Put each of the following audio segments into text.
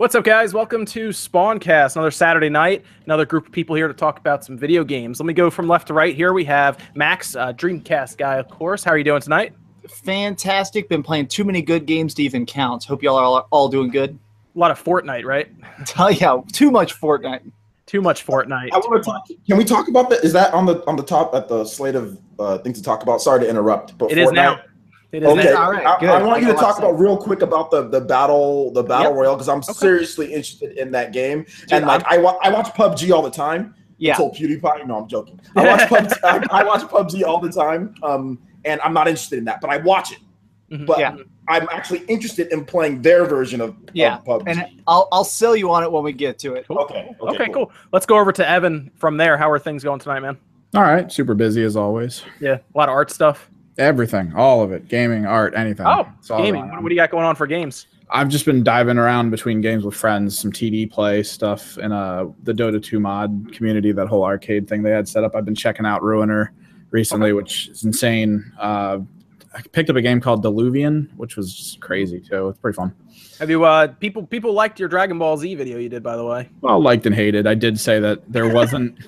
What's up, guys? Welcome to Spawncast, another Saturday night. Another group of people here to talk about some video games. Let me go from left to right here. We have Max, uh, Dreamcast guy, of course. How are you doing tonight? Fantastic. Been playing too many good games to even count. Hope y'all are all, all doing good. A lot of Fortnite, right? Tell yeah, too much Fortnite. Too much Fortnite. I want to talk. Can we talk about that? Is that on the on the top at the slate of uh, things to talk about? Sorry to interrupt, but It is now. It is Okay. All right, I, good. I want I you to talk about real quick about the the battle the battle Yep. royale because I'm seriously interested in that game and I'm- like I wa- I watch PUBG all the time. Yeah. Until PewDiePie. No, I'm joking. I watch PUBG. I, I watch PUBG all the time. Um, and I'm not interested in that, but I watch it. Mhm. But Yeah. I'm actually interested in playing their version of, of Yeah, PUBG. And I'll I'll sell you on it when we get to it. Cool. okay. Okay, cool. Let's go over to Evan from there. How are things going tonight, man? All right, super busy as always. Yeah, a lot of art stuff. Everything, all of it, gaming, art, anything. Oh, It's all gaming. What, what do you got going on for games? I've just been diving around between games with friends, some TD play stuff, and uh, the Dota 2 mod community, that whole arcade thing they had set up. I've been checking out Ruiner recently, which is insane. Uh, I picked up a game called Diluvion, which was just crazy too. It's pretty fun. Have you uh people people liked your Dragon Ball Z video you did by the way? Well, liked and hated. I did say that there wasn't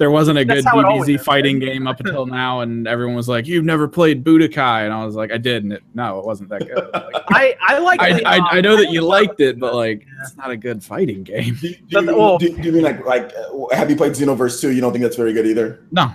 there wasn't a That's good how it DBZ is, fighting game up until now, and everyone was like, "You've never played Budokai," and I was like, "I did," and it, no, it wasn't that good. Like, I I like I, the, I, um, I know that you liked it, but like, it's not a good fighting game. Do, do, But the- you- well- do, do you mean like like uh, have you played Xenoverse 2? You don't think that's very good either? No,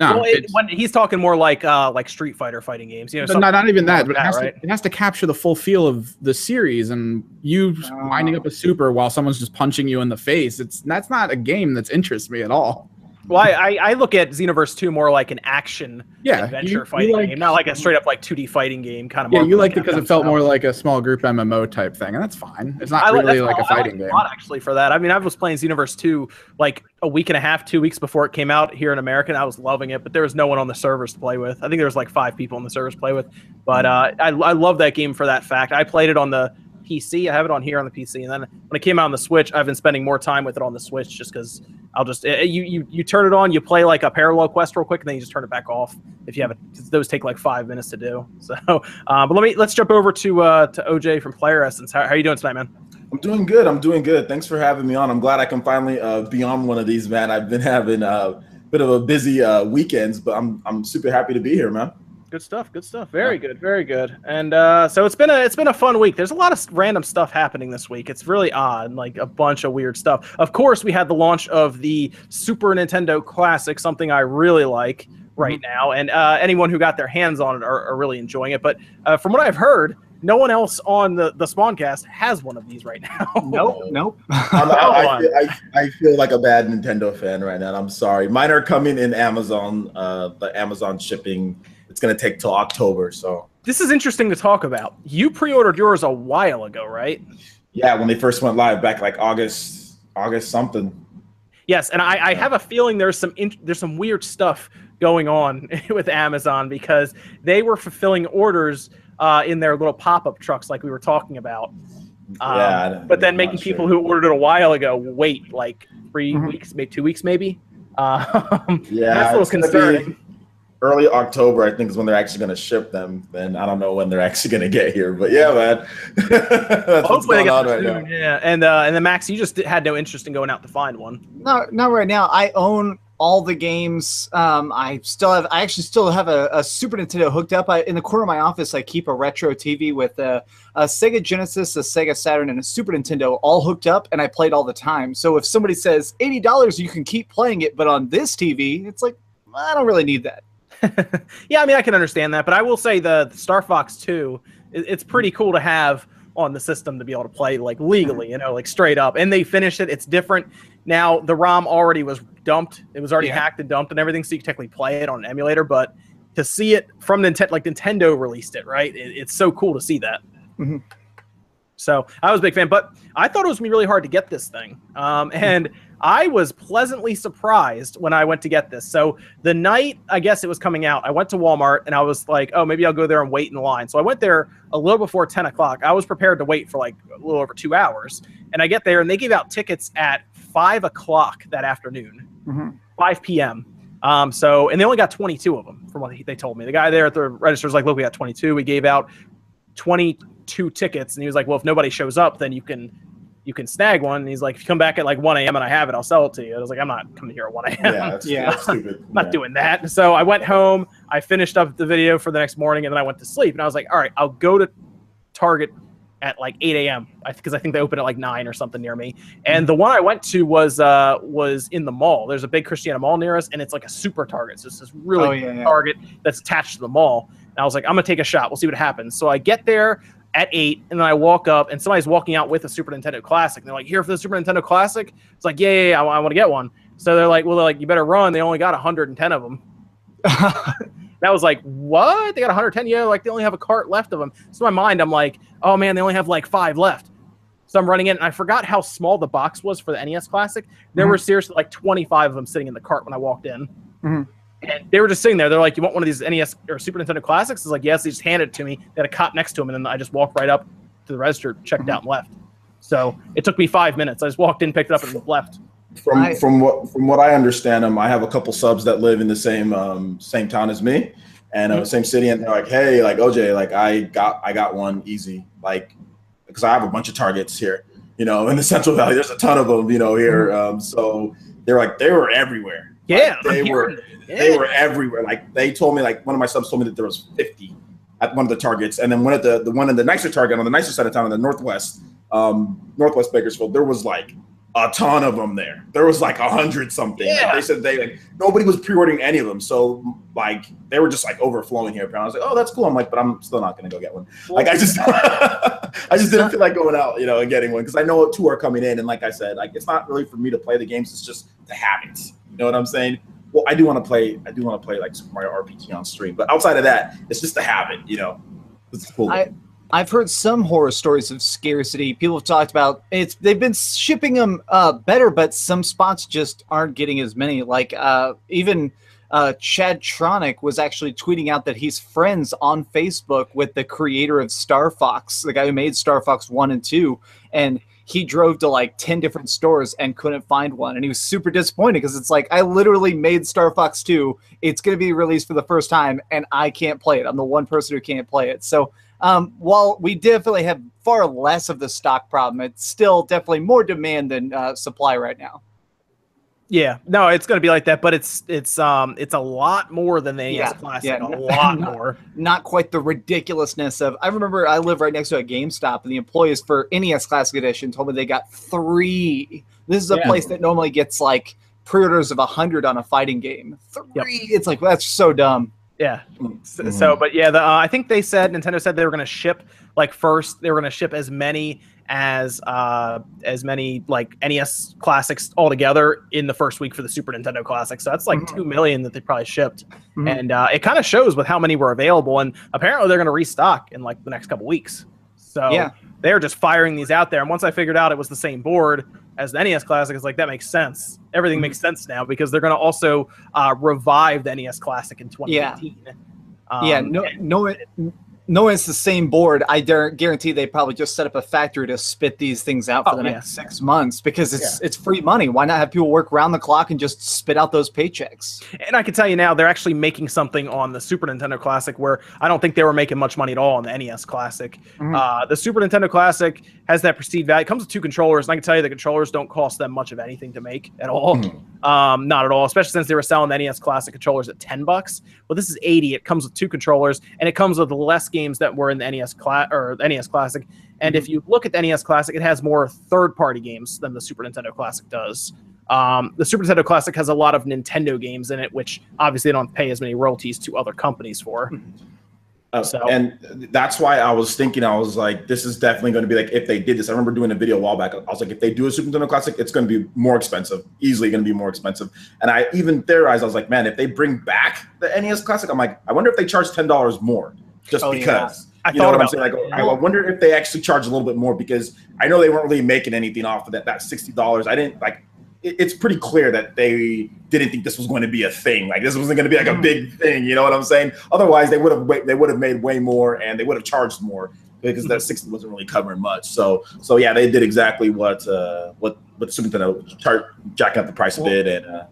no, well, it, when he's talking more like uh like Street Fighter fighting games, you know, but not, not even that. like But it that, has, right? to, it has to capture the full feel of the series, and you winding up a super while someone's just punching you in the face. It's that's not a game that's interests me at all. Well, I, I, look at Xenoverse 2 more like an action Yeah, adventure you- you fighting like- game, not like a straight up like 2D fighting game kind of. Yeah, you liked it because it felt more like a small group MMO type thing, and that's fine. It's not I really like a all- I fighting game. lot, actually for that. I mean, I was playing Xenoverse 2 like a week and a half, two weeks before it came out here in America. And I was loving it, but there was no one on the servers to play with. I think there was like five people on the servers to play with. But uh, I, I love that game for that fact. I played it on the PC. I have it on here on the PC, and then when it came out on the Switch, I've been spending more time with it on the Switch just because I'll just eh, you you you turn it on, you play like a parallel quest real quick, and then you just turn it back off if you have it. Those take like five minutes to do. So, uh, but let me let's jump over to uh, to OJ from Player Essence. How, how are you doing tonight, man? I'm doing good. I'm doing good. Thanks for having me on. I'm glad I can finally uh, be on one of these, man. I've been having a bit of a busy uh, weekends, but I'm I'm super happy to be here, man. Good stuff. Good stuff. Very good. Very good. And uh, so it's been a it's been a fun week. There's a lot of random stuff happening this week. It's really odd, like a bunch of weird stuff. Of course, we had the launch of the Super Nintendo Classic, something I really like right now, and uh, anyone who got their hands on it are, are really enjoying it. But uh, from what I've heard, no one else on the the Spawncast has one of these right now. Nope, nope. I'm, I, I, feel, I, I feel like a bad Nintendo fan right now. and I'm sorry. Mine are coming in Amazon. Uh, the Amazon shipping. It's gonna take till October. So This is interesting to talk about. You pre-ordered yours a while ago, right? yeah, when they first went live back like August, August something. Yes, and I, I have a feeling there's some in, there's some weird stuff going on with Amazon because they were fulfilling orders uh, in their little pop-up trucks, like we were talking about. Um, Yeah, but then making not people who ordered it a while ago wait like 3 Mhm. weeks, maybe two weeks, maybe. Um, Yeah, that's a little gonna be- concerning. Early October, I think, is when they're actually going to ship them. And I don't know when they're actually going to get here, but yeah, man, that's what's Hopefully they going get on right soon. now. Yeah, and uh, and then Max, you just had no interest in going out to find one. Not not right now. I own all the games. Um, I still have. I actually still have a, a Super Nintendo hooked up. I, in the corner of my office, I keep a retro TV with a, a Sega Genesis, a Sega Saturn, and a Super Nintendo all hooked up, and I played all the time. So if somebody says eighty dollars, you can keep playing it, but on this TV, it's like I don't really need that. yeah, I mean, I can understand that, but I will say the, the Star Fox 2, it, it's pretty cool to have on the system to be able to play like legally, you know, like straight up. And they finished it. It's different. Now, the ROM already was dumped, it was already Yeah. hacked and dumped and everything, so you can technically play it on an emulator. But to see it from Nintendo, like Nintendo released it, right? It, it's so cool to see that. Mhm. So I was a big fan, but I thought it was gonna be really hard to get this thing. Um, and I was pleasantly surprised when I went to get this. So the night I guess it was coming out, I went to Walmart and I was like, oh, maybe I'll go there and wait in line. So I went there a little before 10 o'clock. I was prepared to wait for like a little over two hours. And I get there and they gave out tickets at five o'clock that afternoon, Mhm. 5 p.m. Um, so, and they only got 22 of them from what they told me. The guy there at the register was like, look, we got 22. We gave out 22 tickets. And he was like, well, if nobody shows up, then you can you can snag one. And he's like, if you come back at like 1 a.m. and I have it, I'll sell it to you. I was like, I'm not coming here at 1 a.m. Yeah, that's, Yeah. that's stupid. I'm not Yeah. doing that. So I went home, I finished up the video for the next morning, and then I went to sleep. And I was like, all right, I'll go to Target at like 8 a.m. because I think they open at like 9 or something near me. And the one I went to was uh was in the mall. There's a big Christiana mall near us, and it's like a super Target. So it's this really Oh, big yeah, yeah. Target that's attached to the mall. And I was like, I'm gonna take a shot. We'll see what happens. So I get there at eight, and then I walk up, and somebody's walking out with a Super Nintendo Classic. And they're like, "Here for the Super Nintendo Classic?" It's like, "Yeah, yeah, yeah I, want to get one." So they're like, "Well, they're like, you better run." They only got 110 of them. that was like, "What? They got 110? Yeah, like they only have a cart left of them." So in my mind, I'm like, "Oh man, they only have like five left." So I'm running in, and I forgot how small the box was for the NES Classic. There Mhm. were seriously like 25 of them sitting in the cart when I walked in. Mhm. And they were just sitting there. They're like, "You want one of these NES or Super Nintendo Classics?" I was like, "Yes." They just handed it to me. They had a cop next to him, and then I just walked right up to the register, checked out, and left. So it took me five minutes. I just walked in, picked it up, and left. From I- from what from what I understand, um, I have a couple subs that live in the same um same town as me, and uh, Mhm. same city, and they're like, hey, like OJ, like I got I got one easy, like because I have a bunch of targets here, you know, in the Central Valley. There's a ton of them, you know, here. Um, so they're like they were everywhere. Yeah, Like, they were it. they were everywhere. Like they told me, like one of my subs told me that there was 50 at one of the targets, and then one of the the one in the nicer target on the nicer side of town in the northwest, um, northwest Bakersfield, there was like a ton of them there. There was like a hundred something. Like, Yeah. they said they like nobody was pre-ordering any of them, so like they were just like overflowing here. Apparently, I was like, oh, that's cool. I'm like, but I'm still not gonna go get one. Like I just, I just didn't feel like going out, you know, and getting one because I know two are coming in, and like I said, like it's not really for me to play the games. It's just the habits. You know what I'm saying? Well, I do want to play. I do want to play like Super Mario RPG on stream, but outside of that, it's just a habit. You know, it's cool. I- I've heard some horror stories of scarcity. People have talked about it's they've been shipping them uh, better, but some spots just aren't getting as many. Like uh, even uh, Chadtronic was actually tweeting out that he's friends on Facebook with the creator of Star Fox, the guy who made Star Fox One and Two, and he drove to like 10 different stores and couldn't find one and he was super disappointed because it's like i literally made star fox 2 it's going to be released for the first time and i can't play it. I'm the one person who can't play it. So um, while we definitely have far less of the stock problem it's still definitely more demand than uh, supply right now Yeah, no, it's going to be like that, but it's it's um it's a lot more than the NES Yeah, Classic, yeah, a no- lot no. more. not quite the ridiculousness of i remember i live right next to a gamestop and the employees for nes classic edition told me they got three this is a Yeah. place that normally gets like pre-orders of a 100 on a fighting game three Yep. it's like that's so dumb Yeah. Mm-hmm. So, so, but yeah, the, uh, I think they said Nintendo said they were going to ship like first they were going to ship as many as uh as many like NES classics altogether in the first week for the Super Nintendo Classic. So that's like Mhm. two million that they probably shipped, Mhm. and uh, it kind of shows with how many were available. And apparently they're going to restock in like the next couple weeks. So Yeah. they're just firing these out there. And once I figured out it was the same board as the NES Classic, it's like that makes sense. Everything Mhm. makes sense now because they're going to also uh, revive the NES Classic in 2018. yeah Um, no no no it's the same board i guarantee they probably just set up a factory to spit these things out for Oh, the yeah. next six months because it's it's free money why not have people work round the clock and just spit out those paychecks And I can tell you now, they're actually making something on the Super Nintendo Classic where I don't think they were making much money at all on the NES Classic. Mhm. Uh, the Super Nintendo Classic has that prestige value. It comes with two controllers, and I can tell you the controllers don't cost them much of anything to make at all. Mhm. Um, not at all, especially since they were selling the NES Classic controllers at 10 bucks. Well, this is 80. It comes with two controllers, and it comes with less games that were in the NES Cla- or the NES Classic. And if you look at the NES Classic, it has more third-party games than the Super Nintendo Classic does. Um, the Super Nintendo Classic has a lot of Nintendo games in it, which obviously they don't pay as many royalties to other companies for. Uh, So- and that's why I was thinking, I was like, this is definitely going to be like, if they did this, I remember doing a video a while back. I was like, if they do a Super Nintendo Classic, it's going to be more expensive, easily going to be more expensive. And I even theorized, I was like, man, if they bring back the NES Classic, I'm like, I wonder if they charge $10 more just Oh, yeah. because. I you know what I'm saying? Like, that, I I wonder if they actually charge a little bit more because I know they weren't really making anything off of that. That sixty dollars, I didn't like. It, it's pretty clear that they didn't think this was going to be a thing. Like this wasn't going to be like Mm-hmm. a big thing. You know what I'm saying? Otherwise, they would have they would have made way more and they would have charged more because Mm-hmm. that sixty wasn't really covering much. So so yeah, they did exactly what uh, what what Super Nintendo chart jacking up the price a bit and uh,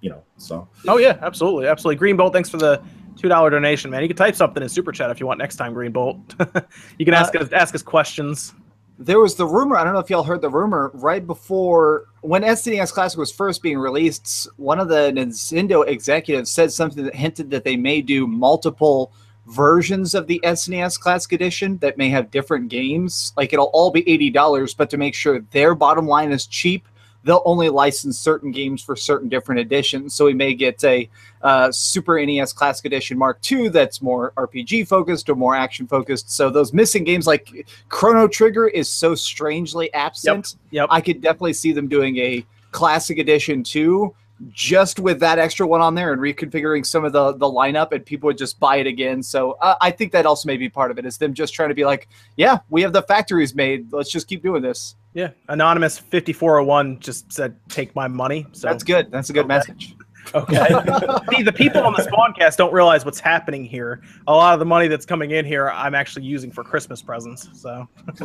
you know so. Oh yeah, absolutely, absolutely. Green Bolt, thanks for the two dollar donation, man. You can type something in super chat if you want next time, Green Bolt. you can ask uh, us ask us questions. there was the rumor. I don't know if y'all heard the rumor right before when SNES Classic was first being released. One of the Nintendo executives said something that hinted that they may do multiple versions of the SNES Classic Edition that may have different games. Like it'll all be eighty dollars, but to make sure their bottom line is cheap, they'll only license certain games for certain different editions. So we may get a uh, Super NES Classic Edition Mark II that's more RPG focused or more action focused. So those missing games like Chrono Trigger is so strangely absent. Yep. yep. I could definitely see them doing a Classic Edition too. Just with that extra one on there and reconfiguring some of the the lineup, and people would just buy it again. So uh, I think that also may be part of it. Is them just trying to be like, yeah, we have the factories made. Let's just keep doing this. Yeah. Anonymous 5401 just said, take my money. So That's good. That's a good Okay. message. Okay. See, the people on the Spawncast don't realize what's happening here. A lot of the money that's coming in here, I'm actually using for Christmas presents. So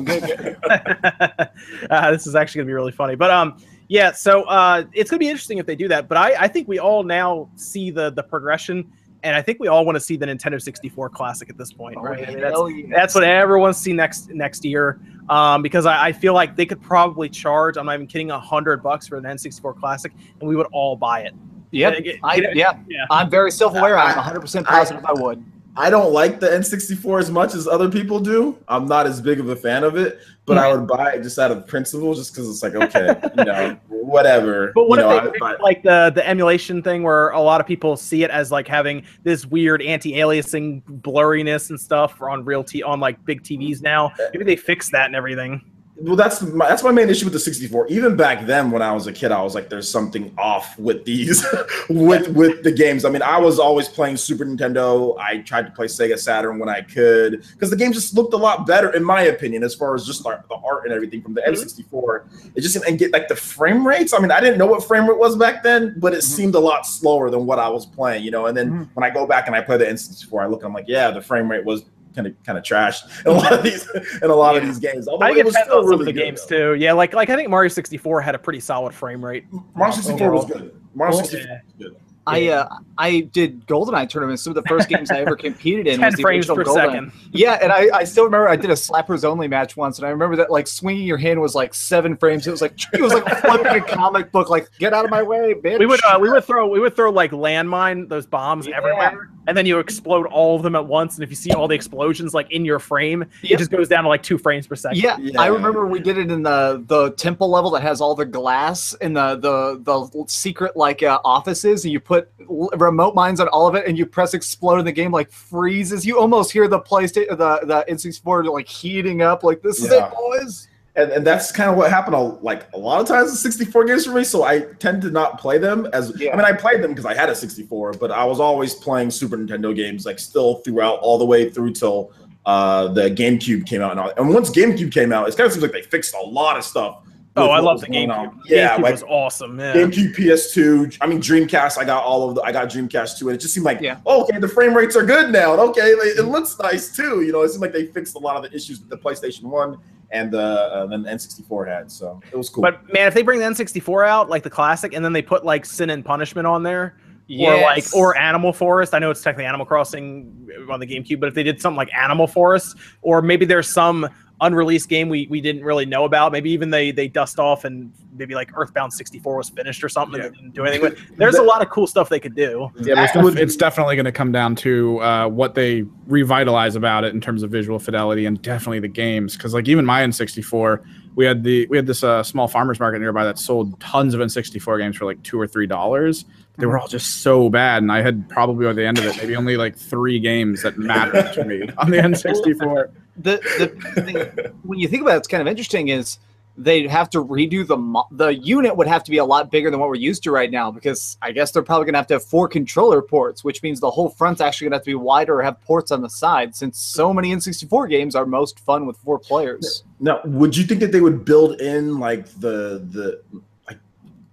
uh, this is actually gonna be really funny. But um, yeah. So uh, it's gonna be interesting if they do that. But I, I think we all now see the the progression, and I think we all want to see the Nintendo 64 Classic at this point, right? I mean, that's, yes. that's what everyone's see next next year. Um, because I, I feel like they could probably charge. I'm not even kidding, a hundred bucks for an N64 Classic, and we would all buy it. Yep. I, it- yeah. yeah. I'm very self-aware. I'm 100 percent positive I, would. I don't like the N64 as much as other people do. I'm not as big of a fan of it, but I would buy it just out of principle, just because it's like, okay, you know, whatever. But what you know, they I- like the the emulation thing where a lot of people see it as like having this weird anti-aliasing blurriness and stuff on real t on like big TVs now? Maybe they fix that and everything. Well, that's my, that's my main issue with the 64. Even back then, when I was a kid, I was like, "There's something off with these, with with the games." I mean, I was always playing Super Nintendo. I tried to play Sega Saturn when I could because the games just looked a lot better, in my opinion, as far as just like the art and everything from the Mhm. N64. It just and get like the frame rates. I mean, I didn't know what frame rate was back then, but it seemed a lot slower than what I was playing, you know. And then Mhm. when I go back and I play the N64, I look, I'm like, yeah, the frame rate was kind of kind of trashed in a lot of these in a lot of these games. Although I think it it was depends still on some really of the games though. too. Yeah, like like I think Mario 64 had a pretty solid frame rate. Mario 64 was good. Mario 64 yeah. was good. I uh, I did GoldenEye tournaments. Some of the first games I ever competed in Ten was the frames original per GoldenEye. second. Yeah, and I, I still remember I did a slappers only match once, and I remember that like swinging your hand was like seven frames. It was like it was like flipping a comic book. Like get out of my way, bitch. We would uh, we would throw we would throw like landmine those bombs Yeah. everywhere, and then you explode all of them at once. And if you see all the explosions like in your frame, Yep. it just goes down to like two frames per second. Yeah, Yeah. I remember we did it in the the temple level that has all the glass and the the the secret like uh, offices, and you put l- remote mines on all of it, and you press explode, and the game like freezes. You almost hear the PlayStation the the N64 like heating up, like this is Yeah. it, boys. And, and that's kind of what happened a, like a lot of times in 64 games for me. So I tend to not play them as Yeah. I mean I played them because I had a 64, but I was always playing Super Nintendo games like still throughout all the way through till uh, the GameCube came out and all. And once GameCube came out, it kind of seems like they fixed a lot of stuff. Oh, I love the GameCube. Yeah, GameCube like was awesome. Yeah. GameCube, PS2. I mean, Dreamcast. I got all of the. I got Dreamcast too, and it just seemed like, Yeah. oh, okay, the frame rates are good now. and Okay, like, it looks nice too. You know, it seemed like they fixed a lot of the issues that the PlayStation One and the uh, then N64 had. So it was cool. But man, if they bring the N64 out, like the classic, and then they put like Sin and Punishment on there, or like or Animal Forest. I know it's technically Animal Crossing on the GameCube, but if they did something like Animal Forest, or maybe there's some unreleased game we, we didn't really know about. Maybe even they they dust off and maybe like Earthbound 64 was finished or something Yeah. and they didn't do anything with. There's a lot of cool stuff they could do. Yeah, it's, would- def- it's definitely going to come down to uh, what they revitalize about it in terms of visual fidelity and definitely the games. Because like even my N64, we had the we had this uh, small farmers market nearby that sold tons of N64 games for like two or three dollars. They were all just so bad, and I had probably by the end of it maybe only like three games that mattered to me on the N64. The the thing, when you think about it, it's kind of interesting is they'd have to redo the mo- the unit would have to be a lot bigger than what we're used to right now because I guess they're probably gonna have to have four controller ports, which means the whole front's actually gonna have to be wider or have ports on the side. Since so many N64 games are most fun with four players. now, would you think that they would build in like the the like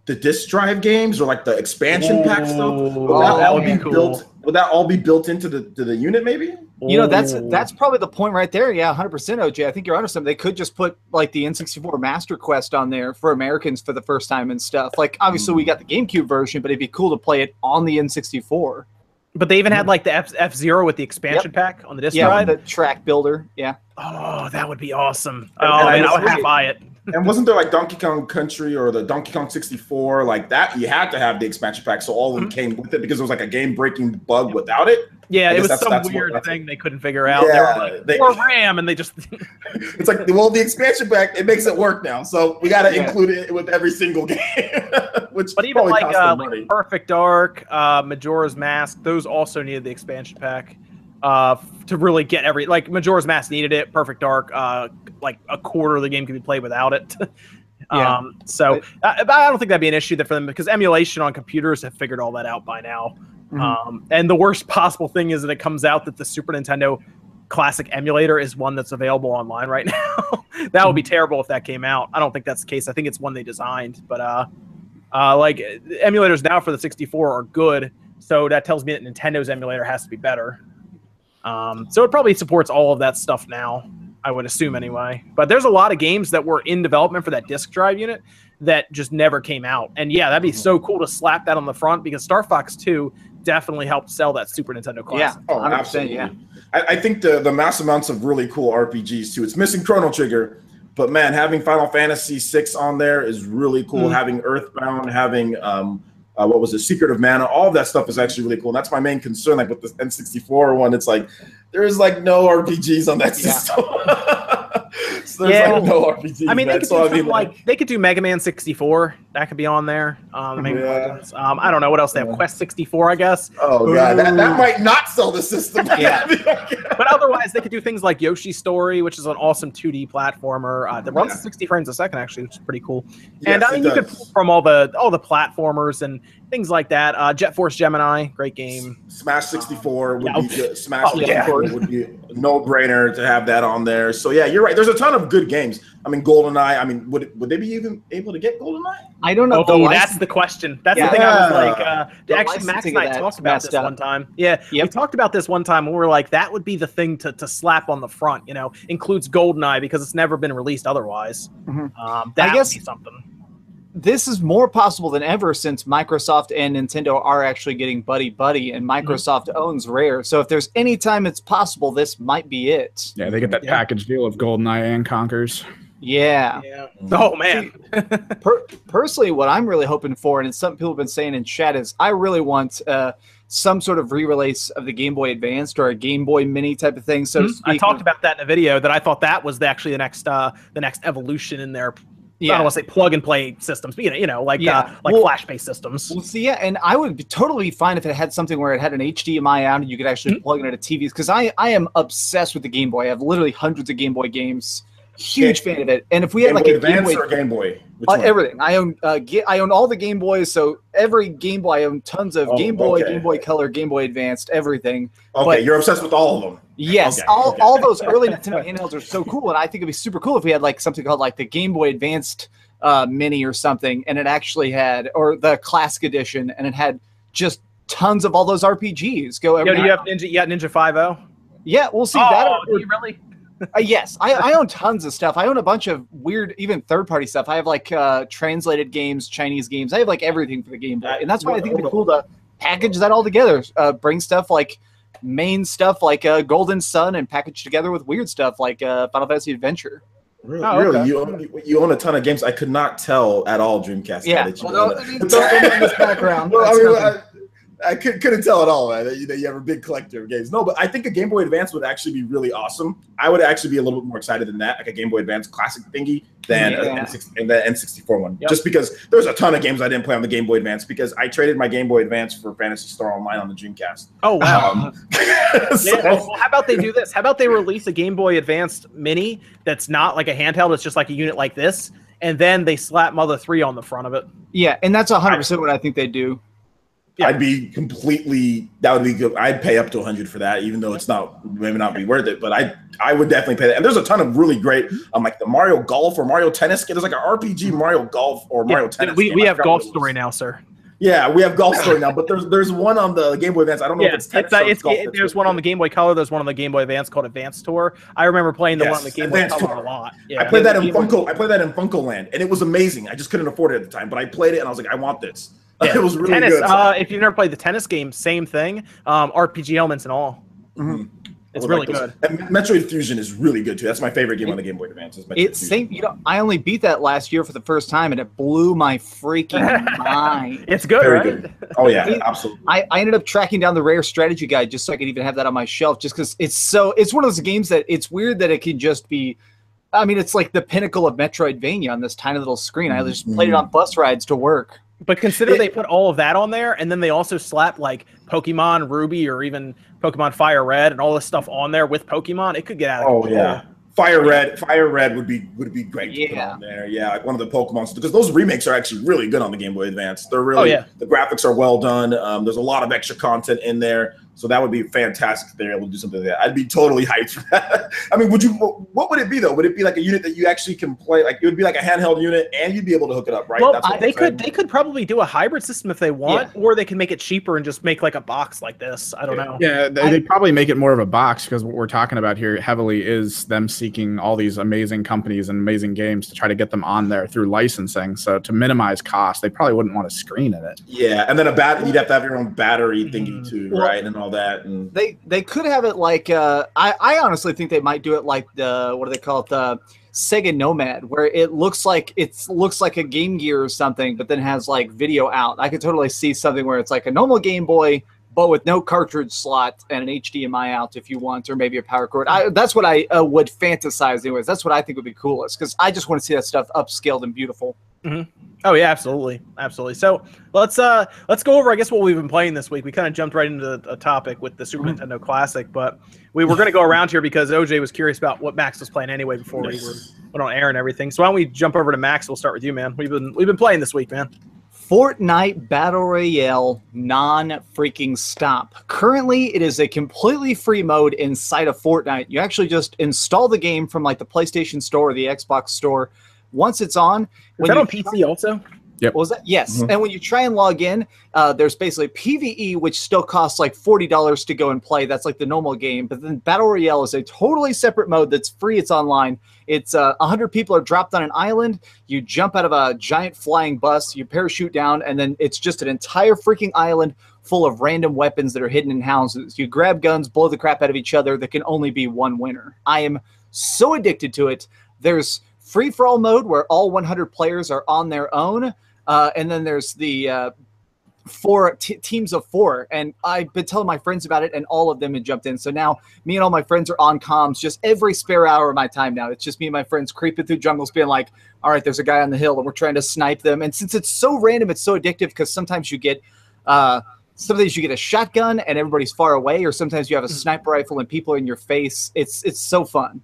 the disc drive games or like the expansion pack stuff? Ooh, Would that, that would be oh, be cool. built? Would that all be built into the to the unit? Maybe. You know, that's oh. that's probably the point right there. Yeah, 100% OJ. I think you're onto something. They could just put like the N64 Master Quest on there for Americans for the first time and stuff. Like obviously we got the GameCube version, but it'd be cool to play it on the N64. But they even had like the F F Zero with the expansion pack on the disc Yeah, drive. the track builder. Yeah. Oh, that would be awesome. Oh and I man, I would have really- buy it. And wasn't there like Donkey Kong Country or the Donkey Kong 64 like that? You had to have the expansion pack, so all of them came with it because it was like a game breaking bug without it. Yeah, it was that's- some that's weird that's- thing they couldn't figure out. Yeah, they were like, they- RAM, and they just It's like well, the expansion pack it makes it work now, so we got to Yeah. include it with every single game. Which But even like, uh, like. Perfect Dark, uh, Majora's Mask, those also needed the expansion pack uh, to really get every like Majora's Mask needed it. Perfect Dark, uh, like a quarter of the game could be played without it. Yeah. um, so but I don't think that'd be an issue for them because emulation on computers have figured all that out by now. Mhm. Um, and the worst possible thing is that it comes out that the Super Nintendo classic emulator is one that's available online right now. that would be terrible if that came out. I don't think that's the case. I think it's one they designed, but uh, uh, like emulators now for the 64 are good, so that tells me that Nintendo's emulator has to be better. Um, so it probably supports all of that stuff now. I would assume anyway. But there's a lot of games that were in development for that disk drive unit that just never came out. And yeah, that'd be so cool to slap that on the front because Star Fox 2 definitely helped sell that Super Nintendo classic. Yeah. Oh, 100%, absolutely. yeah. I, I think the the mass amounts of really cool RPGs too. It's missing Chrono Trigger, but man, having Final Fantasy VI on there is really cool. Mhm. Having Earthbound, having um, uh, what was the Secret of Mana, all of that stuff is actually really cool. And that's my main concern. Like with the N64 one, it's like there's like no RPGs on that Yeah. system. there's Yeah. like no RPGs. I mean, they could do something like they could do Mega Man 64. That could be on there. Um, Yeah. Um, I don't know what else they have. Yeah. Quest 64, I guess. oh god, that, that might not sell the system. Yeah. But otherwise, they could do things like Yoshi's Story, which is an awesome 2D platformer uh, that runs Yeah. 60 frames a second, actually, which is pretty cool. Yes, and I mean, you could pull from all the all the platformers and things like that. Uh, Jet Force Gemini, great game. Smash 64 would Yeah. be good. Smash Oh, yeah. 64 would be no-brainer to have that on there. So yeah, you're right. There's a ton of good games. I mean, GoldenEye. I mean, would would they be even able to get GoldenEye? I don't know. Oh, the that's the question. That's Yeah. the thing I was like. Uh, The actually, Max licensing and I talked about this up. one time. Yeah, we talked about this one time. and We were like, that would be the thing to, to slap on the front. You know, includes GoldenEye because it's never been released otherwise. Mhm. Um, that I guess- would be something. This is more possible than ever since Microsoft and Nintendo are actually getting buddy buddy, and Microsoft owns Rare. So if there's any time it's possible, this might be it. Yeah, they get that Yeah. package deal of GoldenEye and Conkers. Yeah. Yeah. Oh man. Per- personally, what I'm really hoping for, and it's something people have been saying in chat, is I really want uh, some sort of re-release of the Game Boy Advanced or a Game Boy Mini type of thing. So to Mhm. I speak. talked about that in a video that I thought that was the, actually the next uh, the next evolution in their I don't want to say plug and play systems, but you know, you know, like Yeah. uh, like Well- flash based systems. Well, see, yeah, and I would be totally fine if it had something where it had an HDMI out and you could actually Mm-hmm. plug it into TVs. Because I, I am obsessed with the Game Boy. I have literally hundreds of Game Boy games. Huge fan of it. And if we had Game like Boy a Game Boy, or Game Boy? Uh, everything, I own. Uh, ge- I own all the Game Boys. So every Game Boy, I own tons of Oh, Game Boy, okay. Game Boy Color, Game Boy Advanced, everything. Okay, but- you're obsessed with all of them. Yes, Okay, all, okay. all those early Nintendo handhelds are so cool, and I think it'd be super cool if we had like something called like the Game Boy Advanced uh, Mini or something, and it actually had or the Classic Edition, and it had just tons of all those RPGs. Go Yo, every do you have Ninja? You got Ninja Five O? yeah, we'll see oh, that. or- do you really? Uh, yes, I, I own tons of stuff. I own a bunch of weird, even third party stuff. I have like uh, translated games, Chinese games. I have like everything for the Game Boy, and that's why I think it'd be cool to package that all together. Uh, bring stuff like main stuff like uh, Golden Sun and package together with weird stuff like uh, Final Fantasy Adventure. Really, Oh, really? okay. You, own, you, you own a ton of games. I could not tell at all, Dreamcast. Yeah. that you Well, own no, it. I mean, don't go in this background. Well, I mean, nothing. I, I could, couldn't tell at all, man. That you, that you have a big collector of games. No, but I think a Game Boy Advance would actually be really awesome. I would actually be a little bit more excited than that, like a Game Boy Advance classic thingy, than Yeah. a N6, the N64 one. Yep. Just because there's a ton of games I didn't play on the Game Boy Advance because I traded my Game Boy Advance for Phantasy Star Online on the Dreamcast. Oh wow. Um, Yeah, well, how about they do this? How about they release a Game Boy Advance Mini that's not like a handheld, it's just like a unit like this, and then they slap Mother 3 on the front of it. yeah, and that's hundred percent what I think they do. Yeah. I'd be completely that would be good. I'd pay up to 100 for that, even though it's not maybe not be worth it. But I I would definitely pay that. And there's a ton of really great, um, like the Mario Golf or Mario Tennis. There's like an RPG Mario Golf or Mario Yeah, Tennis. we, game. we have Golf what it was. Story now, sir. Yeah, we have Golf Story now, but there's there's one on the Game Boy Advance. I don't know Yeah, if it's, it's tennis uh, or it's, golf. it- there's one on the. Game Boy Color. There's one on the Game Boy Advance called Advanced Tour. I remember playing the one on the Yes, Game Boy Advanced Color Tour. a lot. Yeah. I played that in Game Boy- I played that in FuncoLand, and it was amazing. I just couldn't afford it at the time, but I played it, and I was like, I want this. Yeah. it was really tennis. good. Uh, if you've never played the tennis game, same thing. Um, RPG elements and all. Mhm. It's really like good. And Metroid Fusion is really good too. That's my favorite game on the Game Boy Advance. Is Metroid It's Fusion. same. You know, I only beat that last year for the first time, and it blew my freaking mind. It's good, Very right? good. Oh yeah, It- absolutely. I, I ended up tracking down the rare strategy guide just so I could even have that on my shelf, just because it's so. It's one of those games that it's weird that it can just be. I mean, it's like the pinnacle of Metroidvania on this tiny little screen. I just played it on bus rides to work. But consider It- they put all of that on there, and then they also slap like Pokemon Ruby or even Pokemon Fire Red and all this stuff on there with Pokemon. It could get out of Oh control. yeah. Fire Red, Fire Red would be would be great to put Yeah. on there. Yeah, like one of the Pokemon because those remakes are actually really good on the Game Boy Advance. They're really Oh, yeah. the graphics are well done. Um, there's a lot of extra content in there, so that would be fantastic if they're able to do something like that. I'd be totally hyped for that. I mean, would you? What would it be though? Would it be like a unit that you actually can play? Like it would be like a handheld unit, and you'd be able to hook it up, right? Well, That's what they I'm could saying. they could probably do a hybrid system if they want, or they can make it cheaper and just make like a box like this. I don't know. Yeah, they, they probably make it more of a box because what we're talking about here heavily is them seeking all these amazing companies and amazing games to try to get them on there through licensing. So to minimize cost, they probably wouldn't want a screen in it. Yeah, and then a bat. You'd have to have your own battery thingy Mhm. too, Well- right? And all that. And They they could have it like uh, I I honestly think they might do it like the what do they call it the Sega Nomad where it looks like it's looks like a Game Gear or something, but then has like video out. I could totally see something where it's like a normal Game Boy. But with no cartridge slot and an HDMI out if you want, or maybe a power cord. I, that's what I uh, would fantasize, anyways. That's what I think would be coolest because I just want to see that stuff upscaled and beautiful. Oh yeah, absolutely, absolutely. So let's uh let's go over I guess what we've been playing this week. We kind of jumped right into a topic with the Super Nintendo Classic, but we were going to go around here because OJ was curious about what Max was playing anyway before we were went on air and everything. So why don't we jump over to Max? We'll start with you, man. We've been we've been playing this week, man. Fortnite Battle Royale non freaking stop. Currently, it is a completely free mode inside of Fortnite. You actually just install the game from like the PlayStation Store or the Xbox Store. Once it's on, Is when that you on PC also? what was that? Yes. Mhm. And when you try and log in, uh, there's basically PVE, which still costs like $40 to go and play. That's like the normal game. But then Battle Royale is a totally separate mode that's free. It's online. It's uh, 100 people are dropped on an island. You jump out of a giant flying bus, you parachute down, and then it's just an entire freaking island full of random weapons that are hidden in houses. You grab guns, blow the crap out of each other. There can only be one winner. I am so addicted to it. There's free for all mode where all 100 players are on their own. Uh, and then there's the uh, four t- teams of four. And I've been telling my friends about it, and all of them have jumped in. So now me and all my friends are on comms just every spare hour of my time now. It's just me and my friends creeping through jungles, being like, all right, there's a guy on the hill, and we're trying to snipe them. And since it's so random, it's so addictive because sometimes you get. Uh, Sometimes you get a shotgun and everybody's far away, or sometimes you have a sniper rifle and people are in your face. It's it's so fun.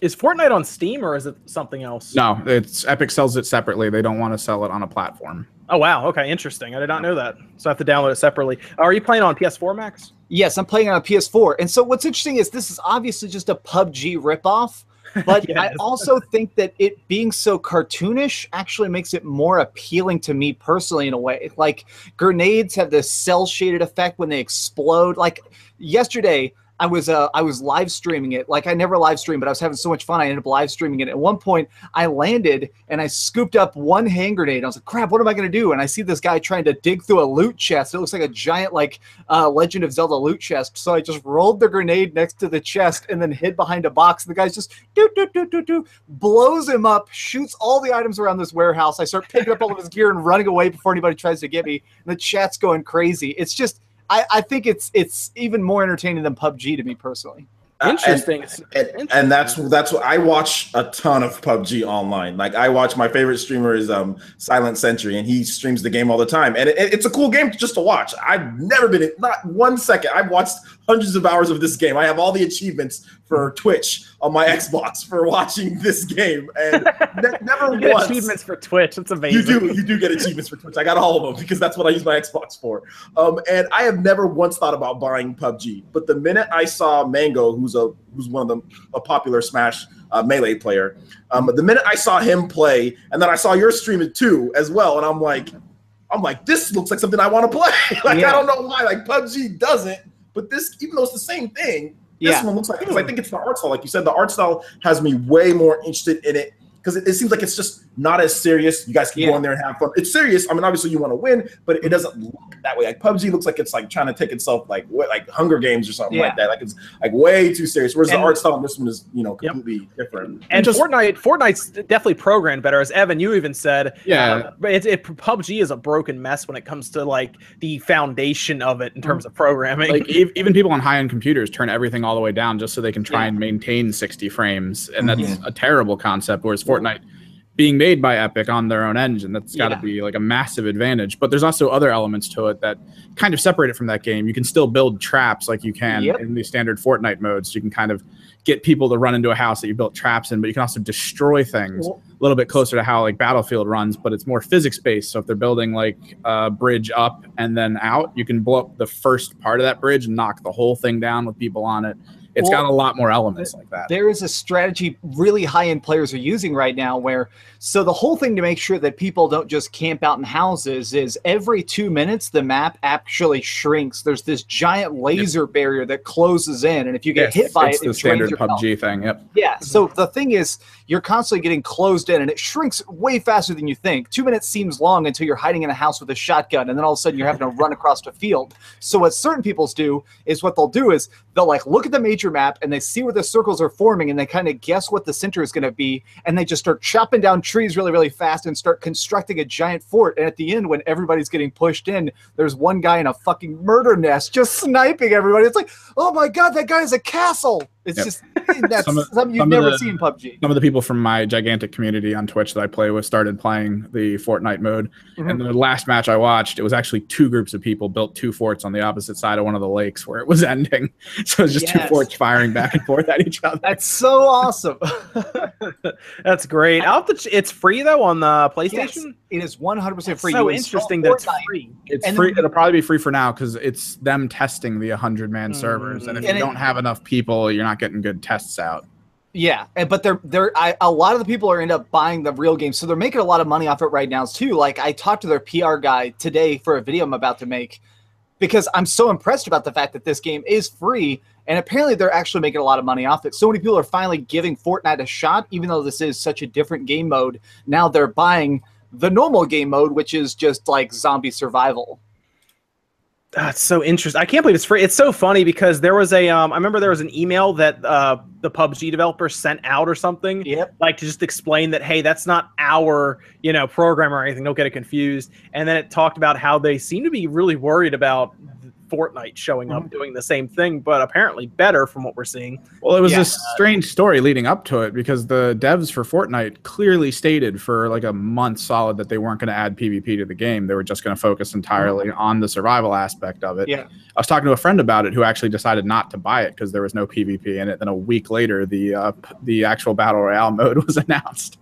Is Fortnite on Steam or is it something else? No, it's Epic sells it separately. They don't want to sell it on a platform. Oh wow. Okay, interesting. I did not know that. So I have to download it separately. Are you playing on PS4, Max? Yes, I'm playing on a PS4. And so what's interesting is this is obviously just a PUBG ripoff, but I also think that it being so cartoonish actually makes it more appealing to me personally in a way. Like grenades have this cel shaded effect when they explode. Like yesterday, I was uh, I was live streaming it. Like I never live stream, but I was having so much fun. I ended up live streaming it. At one point, I landed and I scooped up one hand grenade. I was like, "Crap, what am I to do?" And I see this guy trying to dig through a loot chest. It looks like a giant like uh, Legend of Zelda loot chest. So I just rolled the grenade next to the chest and then hid behind a box. And The guy's just do do do do do blows him up, shoots all the items around this warehouse. I start picking up all of his gear and running away before anybody tries to get me. And the chat's going crazy. It's just I, I think it's it's even more entertaining than PUBG to me personally. Uh, and- Interesting. and, and that's that's what I watch a ton of PUBG online. Like I watch my favorite streamer is um Silent Sentry, and he streams the game all the time, and it, it's a cool game just to watch. I've never been in, not one second. I've watched hundreds of hours of this game. I have all the achievements for Twitch on my Xbox for watching this game, and ne- never You get once. achievements for Twitch. That's amazing. You do, you do get achievements for Twitch. I got all of them because that's what I use my Xbox for. Um, and I have never once thought about buying PUBG. But the minute I saw Mang0, who's a who's one of them, a popular Smash uh, melee player, um, the minute I saw him play, and then I saw your stream it too as well, and I'm like, I'm like, this looks like something I want to play. like Yeah. I don't know why. Like PUBG doesn't, but this, even though it's the same thing, this Yeah. one looks like because I think it's the art style. Like you said, the art style has me way more interested in it because because it, it seems like it's just not as serious. You guys can Yeah. go in there and have fun. It's serious. I mean, obviously you want to win, but it doesn't look that way. Like PUBG looks like it's like trying to take itself like what, like Hunger Games or something Yeah. like that. Like it's like way too serious. Whereas And- the art style in this one is you know Yep. completely different. And just- Fortnite, Fortnite's definitely programmed better, as Evan, you even said. Yeah. uh, but it, it PUBG is a broken mess when it comes to like the foundation of it in terms of programming. like e- even people on high-end computers turn everything all the way down just so they can try Yeah. and maintain 60 frames and that's Mhm. a terrible concept whereas fortnite being made by epic on their own engine. That's got to Yeah. be like a massive advantage. But there's also other elements to it that kind of separate it from that game. You can still build traps like you can Yep. in the standard fortnite modes. You can kind of get people to run into a house that you built traps in but you can also destroy things Well- a little bit closer to how like battlefield runs but it's more physics based. So if they're building like a bridge up and then out you can blow up the first part of that bridge and knock the whole thing down with people on it it's Well, got a lot more elements like that. there is a strategy really high end players are using right now where so the whole thing to make sure that people don't just camp out in houses is every two minutes the map actually shrinks there's this giant laser barrier that closes in and if you get Yes, hit by it's it the it standard your health. pubg thing yep Yeah. Mm-hmm. So the thing is, you're constantly getting closed in, and it shrinks way faster than you think. Two minutes seems long until you're hiding in a house with a shotgun, and then all of a sudden you're having to run across a field. So what certain people's do is what they'll do is they'll like look at the major map and they see where the circles are forming, and they kind of guess what the center is going to be, and they just start chopping down trees really, really fast and start constructing a giant fort. And at the end, when everybody's getting pushed in, there's one guy in a fucking murder nest just sniping everybody. It's like, oh my god, that guy is a castle. It's Yep. just that's Some of- something you've some never the- seen PUBG. some of the people from my gigantic community on Twitch that I play with started playing the Fortnite mode. Mm-hmm. And the last match I watched, it was actually two groups of people built two forts on the opposite side of one of the lakes where it was ending. So it was just two forts firing back and forth at each other. That's so awesome. That's great. I'll have to ch- it's free though on the PlayStation. yes, it is 100% It's free. so You interesting that it's Fortnite, free. It's And free. then- It'll probably be free for now because it's them testing the 100 man servers. And if And you it- don't have enough people, you're not getting good tests out. Yeah, but they're they're I, a lot of the people are end up buying the real game, so they're making a lot of money off it right now too. Like I talked to their PR guy today for a video I'm about to make because I'm so impressed about the fact that this game is free and apparently they're actually making a lot of money off it. So many people are finally giving Fortnite a shot, even though this is such a different game mode. Now they're buying the normal game mode, which is just like zombie survival. That's so interesting. I can't believe it's free. It's so funny because there was a um I remember there was an email that uh the PUBG developer sent out or something Yep. like to just explain that hey that's not our you know program or anything don't get it confused and then it talked about how they seem to be really worried about Fortnite showing up doing the same thing but apparently better from what we're seeing Well, it was Yeah. a strange story leading up to it because the devs for Fortnite clearly stated for like a month solid that they weren't going to add PvP to the game. They were just going to focus entirely on the survival aspect of it. Yeah. I was talking to a friend about it who actually decided not to buy it because there was no PvP in it. Then a week later, the uh, p- the actual battle royale mode was announced.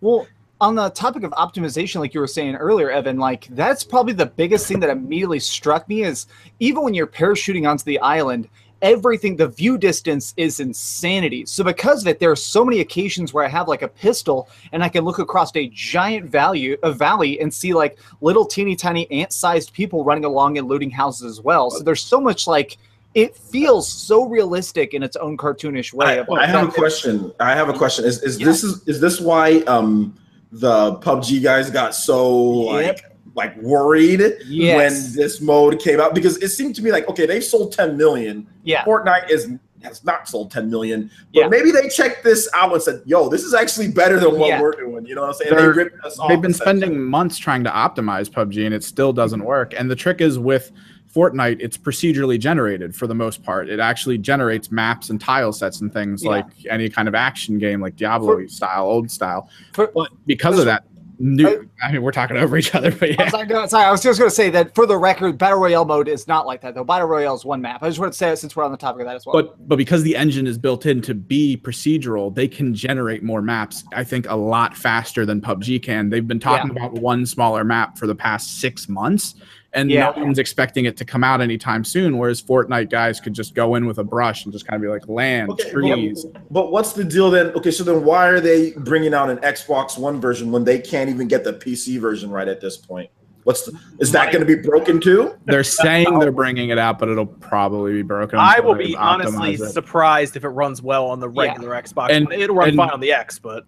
Well, on the topic of optimization, like you were saying earlier, Evan, like that's probably the biggest thing that immediately struck me is even when you're parachuting onto the island, everything, the view distance is insanity. So because of it, there are so many occasions where I have like a pistol and I can look across a giant value a valley and see like little teeny tiny ant-sized people running along and looting houses as well. So there's so much like it feels so realistic in its own cartoonish way. I, I have a question. I have a question. Is is Yeah. this is is this why um the PUBG guys got so Yep. like like worried Yes. when this mode came out? Because it seemed to me like okay, they've sold 10 million. Yeah. Fortnite is has not sold 10 million. But Yeah. maybe they checked this out and said, yo, this is actually better than what Yeah. we're doing. You know what I'm saying? They're- they ripped us off. They've been spending months trying to optimize PUBG and it still doesn't work. And the trick is with Fortnite, it's procedurally generated for the most part. It actually generates maps and tile sets and things Yeah. like any kind of action game, like Diablo style, old style. For- but because of that, new. I mean, we're talking over each other, but I was, like, no, sorry, I was just going to say that for the record, Battle Royale mode is not like that, though. Battle Royale is one map. I just want to say it since we're on the topic of that as well. But but because the engine is built in to be procedural, they can generate more maps. I think a lot faster than PUBG can. They've been talking about one smaller map for the past six months, and Yeah. no one's expecting it to come out anytime soon. Whereas Fortnite guys could just go in with a brush and just kind of be like land, Okay, trees. But what's the deal then? Okay, so then why are they bringing out an Xbox One version when they can't even get the PC version right at this point? What's the, is that going to be broken too? They're saying they're bringing it out, but it'll probably be broken. I will be honestly it. surprised if it runs well on the Yeah. regular Xbox. And- It'll run and- fine on the X, but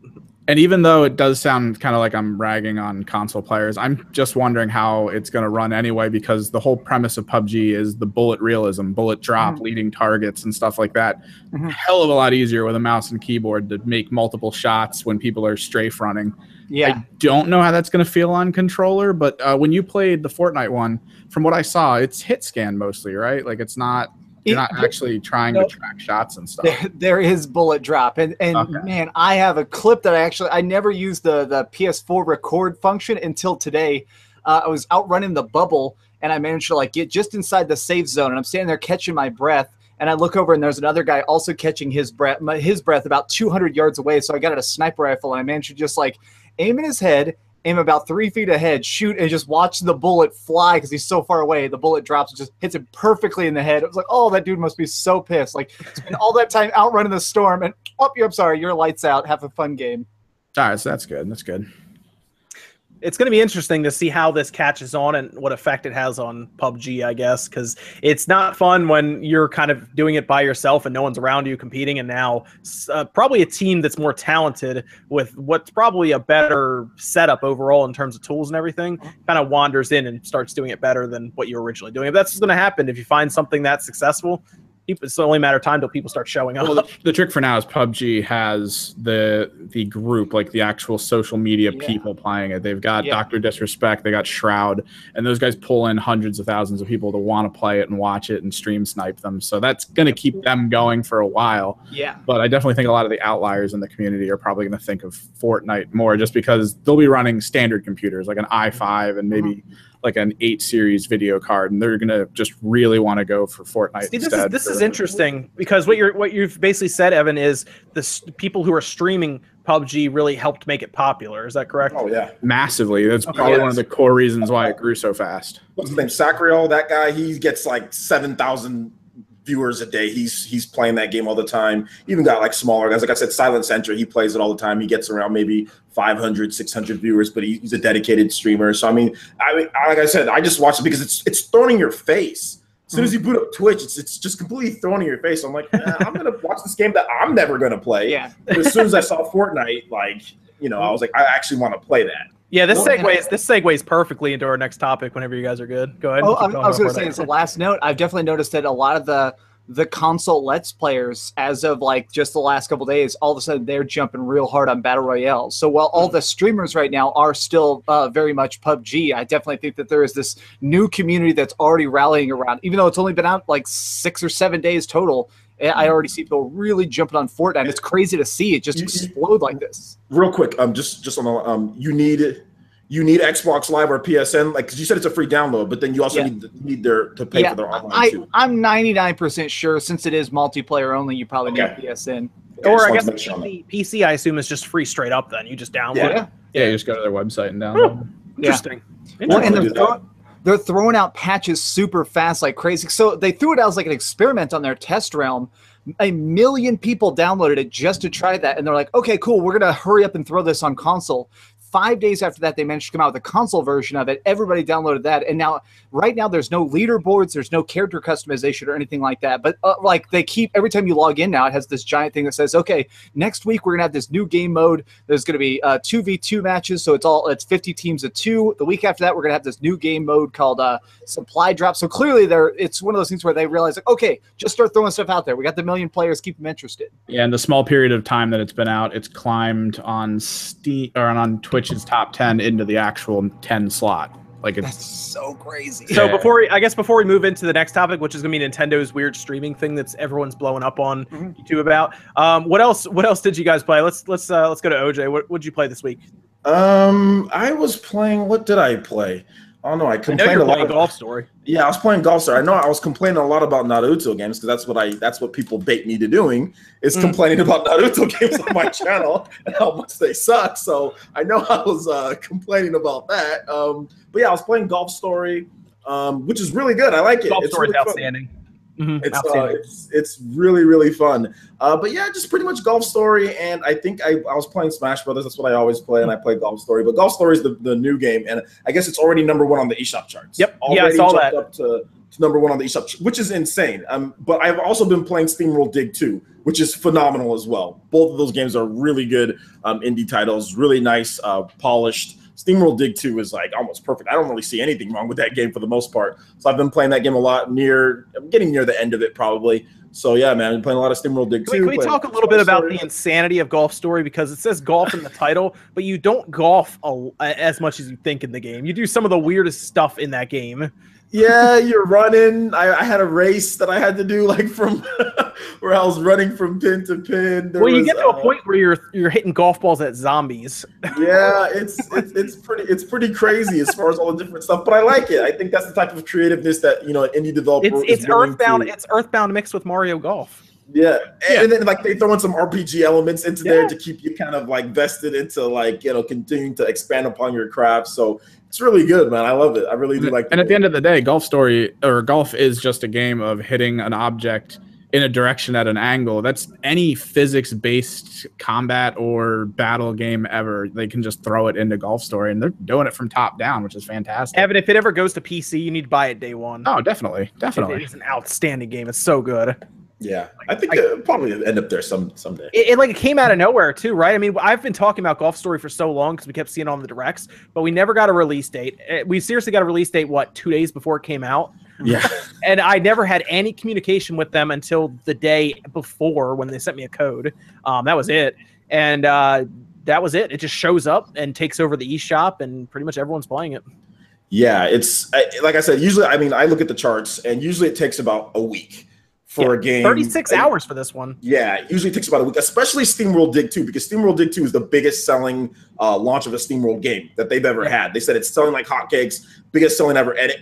And even though it does sound kind of like I'm ragging on console players, I'm just wondering how it's going to run anyway because the whole premise of PUBG is the bullet realism, bullet drop, Mhm. leading targets, and stuff like that. Mhm. Hell of a lot easier with a mouse and keyboard to make multiple shots when people are strafe running. Yeah. I don't know how that's going to feel on controller, but uh, when you played the Fortnite one, from what I saw, it's hit scan mostly, right? Like it's not you're It- not actually trying no. to track shots and stuff. There, there is bullet drop, and and Okay. man, I have a clip that I actually I never used the the PS4 record function until today. Uh, I was out running the bubble, and I managed to like get just inside the safe zone, and I'm standing there catching my breath, and I look over, and there's another guy also catching his breath, his breath about 200 yards away. So I got out a sniper rifle, and I managed to just like aim in his head. Aim about three feet ahead, shoot, and just watch the bullet fly because he's so far away. The bullet drops and just hits him perfectly in the head. It was like, oh, that dude must be so pissed. Like, spend all that time outrunning the storm and oh, I'm sorry, your lights out. Have a fun game. All right, so that's good. That's good. It's going to be interesting to see how this catches on and what effect it has on PUBG, I guess, because it's not fun when you're kind of doing it by yourself and no one's around you competing. And now, uh, probably a team that's more talented with what's probably a better setup overall in terms of tools and everything kind of wanders in and starts doing it better than what you were originally doing. If that's going to happen, if you find something that's successful, people, it's only a matter of time till people start showing up. Well, the, the trick for now is PUBG has the the group, like the actual social media Yeah. people playing it. They've got Yeah. Doctor Disrespect, they got Shroud, and those guys pull in hundreds of thousands of people to want to play it and watch it and stream snipe them. So that's going to keep them going for a while. Yeah. But I definitely think a lot of the outliers in the community are probably going to think of Fortnite more, just because they'll be running standard computers like an i5 and uh-huh. maybe like an eight series video card, and they're going to just really want to go for Fortnite See, this is instead. this for is interesting because what you're what you've basically said, Evan, is the s- people who are streaming PUBG really helped make it popular. Is that correct? Oh yeah. massively. That's Okay, probably yes. one of the core reasons why it grew so fast. What's his name? Sacriel. That guy. He gets like seven thousand viewers a day. He's he's playing that game all the time. Even got like smaller guys. Like I said, Silent Sentry. He plays it all the time. He gets around maybe 500, 600 viewers, but he, he's a dedicated streamer. So I mean, I like I said, I just watch it because it's it's thrown in your face. As soon as you boot up Twitch, it's it's just completely thrown in your face. I'm like, eh, I'm gonna watch this game that I'm never gonna play. Yeah. But as soon as I saw Fortnite, like you know, I was like, I actually want to play that. Yeah, this Well, segues this segues perfectly into our next topic. Whenever you guys are good, go ahead. Oh, I, I was going to say, as a last note, I've definitely noticed that a lot of the the console let's players, as of like just the last couple days, all of a sudden they're jumping real hard on battle royale. So while all the streamers right now are still uh, very much PUBG, I definitely think that there is this new community that's already rallying around. Even though it's only been out like six or seven days total, I- I already see people really jumping on Fortnite. It's crazy to see it just You- you- explode like this. real quick um just just on the um you need you need xbox live or psn like because you said it's a free download but then you also Yeah. need need their to pay yeah, for their online I, too I'm 99% sure since it is multiplayer only, you probably Okay. need PSN. Okay, or I guess to make sure on that. PC, PC, I assume is just free straight up. Then you just download. Yeah. it. Yeah, you just go to their website and download. Interesting. Well, and Definitely they're, throwing out patches super fast like crazy. So they threw it out as like an experiment on their test realm. A million people downloaded it just to try that. And they're like, okay, cool. We're to hurry up and throw this on console. Five days after that, they managed to come out with a console version of it. Everybody downloaded that. And now, right now, there's no leaderboards, there's no character customization or anything like that. But uh, like they keep, every time you log in now, it has this giant thing that says, okay, next week we're going to have this new game mode. There's going to be uh, 2v2 matches. So it's all, it's 50 teams of two. The week after that, we're going to have this new game mode called uh, supply drop. So clearly, there it's one of those things where they realize, like, okay, just start throwing stuff out there. We got the million players, keep them interested. Yeah, in the small period of time that it's been out, it's climbed on Steam or on Twitch's top ten into the actual ten slot. Like That's it's so crazy. So Yeah. before we, I guess before we move into the next topic, which is gonna be Nintendo's weird streaming thing that's everyone's blowing up on Mhm. YouTube about. Um, what else? What else did you guys play? Let's let's uh, let's go to OJ. What did you play this week? um i was playing what did i play oh no i I know complained you're a lot of- Golf Story. yeah i was playing golf story. i know i was complaining a lot about naruto games because that's what i that's what people bait me to doing is Mm. complaining about naruto games on my channel and how much they suck so i know i was uh complaining about that um but yeah i was playing golf story um which is really good i like it Golf It's Story is really fun. Mhm, It's, uh, it's it's really really fun. Uh, but yeah, just pretty much Golf Story, and I think I, I was playing Smash Brothers. That's what I always play, and I play Golf Story. But Golf Story is the, the new game, and I guess it's already number one on the eShop charts. Yep. Yeah, I saw that. Up to to number one on the eShop, which is insane. Um, but I've also been playing SteamWorld Dig 2, which is phenomenal as well. Both of those games are really good um, indie titles, really nice, uh, polished. SteamWorld Dig 2 is like almost perfect. I don't really see anything wrong with that game for the most part. So I've been playing that game a lot. Near, I'm getting near the end of it probably. So yeah, man, I've been playing a lot of SteamWorld Dig 2. Can we, can we talk a little bit about Story. the insanity of Golf Story because it says golf in the title, but you don't golf a, as much as you think in the game. You do some of the weirdest stuff in that game. Yeah, you're running. I, I had a race that I had to do, like from where I was running from pin to pin. There well, you was, get to a uh, point where you're you're hitting golf balls at zombies. yeah, it's, it's it's pretty it's pretty crazy as far as all the different stuff, but I like it. I think that's the type of creativeness that you know an indie developer It's it's Earthbound. to- It's Earthbound mixed with Mario Golf. yeah. And, Yeah. and then like they throw in some RPG elements into there to keep you kind of like vested into like you know continuing to expand upon your craft. So it's really good, man. I love it. I really do like. and at the end of the day, golf story or golf is just a game of hitting an object in a direction at an angle. That's any physics based combat or battle game ever. They can just throw it into golf story and they're doing it from top down, which is fantastic. Evan, if it ever goes to PC, you need to buy it day one. Oh, definitely. Definitely. It's an outstanding game. It's so good. Yeah, I think it'll probably end up there some someday. It, it like it came out of nowhere too, right? I mean, I've been talking about Golf Story for so long because we kept seeing it on the directs, but we never got a release date. Eh, We seriously got a release date what two days before it came out, Yeah. and I never had any communication with them until the day before when they sent me a code. Um, that was it, and uh, that was it. It just shows up and takes over the eShop, and pretty much everyone's playing it. Yeah, it's I- like I said. Usually, I mean, I look at the charts, and usually it takes about a week for a game. Thirty-six And- hours for this one. Yeah, it usually takes about a week, especially SteamWorld Dig 2, because SteamWorld Dig 2 is the biggest selling uh, launch of a SteamWorld game that they've ever had. They said it's selling like hotcakes, biggest selling ever, and it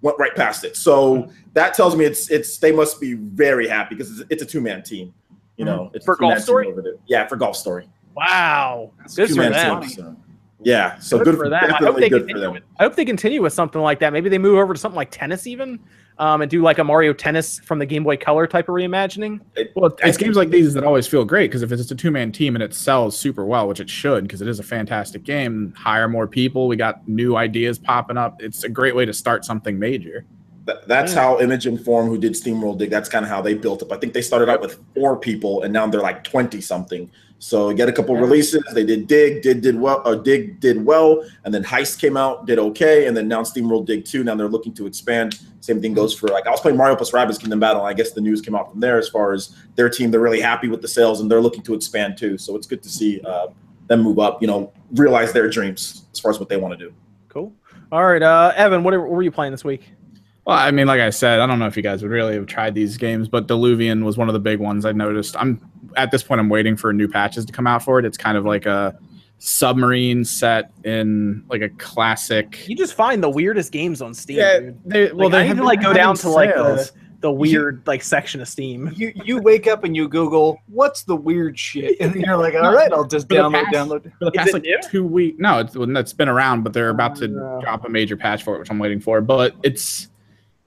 went right past it. So that tells me it's it's they must be very happy because it's, it's a two man team. You know, Mm-hmm. For Golf Story? Yeah, for Golf Story. Wow, good for them. so- Yeah, so good, good, for for that. I hope they good for continue. them. With, I hope they continue with something like that. Maybe they move over to something like tennis, even, um, and do like a Mario Tennis from the Game Boy Color type of reimagining. Well, it's games like these that always feel great because if it's a two man team and it sells super well, which it should because it is a fantastic game, hire more people. We got new ideas popping up. It's a great way to start something major. Th- that's how Image & Form, who did SteamWorld Dig, that's kind of how they built up. I think they started out with four people, and now they're like twenty something. So get a couple Yeah. releases. They did Dig, did did well, or Dig did well, and then Heist came out, did okay, and then now SteamWorld Dig two. Now they're looking to expand. Same thing goes for like I was playing Mario plus Rabbids Kingdom Battle. And I guess the news came out from there as far as their team. They're really happy with the sales, and they're looking to expand too. So it's good to see uh, them move up. You know, realize their dreams as far as what they want to do. Cool. All right, uh, Evan, what, are, what were you playing this week? Well, I mean, like I said, I don't know if you guys would really have tried these games, but Diluvion was one of the big ones I noticed. I'm at this point, I'm waiting for new patches to come out for it. It's kind of like a submarine set in like a classic. You just find the weirdest games on Steam. Yeah, dude. they, Well, I need to like go down to like the, the weird like section of Steam. You you wake up and you Google what's the weird shit, and you're like, all right, I'll just download past- download. for the past it like new? two weeks. No, it's it's been around, but they're about to oh, no. drop a major patch for it, which I'm waiting for. But it's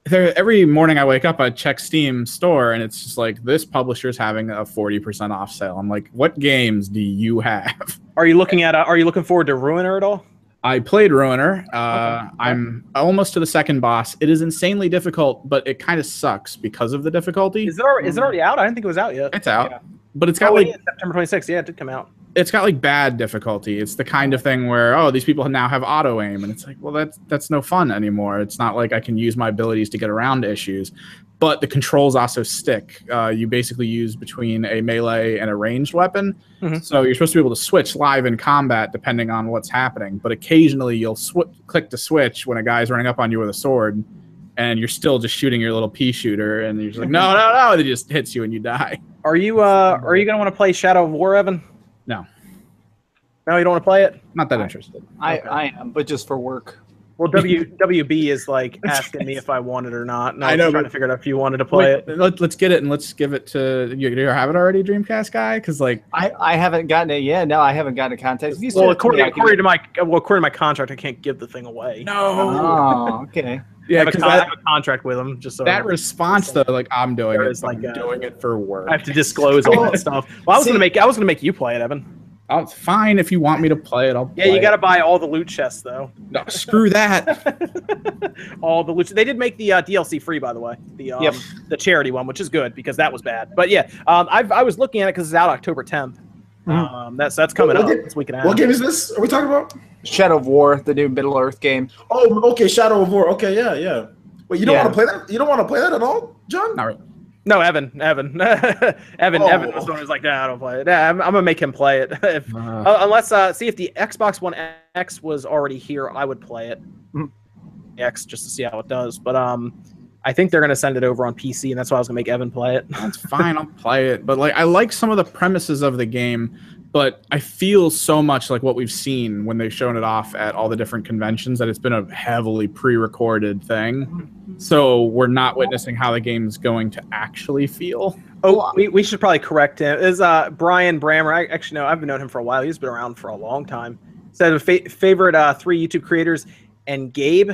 there every morning I wake up, I check Steam store, and it's just like this publisher's having a 40% off sale. I'm like, what games do you have? Are you looking at? Uh, are you looking forward to Ruiner at all? I played Ruiner. Uh, I'm almost to the second boss. It is insanely difficult, but it kind of sucks because of the difficulty. Is it already, is it already out? I didn't think it was out yet. It's out, Yeah. but it's got Oh, like it September 26th. Yeah, it did come out. It's got like bad difficulty. It's the kind of thing where oh, these people now have auto aim, and it's like, well, that's that's no fun anymore. It's not like I can use my abilities to get around issues. But the controls also stick. Uh, you basically use between a melee and a ranged weapon, Mhm. so you're supposed to be able to switch live in combat depending on what's happening. But occasionally you'll sw- click to switch when a guy's running up on you with a sword, and you're still just shooting your little pea shooter, and you're just like, no, no, no, and it just hits you and you die. Are you uh are you gonna want to play Shadow of War, Evan? No. No, you don't want to play it. Not that interested. I Okay. I am, but just for work. Well, W WB is like asking me if I want it or not. And I, I was know, trying to figure out if you wanted to play Wait, it. Let, us get it and let's give it to you. Do you have it already, Dreamcast guy? Because like, I I haven't gotten it yet. No, I haven't gotten a contact. If you Well, send it to according, me, according to my well, according to my contract, I can't give the thing away. no, Oh, okay. I yeah, because con- I have a contract with them. Just so that response though, like I'm doing There it, is but like I'm a- doing it for work. I have to disclose all that stuff. Well, I was See- gonna make I was gonna make you play it, Evan. I'll, fine if you want me to play it. I'll. Yeah, play you got to buy all the loot chests though. No, screw that. all the loot. They did make the uh, DLC free, by the way. The um, Yep. the charity one, which is good because that was bad. But yeah, um, I've, I was looking at it because it's out October 10th. Mhm. Um, that's that's coming What up game- this week and a half. What game is this? Are we talking about? Shadow of War, the new Middle Earth game. Oh, okay, Shadow of War. Okay, yeah, yeah. Wait, you don't Yeah. want to play that? You don't want to play that at all, John? Not really. No, Evan, Evan, Evan, Oh. Evan was the one like, "Nah, I don't play it. Nah, I'm, I'm gonna make him play it. if, Uh, uh, unless, uh, see if the Xbox One X was already here, I would play it. Mhm. X just to see how it does. But um, I think they're gonna send it over on PC, and that's why I was gonna make Evan play it. That's fine. I'll play it. But like, I like some of the premises of the game, but I feel so much like what we've seen when they've shown it off at all the different conventions that it's been a heavily pre-recorded thing. So we're not witnessing how the game's going to actually feel. Oh, we, we should probably correct him. Is uh Brian Brammer? I actually no, I've known him for a while. He's been around for a long time. Said fa- favorite uh, three YouTube creators and Gabe.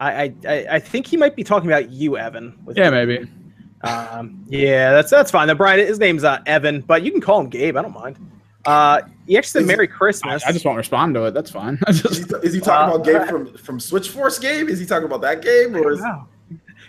I, I I- I think he might be talking about you, Evan. with Yeah, maybe. Um, yeah, that's that's fine. Then Brian, his name's uh, Evan, but you can call him Gabe. I don't mind. Uh, he actually said Is- Merry I, Christmas. I just won't respond to it. That's fine. I Is just, he, is he talking Uh, about Gabe from from Switch Force game? Is he talking about that game or is Wow.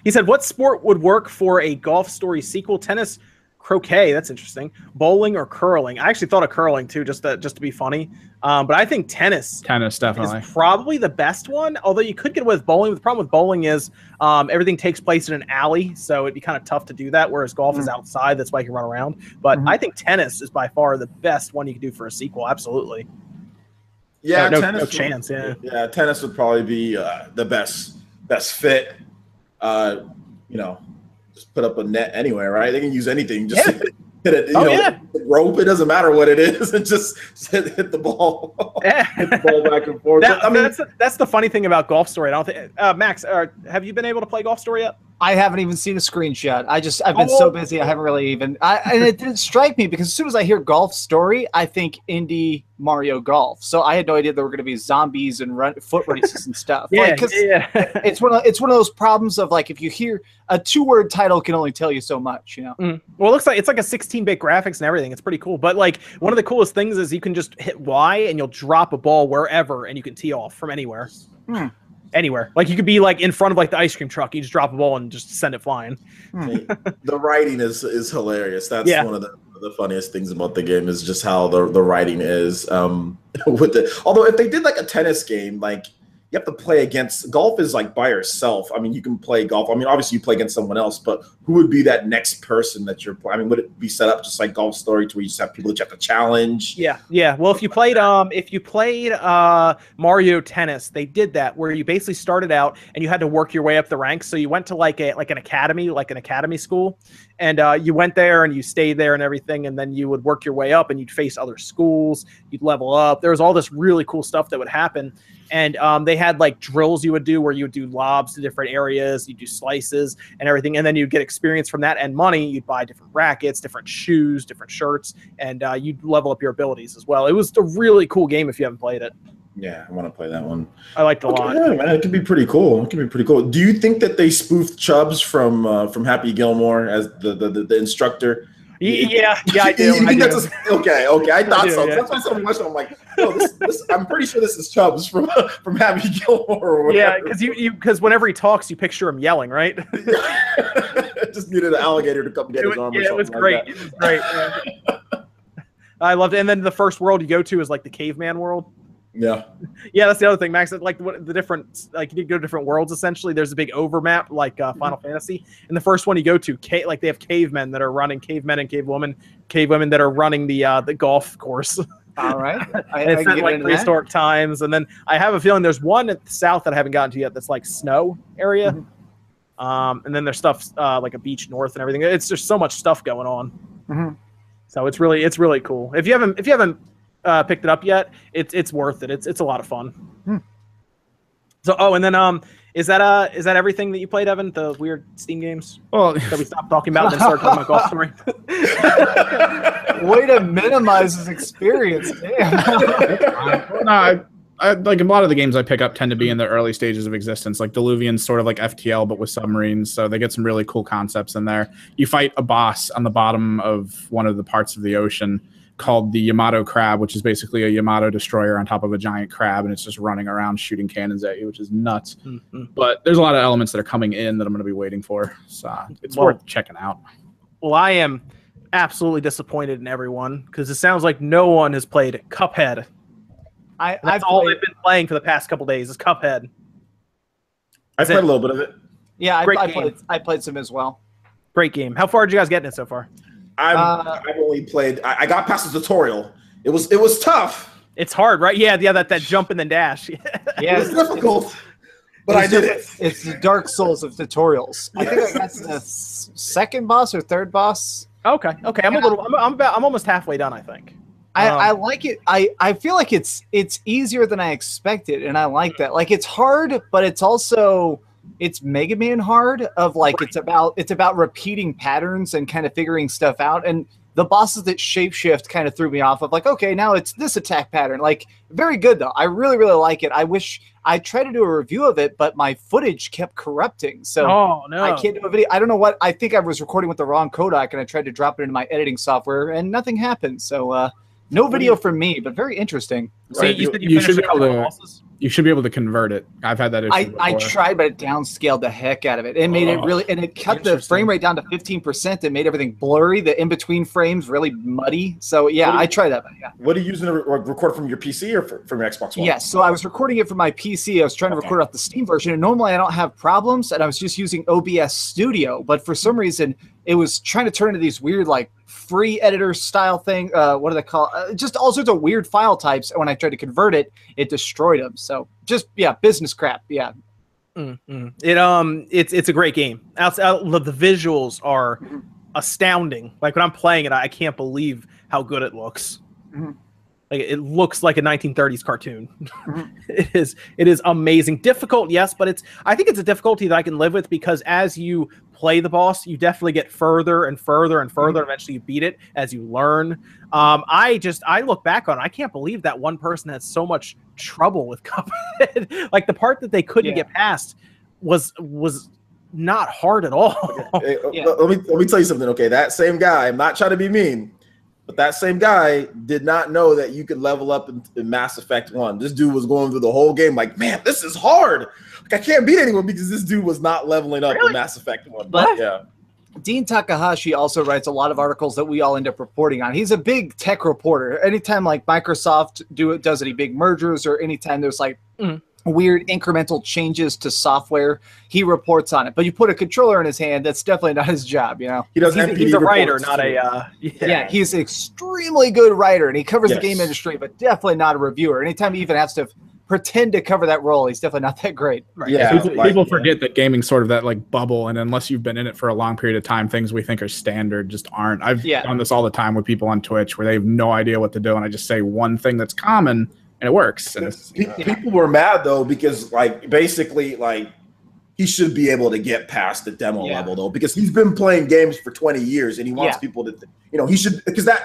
He said, "What sport would work for a golf story sequel? Tennis, croquet. That's interesting. Bowling or curling? I actually thought of curling too, just to, just to be funny. Um, but I think tennis tennis definitely. is probably the best one. Although you could get away with bowling. The problem with bowling is um, everything takes place in an alley, so it'd be kind of tough to do that. Whereas golf is outside, that's why you can run around. But Mhm. I think tennis is by far the best one you can do for a sequel. Absolutely. yeah, no, tennis no would- chance. Yeah. Yeah, tennis would probably be uh, the best best fit. Uh, you know, just put up a net anywhere, right? They can use anything. Just Yeah. hit it. You Oh, know, yeah. rope. It doesn't matter what it is. And just, just hit, hit the ball. hit the ball back and forth. That- I mean, that's that's the funny thing about Golf Story. I don't think uh, Max, uh, have you been able to play Golf Story yet? I haven't even seen a screenshot. I just I've been Oh. so busy. I haven't really even. I and it didn't strike me because as soon as I hear golf story, I think indie Mario Golf. So I had no idea there were going to be zombies and run, foot races and stuff. Like, 'cause yeah. It's one of it's one of those problems of like if you hear a two word title can only tell you so much. You know. Mm. Well, it looks like it's like a 16-bit graphics and everything. It's pretty cool. But like one of the coolest things is you can just hit Y and you'll drop a ball wherever and you can tee off from anywhere. Hmm. Anywhere. Like you could be like in front of like the ice cream truck. You just drop a ball and just send it flying. the writing is is hilarious. That's Yeah. one of the, the funniest things about the game is just how the the writing is. Um, with the although if they did like a tennis game, like you have to play against golf is like by yourself. I mean, you can play golf. I mean, obviously you play against someone else, but who would be that next person that you're? I mean, would it be set up just like golf story to where you just have people that you have to challenge? Yeah, yeah. Well, if you played um if you played uh Mario Tennis, they did that where you basically started out and you had to work your way up the ranks. So you went to like a like an academy, like an academy school, and uh, you went there and you stayed there and everything, and then you would work your way up and you'd face other schools, you'd level up. There was all this really cool stuff that would happen. And um, they had like drills you would do where you would do lobs to different areas, you do slices and everything, and then you'd get experience from that and money. You'd buy different rackets, different shoes, different shirts, and uh, you'd level up your abilities as well. It was a really cool game if you haven't played it. Yeah, I want to play that one. I liked it a Okay, lot. yeah, man, it could be pretty cool. It could be pretty cool. Do you think that they spoofed Chubbs from uh, from Happy Gilmore as the the, the, the instructor? Yeah, yeah, I You do. I do. that's a- okay, okay. I thought do, so. yeah. That's why watched it. I'm like, no, this, this, I'm pretty sure this is Chubbs from from Happy Gilmore. Or Yeah, because you you because whenever he talks, you picture him yelling, right? just needed an alligator to come get It his arm. yeah, it was great. like It was great. yeah. I loved it. And then the first world you go to is like the caveman world. That. Yeah, Yeah, that's the other thing, Max. Like what the different, like you go to different worlds. Essentially, there's a big overmap, like uh, Final Fantasy. And the first one you go to, ca- like they have cavemen that are running, cavemen and cavewomen, cavewomen that are running the uh, the golf course. All right. I, and I it's set like into that. prehistoric times. And then I have a feeling there's one at the south that I haven't gotten to yet. That's like snow area. Mm-hmm. Um, and then there's stuff uh, like a beach north and everything. It's just so much stuff going on. Mhm. So it's really it's really cool. If you haven't if you haven't uh, picked it up yet, it's it's worth it. It's it's a lot of fun. Hmm. So oh, and then um, is that uh is that everything that you played, Evan? The weird Steam games Well, that we stopped talking about and then started talking about golf story. Way to minimize his experience. Damn. no, I, I, like a lot of the games I pick up tend to be in the early stages of existence. Like Diluvion's sort of like FTL, but with submarines. So they get some really cool concepts in there. You fight a boss on the bottom of one of the parts of the ocean called the Yamato crab, which is basically a Yamato destroyer on top of a giant crab, and it's just running around shooting cannons at you, which is nuts. Mhm. But there's a lot of elements that are coming in that I'm going to be waiting for, so it's Well- worth checking out. Well, I am absolutely disappointed in everyone because it sounds like no one has played Cuphead. I, That's I've all played, I've been playing for the past couple days is Cuphead. I Is played it- a little bit of it. yeah, I, I played I played some as well. Great game. How far did you guys get in it so far? I'm, Uh, I've only played. I, I got past the tutorial. It was it was tough. It's hard, right? Yeah, yeah, that, that jump and then dash. Yeah, It was difficult, but I did the- it. It's the Dark Souls of tutorials. I think I got the second boss or third boss. okay, okay. I'm a little. I'm, I'm about. I'm almost halfway done. I think. I, Um, I like it. I, I feel like it's it's easier than I expected, and I like that. Like it's hard, but it's also it's Mega Man hard. Of like it's about it's about repeating patterns and kind of figuring stuff out. And the bosses that shapeshift kind of threw me off. Of like, okay, now it's this attack pattern. Like very good though. I really really like it. I wish I tried to do a review of it, but my footage kept corrupting. So. Oh no! I can't do a video. I don't know what. I think I was recording with the wrong codec, and I tried to drop it into my editing software, and nothing happened. So, uh, no video from me, but very interesting. So Right, you, you- said you, you finished should be able to- bosses? You should be able to convert it. I've had that issue. I, I tried, but it downscaled the heck out of it. It made it Oh, really, and it cut the frame rate down to fifteen percent. It made everything blurry. The in between frames really muddy. So yeah, you- I tried that. But yeah. What are you using to re- record from your PC or fr- from your Xbox One? Yes. So I was recording it from my PC. I was trying to Okay. record off the Steam version, and normally I don't have problems, and I was just using OBS Studio. But for some reason, it was trying to turn into these weird, like free editor style thing. Uh, what do they call? Uh, just all sorts of weird file types. And when I tried to convert it, it destroyed them. So just yeah, business crap. Yeah. Mm, mm. It um, it's it's a great game. Outside, the the visuals are Mhm. astounding. Like when I'm playing it, I can't believe how good it looks. Mhm. Like it looks like a 1930s cartoon. Mhm. it is it is amazing. Difficult, yes, but it's I think it's a difficulty that I can live with because as you play the boss, you definitely get further and further and further. Mm-hmm. Eventually, you beat it as you learn. Um, I just I look back on, it, I can't believe that one person had so much trouble with Cuphead. like the part that they couldn't Yeah. get past was was not hard at all. Hey, uh, Yeah. Let me let me tell you something. Okay, that same guy. I'm not trying to be mean, but that same guy did not know that you could level up in, in Mass Effect One. This dude was going through the whole game like, man, this is hard. Like I can't beat anyone because this dude was not leveling up Really? in Mass Effect One. What? Yeah. Dean Takahashi also writes a lot of articles that we all end up reporting on. He's a big tech reporter. Anytime like Microsoft do it does any big mergers or anytime there's like Mhm. weird incremental changes to software, he reports on it. But you put a controller in his hand, that's definitely not his job, you know. He does he's, MPD he's a writer, not a uh, yeah. Yeah, he's an extremely good writer and he covers the game industry, but definitely not a reviewer. Anytime he even has to pretend to cover that role, he's definitely not that great. Right. Yeah. people, like- people forget that gaming's sort of that like bubble, and unless you've been in it for a long period of time, things we think are standard just aren't. I've Yeah. done this all the time with people on Twitch where they have no idea what to do, and I just say one thing that's common and it works. And it's, Pe- People were mad though because like basically like he should be able to get past the demo Yeah. level though because he's been playing games for 20 years and he wants Yeah. people to th- you know he should because that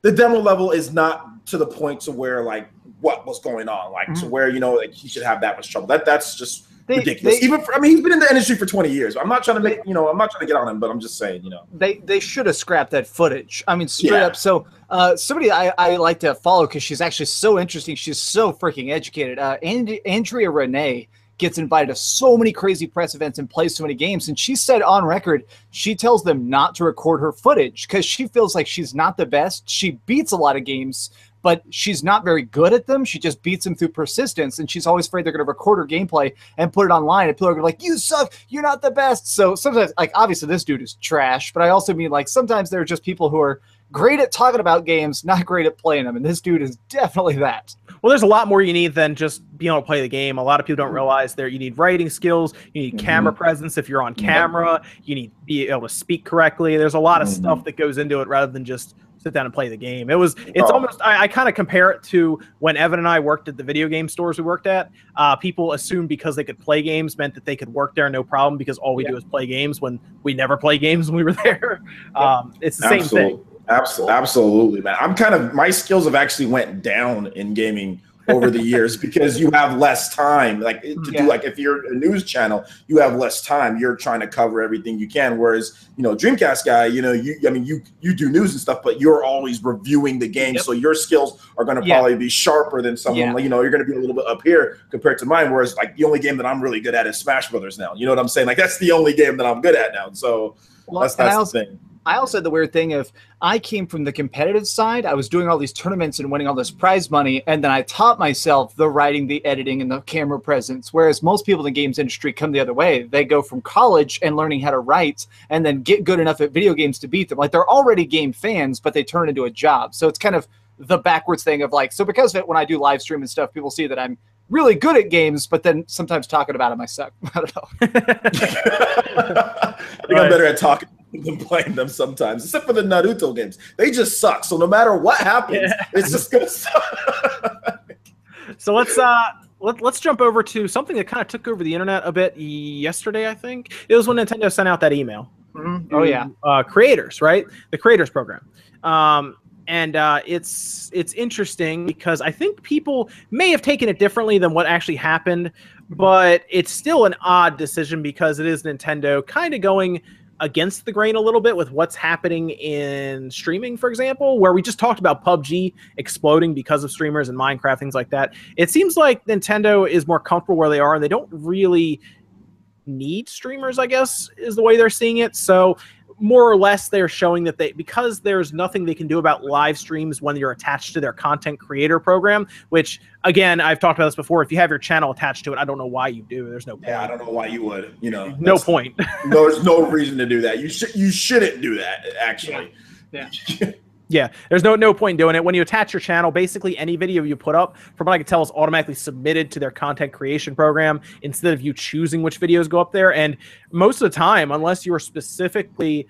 the demo level is not to the point to where like what was going on like to where you know like he should have that much trouble that that's just Mm-hmm. They- ridiculous they- even for, I mean he's been in the industry for 20 years I'm not trying to make you know I'm not trying to get on him but I'm just saying you know they they should have scrapped that footage. I mean, straight Yeah. up. So, uh, somebody I, I like to follow because she's actually so interesting. She's so freaking educated. Uh, and, Andrea Rene gets invited to so many crazy press events and plays so many games. And she said on record, she tells them not to record her footage because she feels like she's not the best. She beats a lot of games. But she's not very good at them. She just beats them through persistence, and she's always afraid they're going to record her gameplay and put it online, and people are going to be like, "You suck. You're not the best." So sometimes, like obviously, this dude is trash. But I also mean like sometimes there are just people who are great at talking about games, not great at playing them, and this dude is definitely that. Well, there's a lot more you need than just being able to play the game. A lot of people don't realize there you need writing skills, you need Mhm. camera presence if you're on camera, you need to be able to speak correctly. There's a lot of Mhm. stuff that goes into it rather than just sit down and play the game. It was it's Oh. almost I, I kind of compare it to when Evan and I worked at the video game stores we worked at. Uh, people assumed because they could play games meant that they could work there no problem because all we do is play games when we never play games when we were there. Um, it's the same thing. Absolutely. Absolutely, absolutely, man. I'm kind of my skills have actually went down in gaming over the years because you have less time. Like to Yeah. do like if you're a news channel you have less time. You're trying to cover everything you can. Whereas you know dreamcast guy you know you i mean you you do news and stuff but you're always reviewing the game. Yep. so your skills are going to Yeah. probably be sharper than someone Yeah. like, you know you're going to be a little bit up here compared to mine whereas like the only game that i'm really good at is smash brothers now. You know what i'm saying? Like that's the only game that i'm good at now. So Well, that's I that's also, the thing I also had the weird thing of I came from the competitive side. I was doing all these tournaments and winning all this prize money, and then I taught myself the writing, the editing, and the camera presence. Whereas most people in the games industry come the other way. They go from college and learning how to write, and then get good enough at video games to beat them. Like they're already game fans, but they turn into a job. So it's kind of the backwards thing of like. So because of it, when I do live stream and stuff, people see that I'm really good at games, but then sometimes talking about them I suck. I don't know. I think I'm better at talking than playing them sometimes, except for the Naruto games. They just suck. So no matter what happens, Yeah. it's just gonna suck. So let's uh let, let's jump over to something that kind of took over the internet a bit yesterday. I think it was when Nintendo sent out that email. Mhm. Oh yeah. uh, creators, right? The creators program. Um, and uh, it's it's interesting because I think people may have taken it differently than what actually happened, but it's still an odd decision because it is Nintendo kind of going against the grain a little bit with what's happening in streaming, for example, where we just talked about PUBG exploding because of streamers and Minecraft, things like that. It seems like Nintendo is more comfortable where they are and they don't really need streamers, I guess, is the way they're seeing it. So more or less they're showing that they because there's nothing they can do about live streams when you're attached to their content creator program which again i've talked about this before if you have your channel attached to it i don't know why you do there's no point yeah, I don't know why you would. You know, no point No, there's no reason to do that. You should. You shouldn't do that. Actually. Yeah. yeah there's no no point in doing it when you attach your channel basically any video you put up from what i can tell is automatically submitted to their content creation program instead of you choosing which videos go up there and most of the time unless you're specifically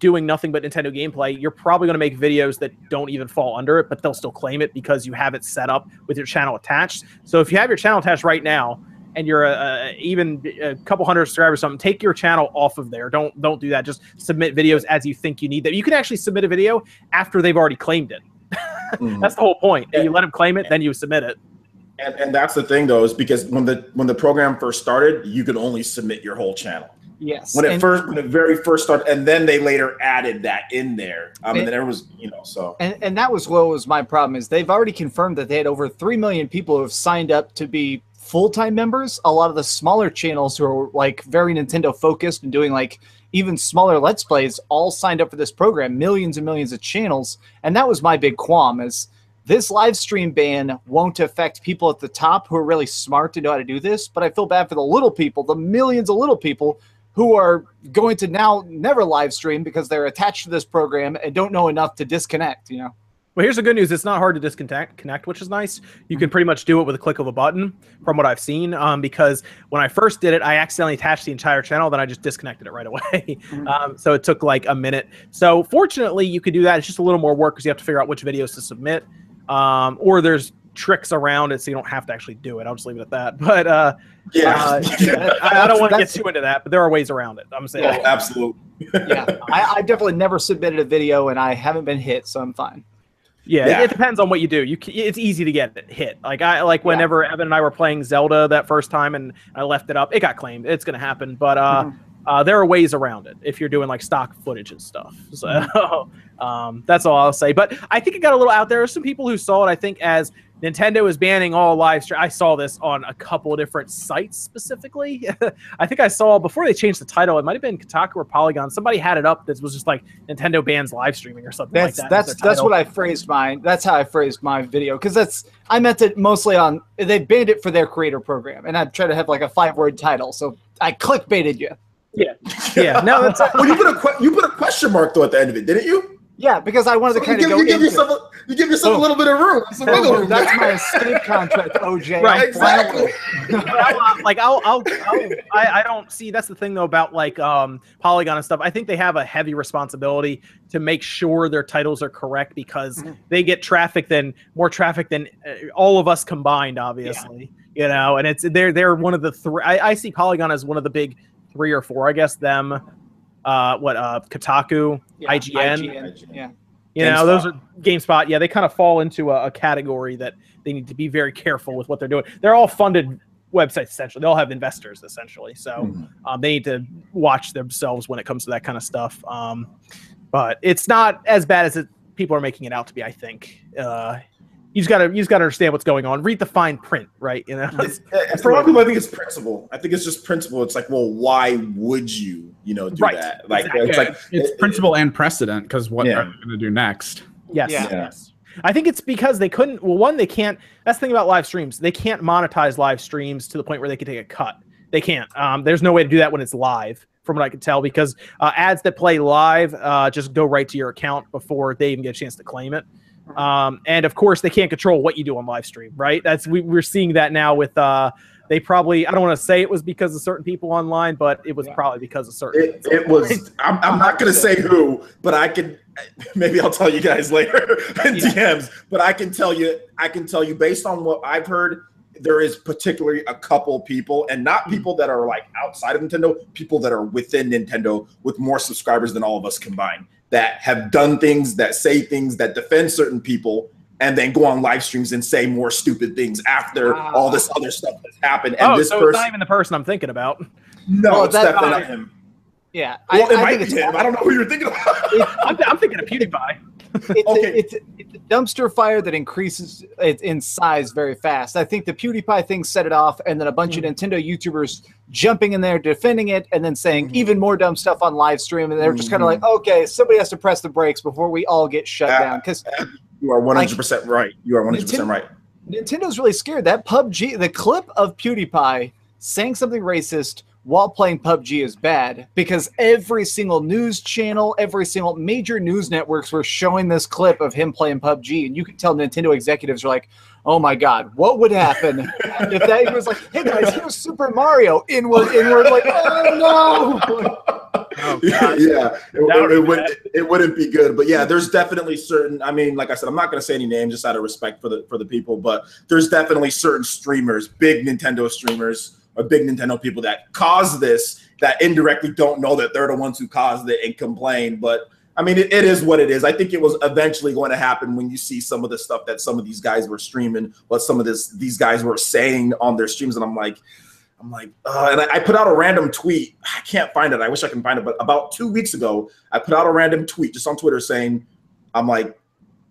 doing nothing but Nintendo gameplay, you're probably going to make videos that don't even fall under it, but they'll still claim it because you have it set up with your channel attached. So if you have your channel attached right now and you're a, a, even a couple hundred subscribers or something, take your channel off of there. Don't don't do that. Just submit videos as you think you need them. You can actually submit a video after they've already claimed it. Mhm. That's the whole point. You let them claim it, then you submit it. And, and that's the thing though, is because when the when the program first started, you could only submit your whole channel. Yes. When it And- first when it very first started, and then they later added that in there. Um, and And- then there was, you know, so And, and that was what was my problem is they've already confirmed that they had over 3 million people who have signed up to be full-time members a lot of the smaller channels who are like very nintendo focused and doing like even smaller let's plays all signed up for this program millions and millions of channels. And that was my big qualm is this live stream ban won't affect people at the top who are really smart to know how to do this but i feel bad for the little people the millions of little people who are going to now never live stream because they're attached to this program and don't know enough to disconnect you know Well, here's the good news: it's not hard to disconnect, connect, which is nice. You can pretty much do it with a click of a button, from what I've seen. Um, because when I first did it, I accidentally attached the entire channel, then I just disconnected it right away. um, so it took like a minute. So fortunately, you could do that. It's just a little more work because you have to figure out which videos to submit, um, or there's tricks around it, so you don't have to actually do it. I'll just leave it at that. But uh, yeah, uh, I, I don't want to get That's- too into that, but there are ways around it. I'm saying. oh, absolutely. yeah, I, I definitely never submitted a video and I haven't been hit, so I'm fine. Yeah, Yeah. It, it depends on what you do. You it's easy to get hit. Like I like whenever Evan and I were playing Zelda that first time and I left it up, it got claimed. It's gonna happen, but uh, Mhm. uh, there are ways around it if you're doing like stock footage and stuff. So um, that's all I'll say. But I think it got a little out there. Some people who saw it, I think, as Nintendo is banning all live stream. I saw this on a couple different sites specifically. I think I saw before they changed the title. It might have been Kotaku or Polygon. Somebody had it up that was just like Nintendo bans live streaming or something That's like that. as that's that's what I phrased mine. That's how I phrased my video because that's I meant it mostly on they banned it for their creator program, and I tried to have like a five word title, so I clickbaited you. Yeah, yeah, no, that's well, you put a que- you put a question mark though at the end of it, didn't you? Yeah, because I wanted to kind you, of give, go you give into. yourself a, you give yourself Oh. a little bit of room, some wiggle Oh, room. that's my escape contract, OJ. Right, I'm exactly. I'll, like I'll, I'll, I'll I, I don't see that's the thing though about like um Polygon and stuff. I think they have a heavy responsibility to make sure their titles are correct because Mhm. they get traffic than more traffic than uh, all of us combined, obviously. You know, and it's they're they're one of the three. I, I see Polygon as one of the big three or four. I guess them, uh, what uh Kotaku, Yeah, IGN. Yeah. You know, those are GameSpot. Yeah, they kind of fall into a, a category that they need to be very careful with what they're doing. They're all funded websites essentially. They all have investors essentially, so Mhm. um, they need to watch themselves when it comes to that kind of stuff. Um, but it's not as bad as it, people are making it out to be. I think uh, you just gotta you just gotta understand what's going on. Read the fine print, right? You know, It's- uh, for a lot of people, I think it's principle. I think it's just principle. It's like, well, why would you, you know, do Right. that? Like, Exactly. it's like it's it- principle and precedent because what Yeah. are they going to do next? yes, Yeah. yes. I think it's because they couldn't. Well, one, they can't. That's the thing about live streams. They can't monetize live streams to the point where they can take a cut. They can't. Um, there's no way to do that when it's live, from what I can tell, because uh, ads that play live uh, just go right to your account before they even get a chance to claim it. Um, and of course, they can't control what you do on live stream, right? That's we, we're seeing that now with. Uh, they probably. I don't want to say it was because of certain people online, but it was Yeah. probably because of certain. It, it was. I'm, I'm not going to say who, but I can. Maybe I'll tell you guys later in Yeah. DMs. But I can tell you. I can tell you based on what I've heard. There is particularly a couple people, and not Hmm. people that are like outside of Nintendo, people that are within Nintendo with more subscribers than all of us combined, that have done things, that say things, that defend certain people, and then go on live streams and say more stupid things after Wow. all this other stuff has happened. And oh, this so it's not even the person I'm thinking about. no, Well, it's that- definitely uh, not him. Yeah, Well, it I might think be it's him. I don't know who you're thinking about. I'm, I'm thinking of PewDiePie. It's, Okay. a, it's, a, it's a dumpster fire that increases it in size very fast. I think the PewDiePie thing set it off, and then a bunch of Nintendo YouTubers jumping in there, defending it, and then saying Mhm. even more dumb stuff on live stream. And they're just kind of Mhm. like, okay, somebody has to press the brakes before we all get shut Yeah. down. Because You are 100% right. You are 100% Nintendo- right. Nintendo's really scared. That PUBG, the clip of PewDiePie saying something racist while playing PUBG is bad because every single news channel, every single major news networks were showing this clip of him playing PUBG. And you could tell Nintendo executives are like, oh my God, what would happen if that he was like, hey guys, here's Super Mario, inward, inward, like, oh no. yeah, yeah. It, That would it, would, it wouldn't be good. But yeah, there's definitely certain. I mean, like I said, I'm not going to say any names just out of respect for the for the people. But there's definitely certain streamers, big Nintendo streamers, or big Nintendo people that cause this that indirectly don't know that they're the ones who caused it and complain. But I mean, it, it is what it is. I think it was eventually going to happen when you see some of the stuff that some of these guys were streaming, what some of this these guys were saying on their streams, and I'm like. I'm like, uh, and I, I put out a random tweet. I can't find it. I wish I can find it. But about two weeks ago, I put out a random tweet just on Twitter saying, I'm like,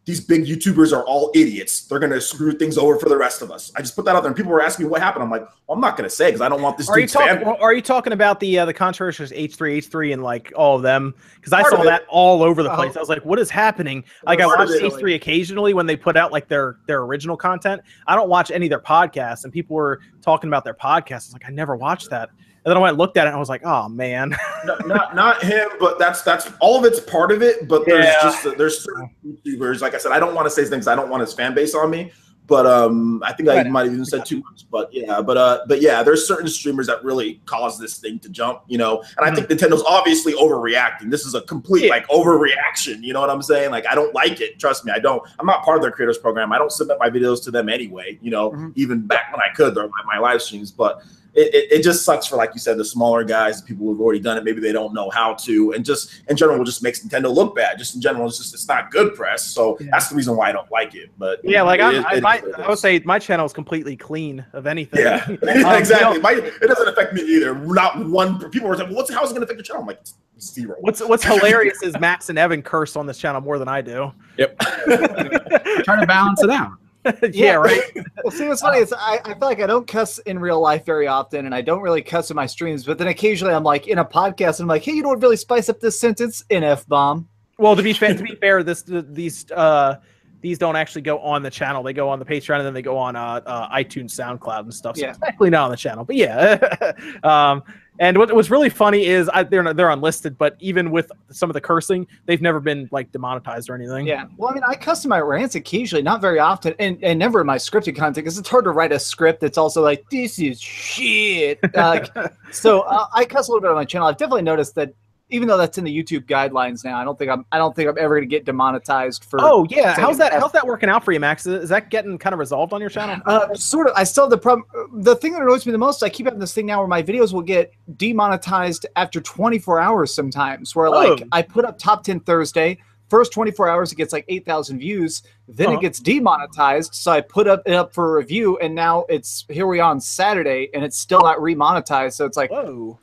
these big YouTubers are all idiots. They're gonna screw things over for the rest of us. I just put that out there, and people were asking me what happened. I'm like, well, I'm not gonna say because I don't want this Are you dude's talking? fan. Are you talking about the uh, the controversial H three H three and like all of them? Because I saw that all over the place. I was like, what is happening? Like I watch it. H three occasionally when they put out like their their original content. I don't watch any of their podcasts, and people were talking about their podcasts. I was like, I never watched that. And then I went and looked at it, and I was like, oh man. No, not not him, but that's that's all of it's part of it. But there's Yeah. just there's certain YouTubers. Like I said, I don't want to say things. I don't want his fan base on me. But um, I think I might have even said too much. But yeah, but uh, but yeah, there's certain streamers that really cause this thing to jump. You know, and I think Nintendo's obviously overreacting. This is a complete Yeah. like overreaction. You know what I'm saying? Like I don't like it. Trust me, I don't. I'm not part of their creators program. I don't submit my videos to them anyway. You know, Mhm. even back when I could, or my, my live streams, but it, it, it just sucks for like you said the smaller guys the people who've already done it maybe they don't know how to and just in general it just makes nintendo look bad just in general it's just it's not good press so Yeah. that's the reason why i don't like it but Yeah, like it I'm, I, it my, is what it I would say my channel is completely clean of anything. yeah Um, exactly you know, My, it doesn't affect me either not one people were saying well, what's how is it going to affect your channel i'm like zero What's what's hilarious is Max and Evan curse on this channel more than I do. Yep. Trying to balance it out. yeah, right. Well, see, what's funny is I, I feel like I don't cuss in real life very often, and I don't really cuss in my streams. But then occasionally I'm like in a podcast, and I'm like, hey, you know what really spice up this sentence? An f bomb. Well, to be fair, to be fair, this these uh these don't actually go on the channel. They go on the Patreon and then they go on uh, uh iTunes, SoundCloud, and stuff. So Yeah. it's technically not on the channel, but yeah. um, and what what's really funny is I, they're not- they're unlisted, but even with some of the cursing, they've never been like demonetized or anything. Yeah. Well, I mean, I cuss in my rants occasionally, not very often, and, and never in my scripted content because it's hard to write a script that's also like, this is shit. Like, so uh, I cuss a little bit on my channel. I've definitely noticed that even though that's in the YouTube guidelines now, I don't think I'm I don't think I'm ever going to get demonetized for. Oh yeah, how's that? How's that working out for you, Max? Is, that getting kind of resolved on your channel? Uh, sort of. I still have the problem. The thing that annoys me the most, I keep having this thing now where my videos will get demonetized after 24 hours sometimes. Where like Oh. I put up top 10 Thursday, first 24 hours it gets like 8,000 views, then Uh-huh. it gets demonetized. So I put up it up for review, and now it's here we are on Saturday, and it's still not remonetized. So it's like, Whoa.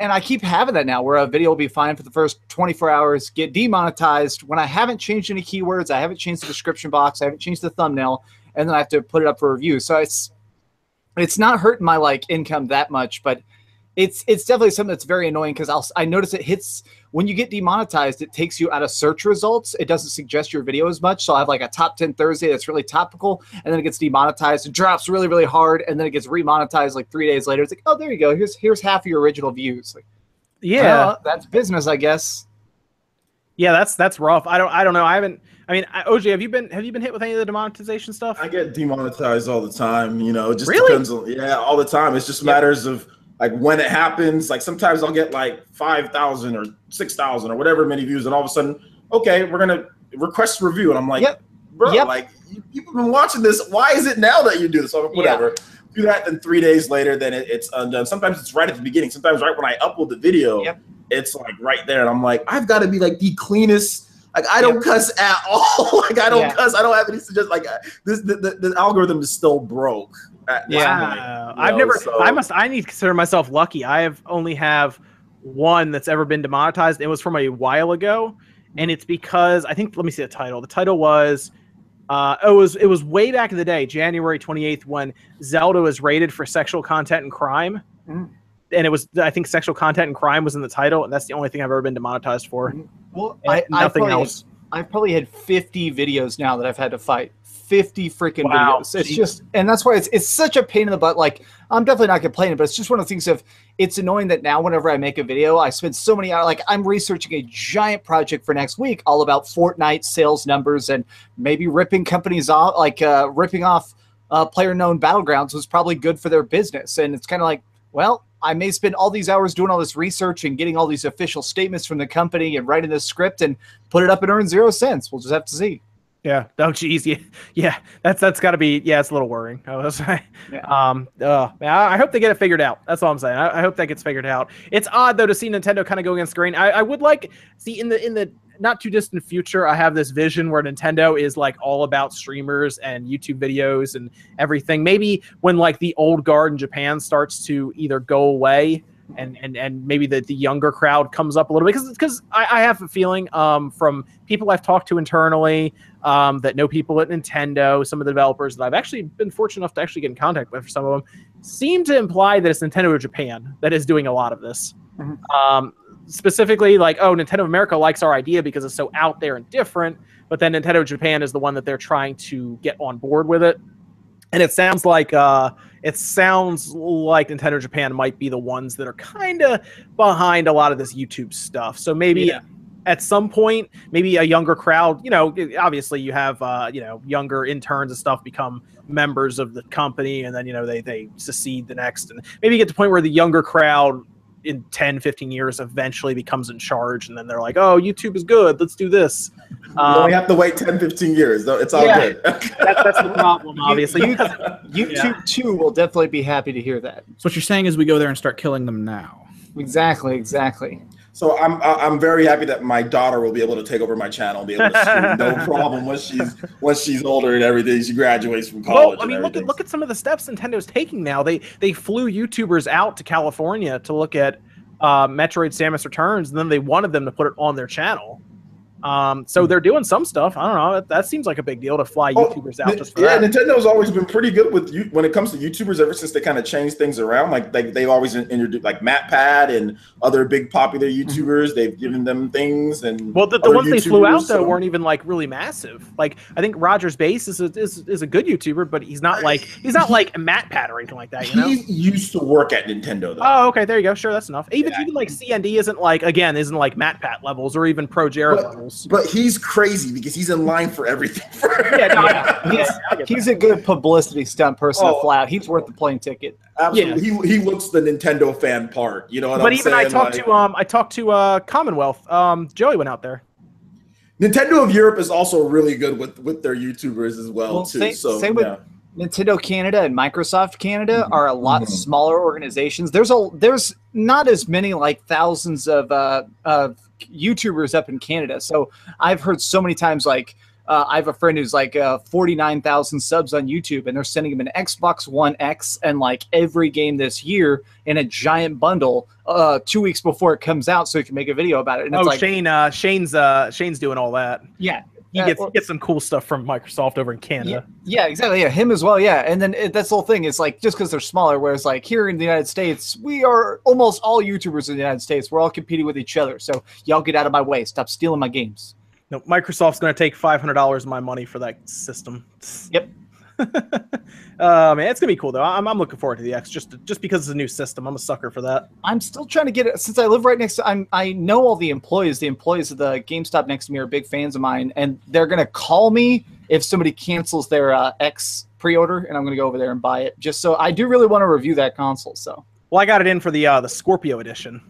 And I keep having that now, where a video will be fine for the first 24 hours, get demonetized when I haven't changed any keywords, I haven't changed the description box, I haven't changed the thumbnail, and then I have to put it up for review. So it's it's not hurting my like income that much, but it's it's definitely something that's very annoying because I'll I notice it hits when you get demonetized, it takes you out of search results. It doesn't suggest your video as much. So I have like a top 10 Thursday that's really topical, and then it gets demonetized. It drops really, really hard, and then it gets remonetized like three days later. It's like, oh, there you go. Here's here's half of your original views. Like, Yeah. well, that's business, I guess. Yeah, that's that's rough. I don't I don't know. I haven't. I mean, I- OJ, have you been have you been hit with any of the demonetization stuff? I get demonetized all the time. You know, it just Really? depends on yeah, all the time. It's just matters of like when it happens. Like sometimes I'll get like five thousand or six thousand or whatever many views, and all of a sudden, okay, we're gonna request review, and I'm like, Yep. bro, Yep. like you, people have been watching this. Why is it now that you do this? So I'm Yeah. whatever. Do that, then three days later, then it, it's undone. Sometimes it's right at the beginning. Sometimes right when I upload the video, Yep. it's like right there, and I'm like, I've got to be like the cleanest. Like I don't cuss at all. like I don't Yeah. cuss. I don't have any suggest. Like this, the, the, the algorithm is still broke. At Yeah. point, I've know, never. so- I must. I need to consider myself lucky. I have only have one that's ever been demonetized. It was from a while ago, and it's because I think. Let me see the title. The title was. Uh, it was it was way back in the day, January twenty eighth, when Zelda was rated for sexual content and crime, Mhm. and it was I think sexual content and crime was in the title, and that's the only thing I've ever been demonetized for. Well, And I, I've nothing probably, else. I've probably had 50 videos now that I've had to fight. 50 freaking Wow. videos. It's Jeez. just, and that's why it's it's such a pain in the butt. Like, I'm definitely not complaining, but it's just one of the things of it's annoying that now whenever I make a video, I spend so many hours. Like, I'm researching a giant project for next week, all about Fortnite sales numbers and maybe ripping companies off, like uh, ripping off uh, PlayerUnknown's Battlegrounds was probably good for their business. And it's kind of like, well, I may spend all these hours doing all this research and getting all these official statements from the company and writing this script and put it up and earn zero cents. We'll just have to see. Yeah. Oh, geez. Yeah. Yeah. That's that's got to be. Yeah, it's a little worrying. I was. Yeah. Um. Uh, I hope they get it figured out. That's all I'm saying. I, I hope that gets figured out. It's odd though to see Nintendo kind of go against grain. I, I would like see in the in the not too distant future. I have this vision where Nintendo is like all about streamers and YouTube videos and everything. Maybe when like the old guard in Japan starts to either go away. And, and, and maybe the, the younger crowd comes up a little bit because because I, I have a feeling um, from people I've talked to internally um, that know people at Nintendo, some of the developers that I've actually been fortunate enough to actually get in contact with for some of them, seem to imply that it's Nintendo of Japan that is doing a lot of this. Mhm. Um, specifically, like, oh, Nintendo of America likes our idea because it's so out there and different, but then Nintendo of Japan is the one that they're trying to get on board with it. And it sounds like uh, it sounds like Nintendo Japan might be the ones that are kind of behind a lot of this YouTube stuff. So maybe Yeah. at some point, maybe a younger crowd, you know, obviously you have, uh, you know, younger interns and stuff become members of the company and then, you know, they, they secede the next. And maybe you get to the point where the younger crowd in 10, 15 years eventually becomes in charge. And then they're like, oh, YouTube is good. Let's do this. you Um, only have to wait 10, 15 years. though. It's all Yeah. good. that, that's the problem, obviously. You- YouTube too will definitely be happy to hear that. So what you're saying is we go there and start killing them now. Exactly, exactly. So I'm I'm very happy that my daughter will be able to take over my channel, and be able to stream no problem once she's once she's older and everything. She graduates from college. Well, I mean, look at look at some of the steps Nintendo's taking now. They they flew YouTubers out to California to look at uh, Metroid: Samus Returns, and then they wanted them to put it on their channel. Um, so they're doing some stuff. I don't know. That, that seems like a big deal to fly Oh, YouTubers out Ni- just for yeah, that. Nintendo's always been pretty good with you when it comes to YouTubers. Ever since they kind of changed things around, like they they've always introduced like MatPat and other big popular YouTubers. They've given them things and Well, the, the other ones they flew out though so- weren't even like really massive. Like I think Rogersbase is a, is, is a good YouTuber, but he's not like he's not like a Matt Pat or anything like that. You know. He used to work at Nintendo though. Oh, okay. There you go. Sure, that's enough. Even Yeah. even like CDN isn't like again isn't like Matt Pat levels or even Pro Jared But- levels. But he's crazy because he's in line for everything. Yeah, no, Yeah, he's, he's a good publicity stunt person Oh. to fly out. He's worth the plane ticket. Absolutely, he, he looks the Nintendo fan part. You know what but I'm even saying? I talked Like, to um I talked to uh Commonwealth. Um Joey went out there. Nintendo of Europe is also really good with with their YouTubers as well, Well, too. same- so same with- Nintendo Canada and Microsoft Canada Mhm. are a lot Mhm. smaller organizations. There's a there's not as many like thousands of uh, of YouTubers up in Canada. So I've heard so many times like uh, I have a friend who's like uh, 49,000 subs on YouTube, and they're sending him an Xbox One X and like every game this year in a giant bundle uh, two weeks before it comes out, so he can make a video about it. And oh, it's like, Shane, uh, Shane's uh, Shane's doing all that. yeah, He Yeah, gets he gets some cool stuff from Microsoft over in yeah, Canada. yeah, exactly. Yeah, him as well. Yeah, and then it, that's the whole thing. It's like just because they're smaller, whereas like here in the United States, we are almost all YouTubers in the United States. We're all competing with each other. So y'all get out of my way. Stop stealing my games. No, Microsoft's going to take five hundred dollars of my money for that system. Yep. Uh, man, it's gonna be cool though. I'm, I'm looking forward to the X just just because it's a new system. I'm a sucker for that. I'm still trying to get it since I live right next to. I'm I know all the employees. The employees of the GameStop next to me are big fans of mine, and they're gonna call me if somebody cancels their uh, X pre-order, and I'm gonna go over there and buy it. Just so I do really want to review that console. So Well, I got it in for the uh, the Scorpio edition.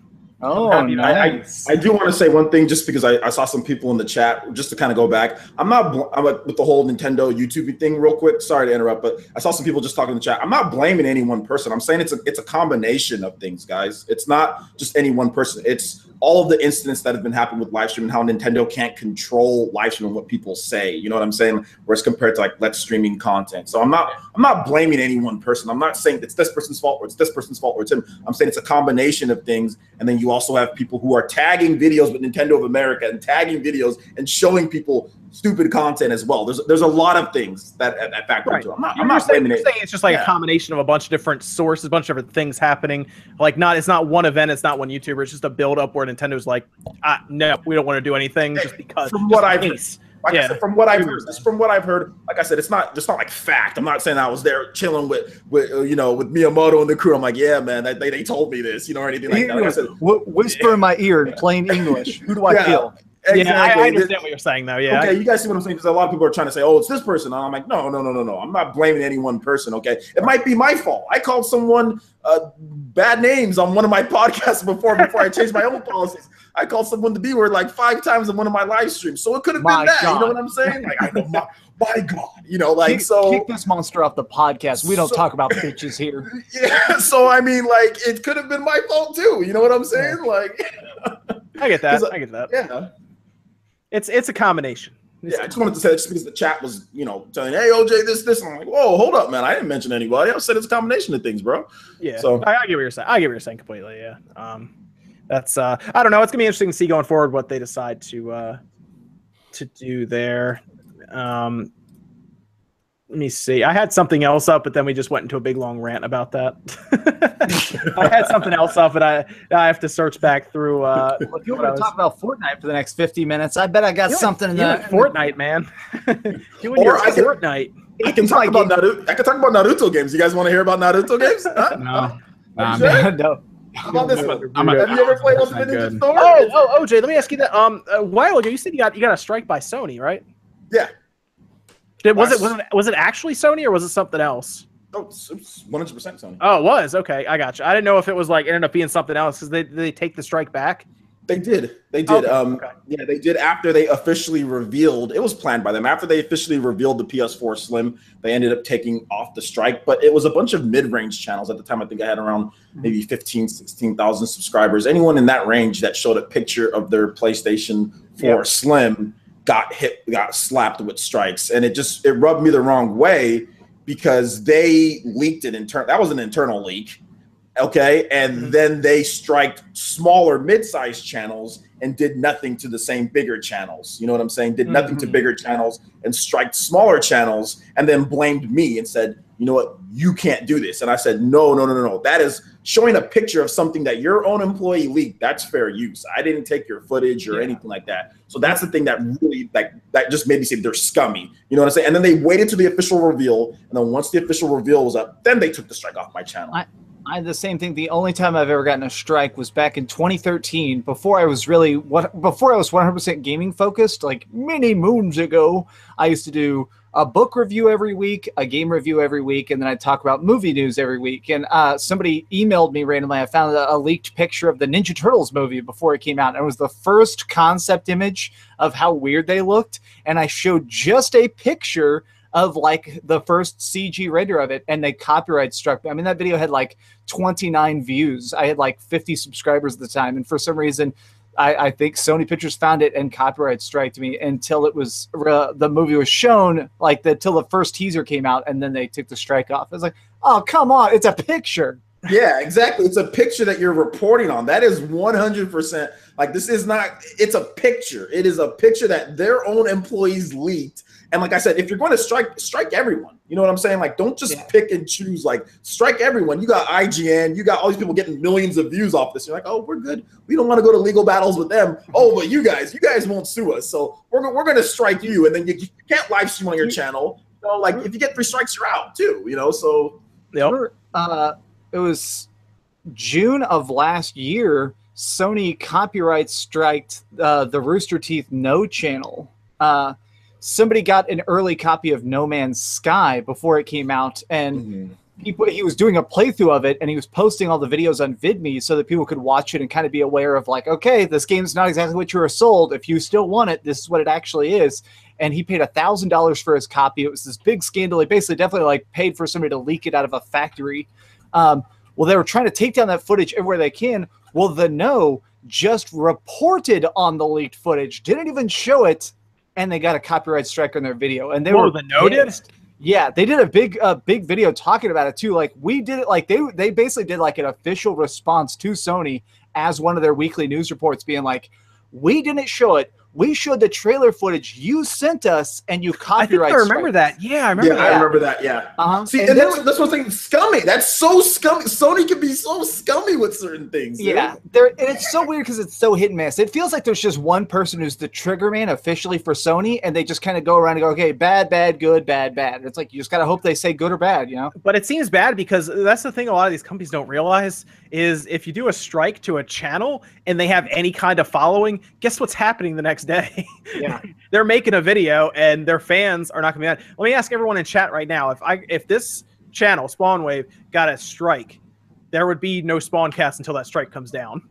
Oh, happy about I, nice. I, I do want to say one thing just because I, I saw some people in the chat just to kind of go back. I'm not bl- I'm like, with the whole Nintendo YouTube thing real quick. Sorry to interrupt, but I saw some people just talking in the chat. I'm not blaming any one person. I'm saying it's a it's a combination of things, guys. It's not just any one person. It's all of the incidents that have been happening with live stream and how Nintendo can't control live stream and what people say. You know what I'm saying? Whereas compared to like let's streaming content. So I'm not I'm not blaming any one person. I'm not saying it's this person's fault or it's this person's fault or it's him. I'm saying it's a combination of things. And then you also have people who are tagging videos with Nintendo of America and tagging videos and showing people stupid content as well. There's there's a lot of things that that, that factor Right. into it. I'm not, You're, I'm not saying, blaming you're it. saying it's just like Yeah. a combination of a bunch of different sources, a bunch of different things happening. Like not it's not one event, it's not one YouTuber. It's just a build up where Nintendo's like, ah, no, we don't want to do anything just because. From just what I've heard. Like Yeah. I said, from what I've heard, from what I've heard, like I said, it's not just not like fact. I'm not saying I was there chilling with with uh, you know with Miyamoto and the crew. I'm like, yeah, man, they, they, they told me this, you know, or anything like that. Like I said, Wh- whisper in my ear in plain English. Who do I Yeah. Feel? Yeah, I, I exactly. understand what you're saying though. Yeah. Okay, you guys see what I'm saying? Because a lot of people are trying to say, "Oh, it's this person." And I'm like, "No, no, no, no, no. I'm not blaming any one person. Okay, it might be my fault. I called someone uh, bad names on one of my podcasts before before I changed my own policies. I called someone the B word like five times in one of my live streams, so it could have been that. You know what I'm saying? Like, I know, my, my God, you know, like kick, so. kick this monster off the podcast. We don't So- talk about bitches here. Yeah, so I mean, like, it could have been my fault too. You know what I'm saying? Like, I get that. 'Cause, uh, I get that. yeah. It's it's a combination. It's- Yeah, I just wanted to say that just because the chat was, you know, telling, "Hey, OJ, this, this," and I'm like, "Whoa, hold up, man! I didn't mention anybody. I said it's a combination of things, bro." Yeah, So- I, I get what you're saying. I get what you're saying completely. Yeah, um, that's uh, I don't know. It's gonna be interesting to see going forward what they decide to uh, to do there. Um, let me see. I had something else up, but then we just went into a big long rant about that. I had something else up, but I I have to search back through. Uh, If you want to was- talk about Fortnite for the next 50 minutes, I bet I got You something in you the Fortnite, man. you and Or your I can- Fortnite. I can talk about game. Naruto. I can talk about Naruto games. You guys want to hear about Naruto games? Huh? No, nah, sure? man. no. How about this one? I'm a- Have you ever played Ultimate Ninja. Storm? Oh, oh, OJ, let me ask you that. Um, a while ago, you said you got you got a strike by Sony, right? Yeah. Did, was it was it was it actually Sony or was it something else? Oh, it's, it's 100% Sony. Oh, it was okay. I got you. I didn't know if it was like ended up being something else because they they take the strike back. They did. They did. Okay, um, okay. Yeah, they did after they officially revealed. It was planned by them. After they officially revealed the PS4 Slim, they ended up taking off the strike. But it was a bunch of mid-range channels at the time. I think I had around maybe 15, 16,000 subscribers. Anyone in that range that showed a picture of their PlayStation 4 Yep. Slim got hit, got slapped with strikes, and it just it rubbed me the wrong way because they leaked it internal. That was an internal leak okay and Mhm. then they striked smaller mid-sized channels and did nothing to the same bigger channels you know what i'm saying did nothing to Mhm. bigger channels and striked smaller channels and then blamed me and said you know what? You can't do this. And i said no no no no no. That is showing a picture of something that your own employee leaked. That's fair use. I didn't take your footage or Yeah. anything like that. So that's the thing that really like that just made me say they're scummy. You know what i'm saying? And then they waited to the official reveal. And then once the official reveal was up then they took the strike off my channel. I- I had the same thing. The only time I've ever gotten a strike was back in 2013, before I was really what before I was 100% gaming focused. Like many moons ago, I used to do a book review every week, a game review every week, and then I'd talk about movie news every week. And uh, somebody emailed me randomly. I found a, a leaked picture of the Ninja Turtles movie before it came out, and it was the first concept image of how weird they looked. And I showed just a picture of like the first CG render of it, and they copyright struck me. I mean, that video had like 29 views. I had like 50 subscribers at the time, and for some reason, I, I think Sony Pictures found it and copyright striked me until it was uh, the movie was shown, like the till the first teaser came out, and then they took the strike off. I was like, oh come on, it's a picture. Yeah, exactly. It's a picture that you're reporting on. That is 100% like this is not, it's a picture. It is a picture that their own employees leaked. And like I said, if you're going to strike, strike everyone. You know what I'm saying? Like, don't just Yeah. pick and choose. Like, strike everyone. You got IGN, you got all these people getting millions of views off this. You're like, oh, we're good. We don't want to go to legal battles with them. Oh, but you guys, you guys won't sue us. So we're, we're going to strike you. And then you, you can't live stream on your channel. So, like, if you get three strikes, you're out too. You know, so Yep. Uh, it was June of last year. Sony copyright striked uh, the Rooster Teeth Know channel. Uh, somebody got an early copy of No Man's Sky before it came out, and he put, he was doing a playthrough of it, and he was posting all the videos on VidMe so that people could watch it and kind of be aware of like, okay, this game's not exactly what you were sold. If you still want it, this is what it actually is. And he paid a thousand dollars for his copy. It was this big scandal. He basically definitely like paid for somebody to leak it out of a factory. Um, well, they were trying to take down that footage everywhere they can. Well, the Know just reported on the leaked footage, didn't even show it, and they got a copyright strike on their video. And they were the Know did? pissed. Yeah, they did a big, uh, big video talking about it too. Like we did it, like they they basically did like an official response to Sony as one of their weekly news reports, being like, "We didn't show it. We showed the trailer footage you sent us, and you I think copyright." I remember that. Yeah, I remember yeah, that. I remember that. Yeah. Uh-huh. See, And and, then- that's, that's one thing. Scummy. That's so scummy. Sony can be so scummy with certain things. dude. Yeah, there, and it's so weird because it's so hit and miss. It feels like there's just one person who's the trigger man officially for Sony, and they just kind of go around and go, "Okay, bad, bad, good, bad, bad." It's like you just gotta hope they say good or bad, you know? But it seems bad because that's the thing a lot of these companies don't realize is if you do a strike to a channel and they have any kind of following, guess what's happening the next day? Yeah. They're making a video and their fans are not going to be mad. Let me ask everyone in chat right now if I if this channel Spawn Wave got a strike, there would be no Spawn cast until that strike comes down,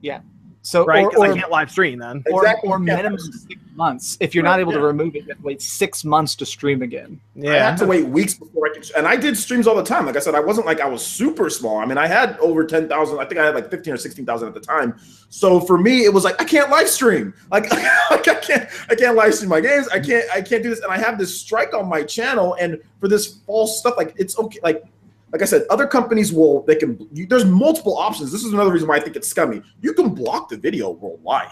So right? or, Because I can't live stream then. or, Exactly. or Yeah. minimum six months. If you're Right, not able to remove it, you have to wait six months to stream again. Yeah, I Yeah. had to wait weeks before I could, and I did streams all the time. Like I said, I wasn't like I was super small. I mean, I had over ten thousand. I think I had like fifteen or sixteen thousand at the time. So for me, it was like I can't live stream. Like, like I can't, I can't live stream my games. I can't, I can't do this. And I have this strike on my channel, and for this false stuff, like it's okay. Like, like I said, other companies will. They can. You, there's multiple options. This is another reason why I think it's scummy. You can block the video worldwide.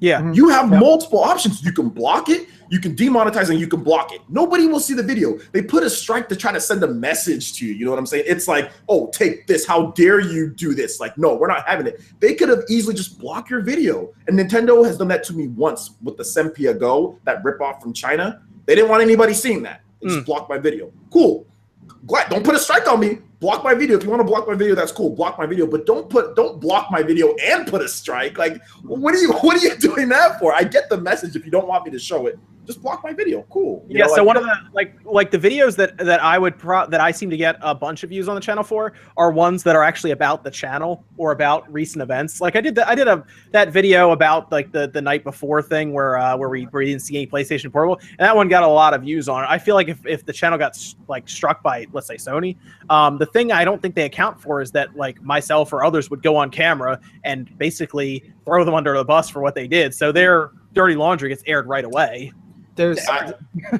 Yeah. Mm-hmm. You have Yeah. multiple options. You can block it, you can demonetize, and you can block it. Nobody will see the video. They put a strike to try to send a message to you. You know what I'm saying? It's like, oh, take this. How dare you do this? Like, no, we're not having it. They could have easily just blocked your video. And Nintendo has done that to me once with the Sempia Go, that ripoff from China. They didn't want anybody seeing that. They just mm. blocked my video. Cool. Don't put a strike on me. Block my video. If you want to block my video, that's cool. Block my video, but don't put don't block my video and put a strike. Like, what are you what are you doing that for? I get the message. If you don't want me to show it, just block my video. Cool. You yeah, know, so like- one of the like like the videos that that I would pro that I seem to get a bunch of views on the channel for are ones that are actually about the channel or about recent events. Like I did the, I did a that video about like the the night before thing where uh where we where we didn't see any PlayStation Portable and that one got a lot of views on it. I feel like if if the channel got like struck by let's say Sony, um the thing I don't think they account for is that like myself or others would go on camera and basically throw them under the bus for what they did. So their dirty laundry gets aired right away. There's I-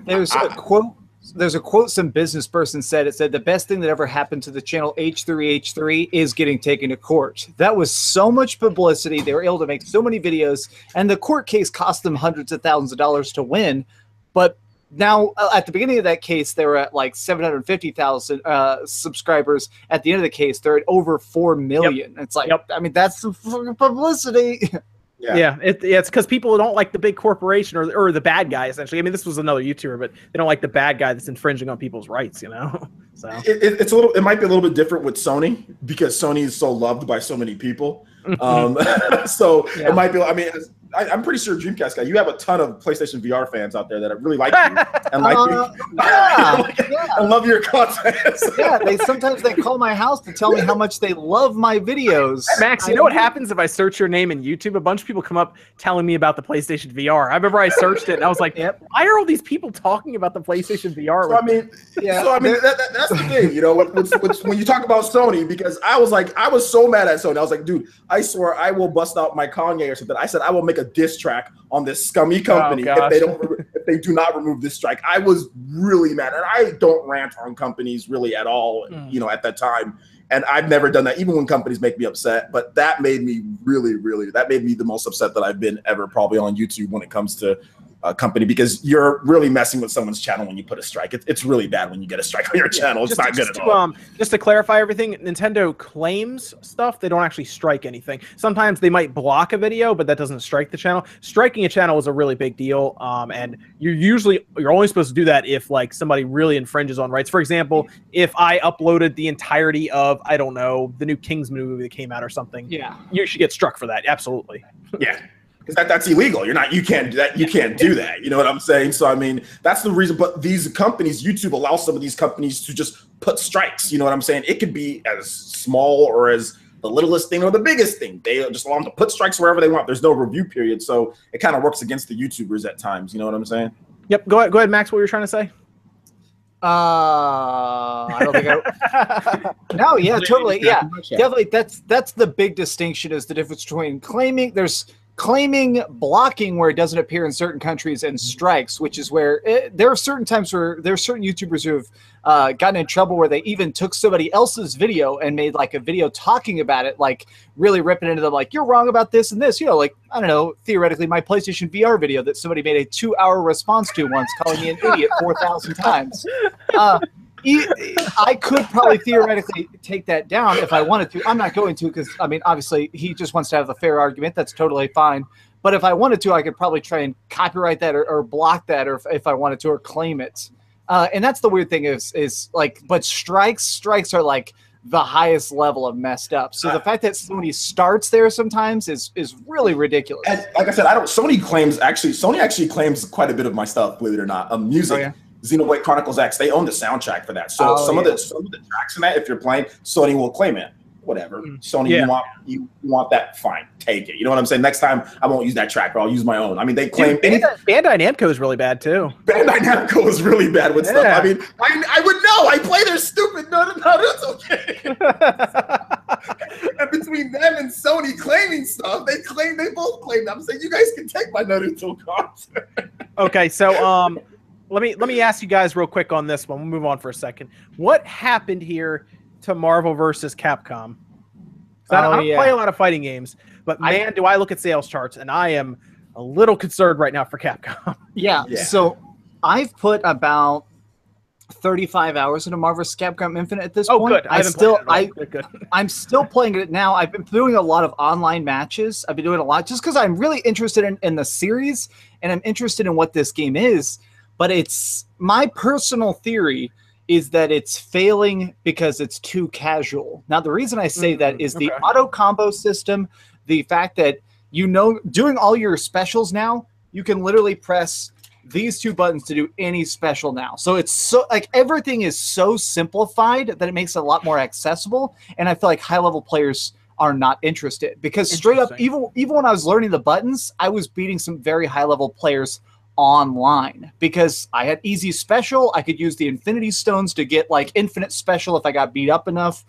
there's a quote there's a quote some business person said it said the best thing that ever happened to the channel H3H3 is getting taken to court. That was so much publicity. They were able to make so many videos and the court case cost them hundreds of thousands of dollars to win. But now uh, at the beginning of that case they were at like 750,000 uh, subscribers. At the end of the case they're at over 4 million. It's like Yep. I mean that's the publicity. Yeah. Yeah, it, yeah, it's because people don't like the big corporation or, or the bad guy. Essentially, I mean, this was another YouTuber, but they don't like the bad guy that's infringing on people's rights. You know, so it, it- it's a little it might be a little bit different with sony because sony is so loved by so many people um so Yeah. it might be i mean I, i'm pretty sure dreamcast guy you have a ton of playstation vr fans out there that really like you and like Uh, you yeah, yeah. I love your content. yeah, they sometimes they call my house to tell me how much they love my videos. Max, you know what happens if I search your name in YouTube? A bunch of people come up telling me about the PlayStation VR. I remember I searched it and I was like, Yep. why are all these people talking about the PlayStation VR? So I mean, Yeah. so I mean, that, that, that's the thing, you know, with, with, with- when you talk about Sony, because I was like, I was so mad at Sony. I was like, dude, I swear I will bust out my Kanye or something. I said I will make a diss track on this scummy company if they don't if they do not remove this strike. I was really mad, and I don't rant on companies really at all. Mm. You know, at that time, and I've never done that, even when companies make me upset. But that made me really, really that made me the most upset that I've been ever probably on YouTube when it comes to a company because you're really messing with someone's channel when you put a strike. It, it's really bad when you get a strike on your channel. It's just, not good just at to, all. Um, just to clarify everything, Nintendo claims stuff. They don't actually strike anything. Sometimes they might block a video, but that doesn't strike the channel. Striking a channel is a really big deal. Um, and you're usually you're only supposed to do that if like somebody really infringes on rights. For example, if I uploaded the entirety of I don't know the new Kingsman movie that came out or something, Yeah. you should get struck for that. Absolutely. Yeah. Because that, that's illegal. You're not, you can't do that. You can't do that. You know what I'm saying? So, I mean, that's the reason. But these companies, YouTube allows some of these companies to just put strikes. You know what I'm saying? It could be as small or as the littlest thing or the biggest thing. They just allow them to put strikes wherever they want. There's no review period. So it kind of works against the YouTubers at times. You know what I'm saying? Yep. Go ahead. Go ahead, Max. What were you trying to say? Uh, I don't think I. no, yeah, totally, yeah, definitely. That's that's the big distinction is the difference between claiming there's claiming blocking where it doesn't appear in certain countries and strikes, which is where it, there are certain times where there are certain YouTubers who have uh, gotten in trouble where they even took somebody else's video and made like a video talking about it, like really ripping into them, like you're wrong about this and this. You know, like I don't know, theoretically, my PlayStation VR video that somebody made a two-hour response to once, calling me an idiot four thousand times. Uh, I could probably theoretically take that down if I wanted to. I'm not going to because I mean, obviously, he just wants to have a fair argument. That's totally fine. But if I wanted to, I could probably try and copyright that or, or block that, or if, if I wanted to, or claim it. Uh, and that's the weird thing is is like, but strikes strikes are like the highest level of messed up. So the fact that somebody starts there sometimes is is really ridiculous. And like I said, I don't. Sony claims actually. Sony actually claims quite a bit of my stuff. Believe it or not, um, music. Oh, yeah? Xenoblade Chronicles X. They own the soundtrack for that. So Oh, some of the some of the tracks in that, if you're playing, Sony will claim it. Whatever. Mm. Sony, Yeah. you want you want that? Fine, take it. You know what I'm saying? Next time, I won't use that track, but I'll use my own. I mean, they claim Dude, Bandai, Bandai Namco is really bad too. Bandai Namco is really bad with stuff. I mean, I, I would know. I play their stupid. No, no, no, it's okay. and between them and Sony claiming stuff, they claim they both claim. I'm saying you guys can take my Naruto cards. okay, so um, let me let me ask you guys real quick on this one. We'll move on for a second. What happened here to Marvel versus Capcom? I, don't, Oh, I don't yeah. play a lot of fighting games, but I- man, do I look at sales charts and I am a little concerned right now for Capcom. Yeah. Yeah. So I've put about 35 hours into Marvel vs. Capcom Infinite at this oh, point. good. I, I haven't still played I it at all. Good, good. I'm still playing it now. I've been doing a lot of online matches. I've been doing a lot just because I'm really interested in, in the series and I'm interested in what this game is. But it's my personal theory is that it's failing because it's too casual. Now, the reason I say that Mm, is the okay. auto combo system, the fact that you know, doing all your specials now, you can literally press these two buttons to do any special now. So it's so like everything is so simplified that it makes it a lot more accessible. And I feel like high level players are not interested because straight up, even even when I was learning the buttons, I was beating some very high level players online because I had easy special. I could use the infinity stones to get like infinite special if I got beat up enough.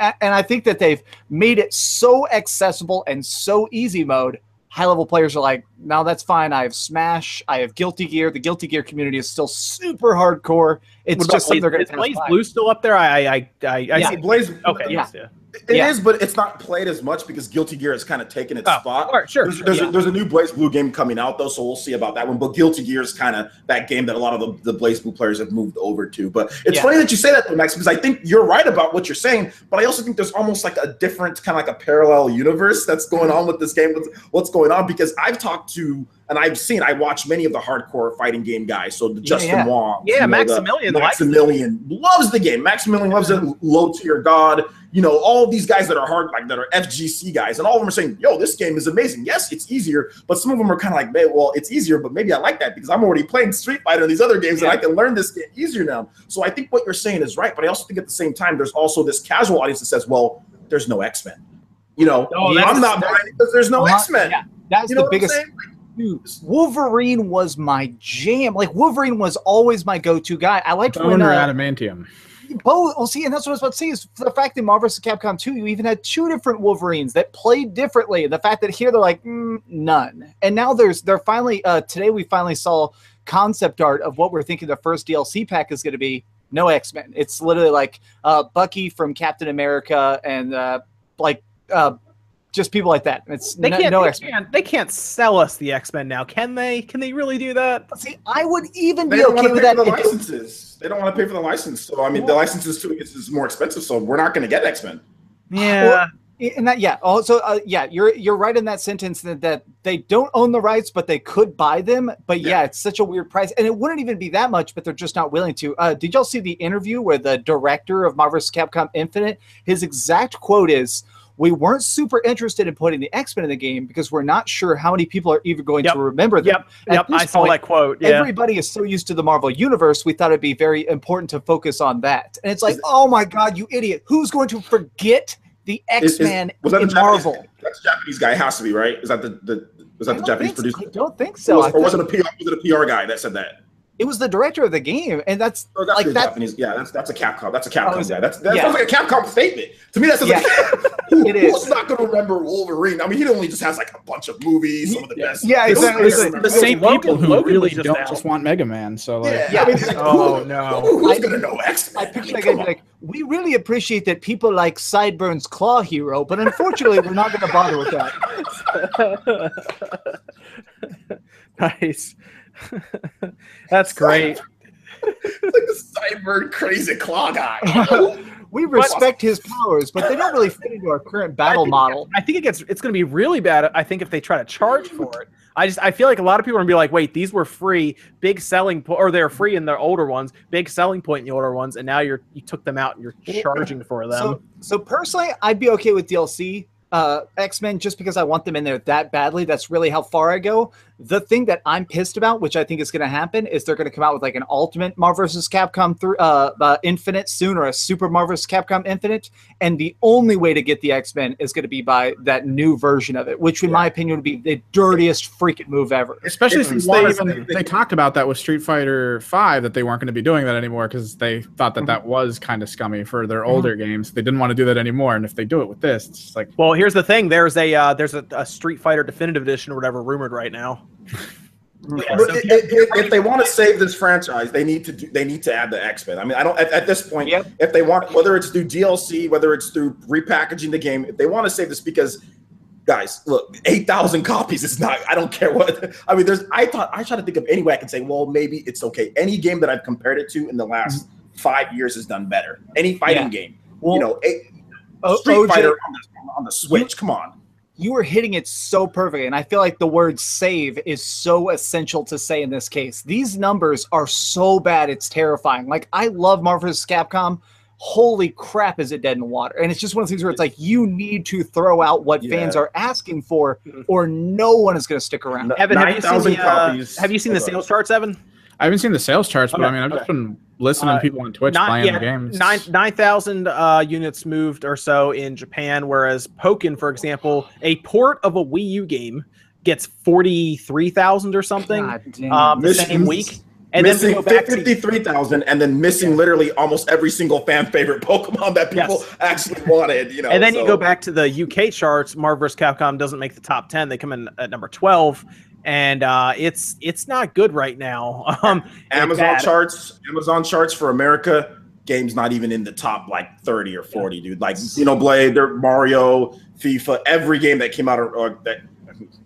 A- And I think that they've made it so accessible and so easy mode. High level players are like, no, that's fine. I have Smash. I have Guilty Gear. The Guilty Gear community is still super hardcore. It's What about just something they're Blaze, going is to BlazBlue still up there? I I I, I, I Yeah. see. Blaze, Okay, Yeah. yeah. It Yeah. is, but it's not played as much because Guilty Gear has kind of taken its Oh, spot. right, sure. There's, there's, yeah. a, there's a new BlazBlue game coming out though, so we'll see about that one. But Guilty Gear is kind of that game that a lot of the, the BlazBlue players have moved over to. But it's Yeah. funny that you say that, though, Max, because I think you're right about what you're saying. But I also think there's almost like a different kind of like a parallel universe that's going on with this game. What's, what's going on? Because I've talked to and I've seen, I watch many of the hardcore fighting game guys. So the Justin yeah. Wong, Yeah, you know, the- Maximilian. Maximilian loves the game. Maximilian loves it. Low tier God. You know, all these guys that are hard, like that are FGC guys, and all of them are saying, "Yo, this game is amazing." Yes, it's easier, but some of them are kind of like, "Man, well, it's easier, but maybe I like that because I'm already playing Street Fighter and these other games, and I can learn this game easier now." So I think what you're saying is right, but I also think at the same time, there's also this casual audience that says, "Well, there's no X Men." You know, Oh, I'm not buying because there's no. X Men. Yeah, that's You know the biggest. saying? Dude, Wolverine was my jam. Like Wolverine was always my go-to guy. I liked Bone when or uh, adamantium? Both. Well, see, and that's what I was about to say is the fact that Marvel vs. Capcom 2, you even had two different Wolverines that played differently. The fact that here they're like mm, none, and now there's they're finally uh, today we finally saw concept art of what we're thinking the first DLC pack is going to be. No X Men. It's literally like uh, Bucky from Captain America and uh, like uh, just people like that. It's They no, can't. no they, X Men. can't they can't sell us the X Men now, can they? Can they really do that? See, I would even They be don't okay want to with pay that. for the if licenses. They don't want to pay for the license. So I mean, the licenses too is, is more expensive. So we're not going to get X Men. Yeah. And that, yeah. Also, uh, yeah, you're you're right in that sentence that, that they don't own the rights, but they could buy them. But yeah. Yeah. it's such a weird price, and it wouldn't even be that much, but they're just not willing to. Uh, did y'all see the interview where the director of marvel's. Capcom Infinite? His exact quote is. We weren't super interested in putting the X Men in the game because we're not sure how many people are even going Yep. to remember them. Yep. At Yep. this I saw point, that quote. Yeah. Everybody is so used to the Marvel universe, we thought it'd be very important to focus on that. And it's like, Is- oh my god, you idiot! Who's going to forget the X Men was that the in Japanese? Marvel? That's the Japanese guy. It has to be right. Is that the, the was that I the Japanese producer? I don't think Or so. was, or was it a PR? Was it a PR guy that said that? It was the director of the game, and that's Or that's like the that. Japanese. Yeah, that's that's a Capcom. That's a Oh, Capcom um, is it? guy. That's that Yeah. sounds like a Capcom statement to me. That sounds Yeah. like who, It is. who's not going to remember Wolverine? I mean, he only just has like a bunch of movies, some of the Yeah. best. Yeah, exactly. gonna It's the same Logan- people who Logan really just don't out. just want Mega Man. So like, Yeah, Yeah. I mean, it's like, Oh, who, no. who- who's I- going to know X? I picture that guy be like, we really appreciate that people like Sideburns Claw Hero, but unfortunately, we're not going to bother with that. nice. That's great. It's like the cyber crazy claw guy. we respect his powers, but they don't really fit into our current battle model. I think it gets it's going to be really bad. I think if they try to charge for it. I just I feel like a lot of people are going to be like, wait, these were free, big selling po- or they're free in the older ones, big selling point in the older ones, and now you're you took them out and you're charging for them. So, so personally, I'd be okay with DLC uh, X Men just because I want them in there that badly. That's really how far I go. The thing that I'm pissed about, which I think is going to happen, is they're going to come out with like an Ultimate Marvel vs. Capcom through uh, uh, Infinite soon, or a Super Marvel vs. Capcom Infinite. And the only way to get the X Men is going to be by that new version of it, which, in my opinion, would be the dirtiest freaking move ever. especially If since they even say- they talked about that with Street Fighter Five that they weren't going to be doing that anymore because they thought that Mhm. that was kind of scummy for their older games. They didn't want to do that anymore, and if they do it with this, it's like well, here's the thing. There's a uh, there's a, a Street Fighter Definitive Edition or whatever rumored right now. If, if- if they want to save this franchise, they need to do, they need to add the X Men. I mean, I don't at, at this point. Yep. If they want, whether it's through DLC, whether it's through repackaging the game, if they want to save this, because guys, look, eight thousand copies is not. I don't care what. I mean, there's. I thought I try to think of any way I can say, well, maybe it's okay. Any game that I've compared it to in the last mm-hmm. five years has done better. Any fighting Yeah. game, Well, you know, a, O- Street OJ Fighter on the, on the Switch. Come on. You were hitting it so perfectly and i feel like the word save is so essential to say in this case. These numbers are so bad it's terrifying. Like i love marvel vs. Capcom. Holy crap is it dead in the water. And it's just one of those things where it's like you need to throw out what fans are asking for Mhm. or no one is going to stick around. Evan, have you seen the uh, have you seen the sales charts, Evan? I haven't seen the sales charts, but I mean, I've just been listening Uh, to people on Twitch Nine, playing yeah, the games. nine nine thousand uh, units moved or so in Japan, whereas Pokken, for example, a port of a Wii U game gets forty three thousand or something um, the Miss- same week. And then we missing go back to 53,000 and then missing literally almost every single fan favorite Pokemon that people Yes. actually wanted, you know. and then you go back to the UK charts. Marvel vs. Capcom doesn't make the top ten; they come in at number twelve, and uh, it's it's not good right now. Um, Amazon charts, Amazon charts for America, games not even in the top like 30 or 40, dude. Like Xenoblade, there Mario, FIFA, every game that came out or, or that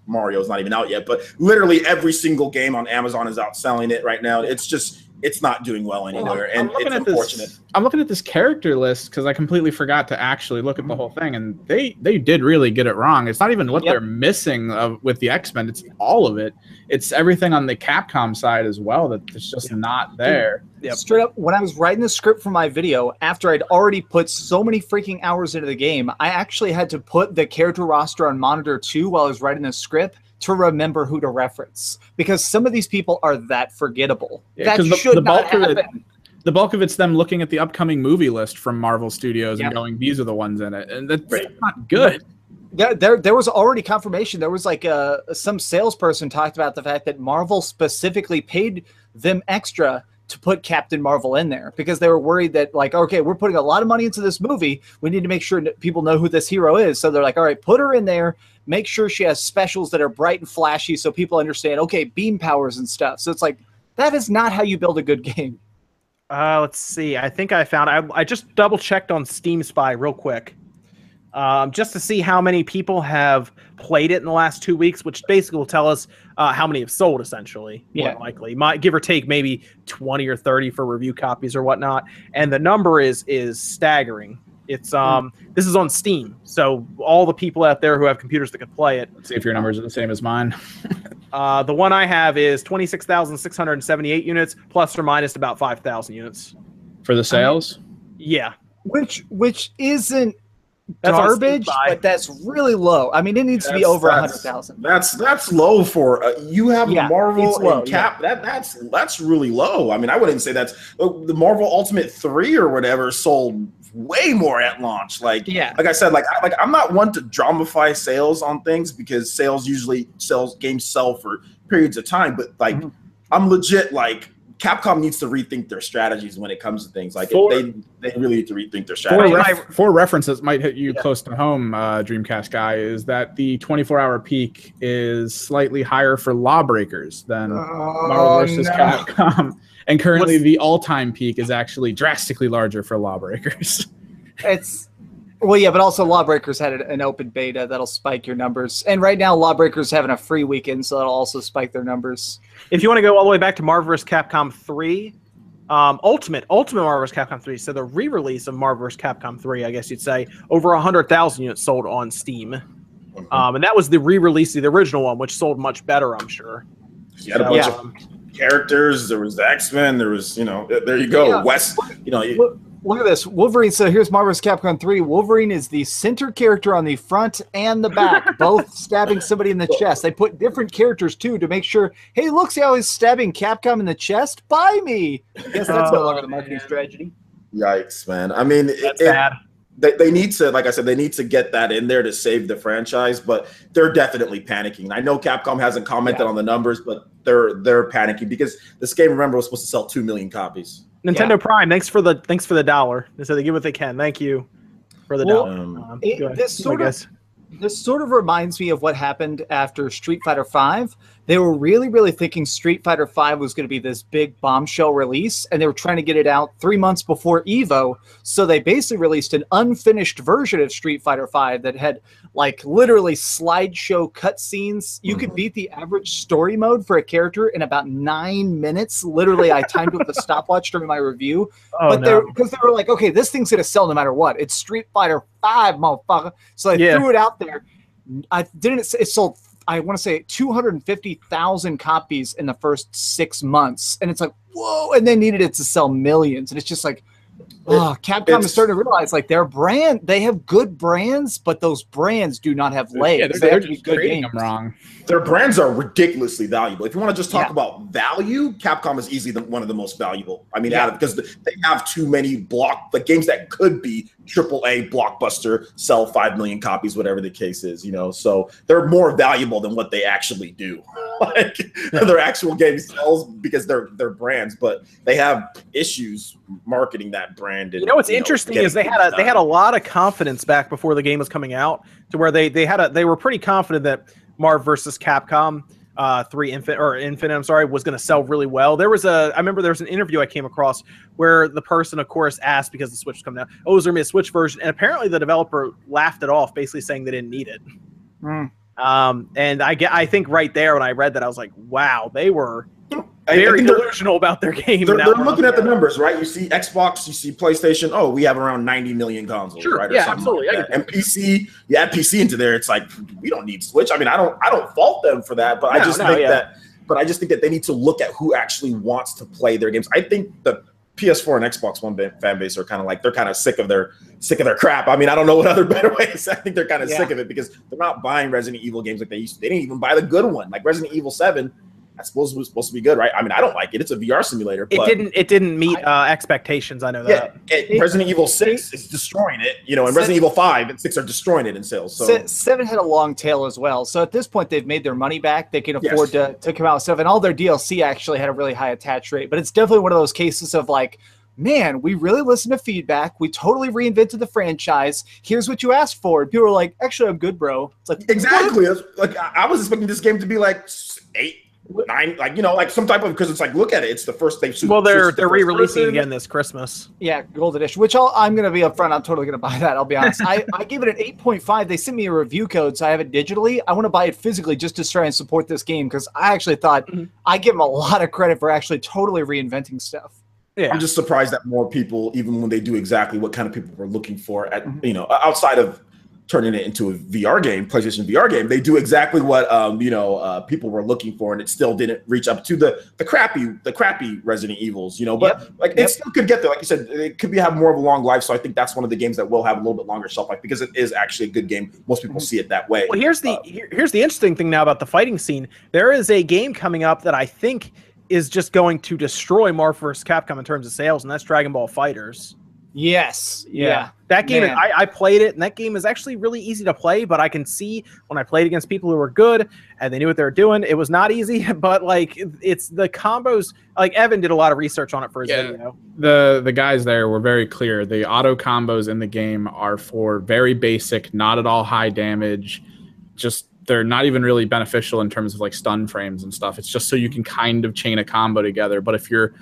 Mario's not even out yet, but literally every single game on Amazon is outselling it right now. It's just it's not doing well anywhere, I'm and looking it's at unfortunate. this. I'm looking at this character list because I completely forgot to actually look at the mm. whole thing, and they they did really get it wrong. It's not even what Yep. they're missing of, with the X Men; it's all of it. It's everything on the Capcom side as well that it's just not there. Yep. Straight up, when I was writing the script for my video, after I'd already put so many freaking hours into the game, I actually had to put the character roster on monitor two while I was writing the script to remember who to reference because some of these people are that forgettable. Yeah, that 'cause the- should the not bulk of it- happen. The bulk of it's them looking at the upcoming movie list from Marvel Studios Yep. and going, "These are the ones in it," and that's Right. not good. There, there, there was already confirmation. There was like a some salesperson talked about the fact that Marvel specifically paid them extra to put Captain Marvel in there because they were worried that like okay we're putting a lot of money into this movie we need to make sure that people know who this hero is so they're like all right put her in there make sure she has specials that are bright and flashy so people understand okay beam powers and stuff so it's like that is not how you build a good game Uh, let's see. I think I found. I, I just double checked on Steam Spy real quick, um, just to see how many people have played it in the last two weeks, which basically will tell us uh, how many have sold. Essentially, more Yeah. likely, might give or take maybe twenty or thirty for review copies or whatnot. And the number is is staggering. It's um this is on Steam, so all the people out there who have computers that could play it. Let's see if your numbers are the same as mine. Uh, the one I have is twenty six thousand six hundred seventy eight units, plus or minus about five thousand units. For the sales? Yeah, which which isn't That's garbage but that's really low I mean it needs to be over a hundred that's- That's that's low for uh, you have Yeah, Marvel it's low, and Cap. That that's that's really low. I mean, I wouldn't say that's uh, the Marvel Ultimate three or whatever sold way more at launch. Like Yeah. like I said, like I, like I'm not one to dramify sales on things because sales usually sells games sell for periods of time. But like Mhm. I'm legit like. Capcom needs to rethink their strategies when it comes to things like For- they they really need to rethink their For, strategies. ref- for references, might hit you Yeah. close to home, uh, Dreamcast guy, is that the 24 hour peak is slightly higher for Lawbreakers than Marvel versus no. Capcom. And currently, What's- the all time peak is actually drastically larger for Lawbreakers. It's well, yeah, but also Lawbreakers had an open beta that'll spike your numbers, and right now Lawbreakers having a free weekend, so that'll also spike their numbers. if you want to go all the way back to Marvel vs. Capcom 3, um, Ultimate, Ultimate Marvel vs. Capcom 3, so the re-release of Marvel vs. Capcom 3, I guess you'd say, over 100,000 units sold on Steam. Um, and that was the re-release of the original one, which sold much better, I'm sure. You had a bunch Yeah. of um, characters. There was the X Men. There was, you know, there you go. Yeah. West, you know, you- Look, look at this, Wolverine. So here's Marvel vs. Capcom 3. Wolverine is the center character on the front and the back, both stabbing somebody in the chest. They put different characters too to make sure. Hey, look, see how he's stabbing Capcom in the chest? Buy me. I guess that's no Oh, longer the marketing man. strategy. yikes, man. I mean, that's it- bad. They, they need to, like I said, they need to get that in there to save the franchise. But they're definitely panicking. I know Capcom hasn't commented Yeah. on the numbers, but they're they're panicking because this game, remember, was supposed to sell two million copies. Nintendo Prime, thanks for the thanks for the dollar. They said they give what they can. Thank you for the Well, dollar. Um, Um, it- this sort of- This sort of reminds me of what happened after Street Fighter V. They were really, really thinking Street Fighter V was going to be this big bombshell release, and they were trying to get it out three months before Evo. So they basically released an unfinished version of Street Fighter V that had like literally slideshow cutscenes. You could Mhm. beat the average story mode for a character in about nine minutes. Literally, I timed it with a stopwatch during my review Oh, but no. they're because they were like, okay, this thing's gonna sell no matter what. It's Street Fighter Five, motherfucker. So they Yeah. threw it out there. I didn't. It sold. I want to say 250,000 copies in the first six months, and it's like, whoa! And they needed it to sell millions, and it's just like, oh, Capcom is starting to realize like their brand. They have good brands, but those brands do not have legs. yeah, they they're, have they're just good trading games. them wrong. their brands are ridiculously valuable. If you want to just talk Yeah. about value, Capcom is easily the, one of the most valuable. I mean, Yeah. because they have too many block the games that could be triple A blockbuster, sell five million copies, whatever the case is. You know, so they're more valuable than what they actually do. like their actual game sells because they're they're brands, but they have issues marketing that brand. And, You know what's interesting is they had a they had a lot of confidence back before the game was coming out to where they they had a they were pretty confident that Marv versus Capcom uh, three Infinite or Infinite I'm sorry was going to sell really well. There was a I remember there was an interview I came across where the person of course asked because the Switch was coming out, oh, is there gonna be a Switch version? And apparently the developer laughed it off, basically saying they didn't need it. Mm. Um, and I get I think right there when I read that I was like, wow, they were very they're- delusional about their game. They're, they're looking at the numbers, right? You see Xbox, you see PlayStation. Oh, we have around 90 million consoles, Sure, right? yeah, something absolutely, Like. And PC, you add PC into there, it's like we don't need Switch. I mean, I don't, I don't fault them for that, but I just no, think yeah. that, but I just think that they need to look at who actually wants to play their games. I think the PS4 and Xbox One fan base are kind of like they're kind of sick of their sick of their crap. I mean, I don't know what other better way to say. I think they're kind of Yeah. sick of it because they're not buying Resident Evil games like they used to. They didn't even buy the good one, like Resident Evil Seven. That's supposed to, supposed to be good, right? I mean, I don't like it. It's a VR simulator. It but didn't. It didn't meet uh, expectations. I know Yeah, that. it, Resident Evil Six is destroying it. You know, and Resident Evil Five and Six are destroying it in sales. So Seven had a long tail as well. So at this point, they've made their money back. They can afford to, to come out with stuff. And all their DLC actually had a really high attach rate. But it's definitely one of those cases of like, man, we really listened to feedback. We totally reinvented the franchise. Here's what you asked for. And people are like, actually, I'm good, bro. It's like, exactly, It's like I I was expecting this game to be like eight, nine, like you know, like some type of because it's like look at it. It's the first they've. Well, they're switched they're first re-releasing person. again this Christmas. Yeah, gold edition. Which I'll, I'm going to be upfront. I'm totally going to buy that. I'll be honest. I, I gave it an 8.5. They sent me a review code, so I have it digitally. I want to buy it physically just to try and support this game because I actually thought Mhm. I give them a lot of credit for actually totally reinventing stuff. Yeah. I'm just surprised that more people, even when they do exactly what kind of people we're looking for, at Mhm. you know, outside of turning it into a VR game, PlayStation VR game, they do exactly what um, you know uh, people were looking for, and it still didn't reach up to the the crappy the crappy Resident Evils, you know. But like Yep. it still could get there. Like you said, it could be have more of a long life. So I think that's one of the games that will have a little bit longer shelf life because it is actually a good game. Most people Mhm. see it that way. Well, here's the Uh, here, here's the interesting thing now about the fighting scene. There is a game coming up that I think is just going to destroy Marvel vs. Capcom in terms of sales, and that's Dragon Ball FighterZ. Yes. Yeah. That game, Man. I, I played it, and that game is actually really easy to play. But I can see when I played against people who were good and they knew what they were doing, it was not easy. But like, it's the combos. Like Evan did a lot of research on it for his Yeah. video. the the guys there were very clear. The auto combos in the game are for very basic, not at all high damage. Just they're not even really beneficial in terms of like stun frames and stuff. It's just so you can kind of chain a combo together. But if you're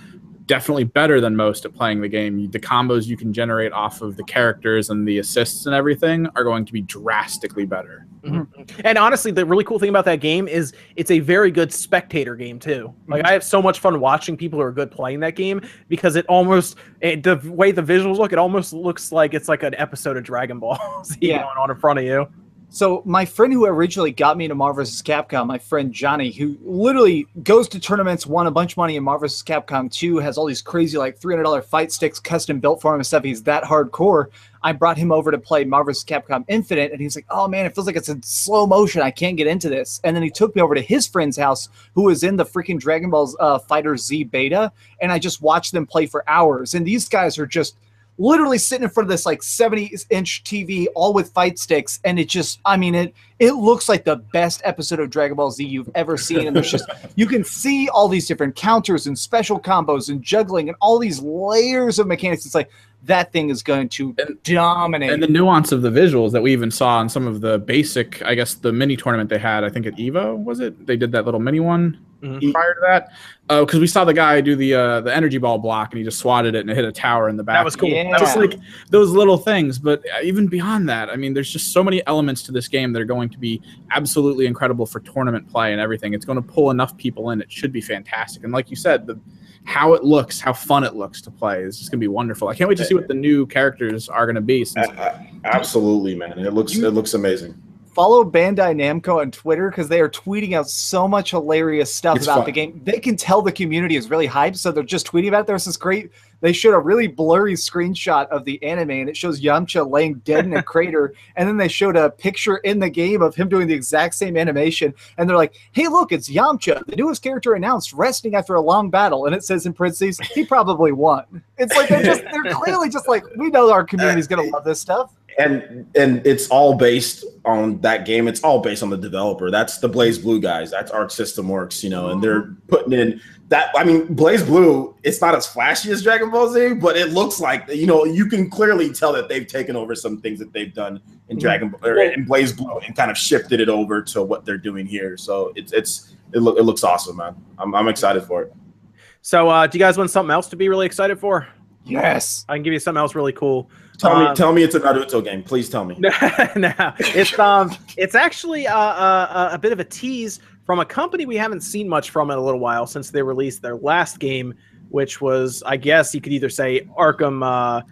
definitely better than most at playing the game, the combos you can generate off of the characters and the assists and everything are going to be drastically better. Mm-hmm. And honestly, the really cool thing about that game is it's a very good spectator game too. Like mm-hmm. I have so much fun watching people who are good playing that game because it almost it, the way the visuals look, it almost looks like it's like an episode of Dragon Ball Z Yeah. going on in front of you. So my friend who originally got me into Marvel vs. Capcom, my friend Johnny, who literally goes to tournaments, won a bunch of money in Marvel vs. Capcom 2, has all these crazy like $300 fight sticks custom built for him and stuff. He's that hardcore. I brought him over to play Marvel vs. Capcom Infinite, and he's like, "Oh man, it feels like it's in slow motion. I can't get into this." And then he took me over to his friend's house, who was in the freaking Dragon Ball uh, FighterZ beta, and I just watched them play for hours. And these guys are just literally sitting in front of this like 70 inch TV, all with fight sticks, and it just, I mean, it it looks like the best episode of Dragon Ball Z you've ever seen. And there's just you can see all these different counters and special combos and juggling and all these layers of mechanics. It's like that thing is going to And- dominate. And the nuance of the visuals that we even saw in some of the basic, I guess, the mini tournament they had, I think at Evo, was it? They did that little mini one Mhm. prior to that. Oh, because we saw the guy do the uh, the energy ball block and he just swatted it and it hit a tower in the back. That was cool. Yeah. Just like those little things, but uh, even beyond that, I mean, there's just so many elements to this game that are going to be absolutely incredible for tournament play and everything. It's going to pull enough people in. It should be fantastic. And like you said, the how it looks, how fun it looks to play is just going to be wonderful. I can't wait to see what the new characters are going to be. Since A- a- absolutely, man. It looks it looks amazing. Follow Bandai Namco on Twitter because they are tweeting out so much hilarious stuff It's about fun. the game. They can tell the community is really hyped, so they're just tweeting about it. There's this great. They showed a really blurry screenshot of the anime, and it shows Yamcha laying dead in a crater. And then they showed a picture in the game of him doing the exact same animation. And they're like, "Hey, look, it's Yamcha, the newest character announced, resting after a long battle." And it says in parentheses, "He probably won." It's like they're just they're clearly just like, we know our community's gonna love this stuff. and and it's all based on that game. It's all based on the developer. That's the BlazBlue guys. That's Arc System Works, you know, and they're putting in that. I mean, BlazBlue. It's not as flashy as Dragon Ball Z, but it looks like you know you can clearly tell that they've taken over some things that they've done in Mhm. Dragon or in BlazBlue and kind of shifted it over to what they're doing here. So it's it's it, look, it looks awesome, man. I'm I'm excited for it. So, uh, do you guys want something else to be really excited for? Yes. I can give you something else really cool. Tell Um, me tell me it's a Naruto game. Please tell me. no, it's um, it's actually uh, uh, a bit of a tease from a company we haven't seen much from in a little while since they released their last game, which was, I guess, you could either say Arkham, uh,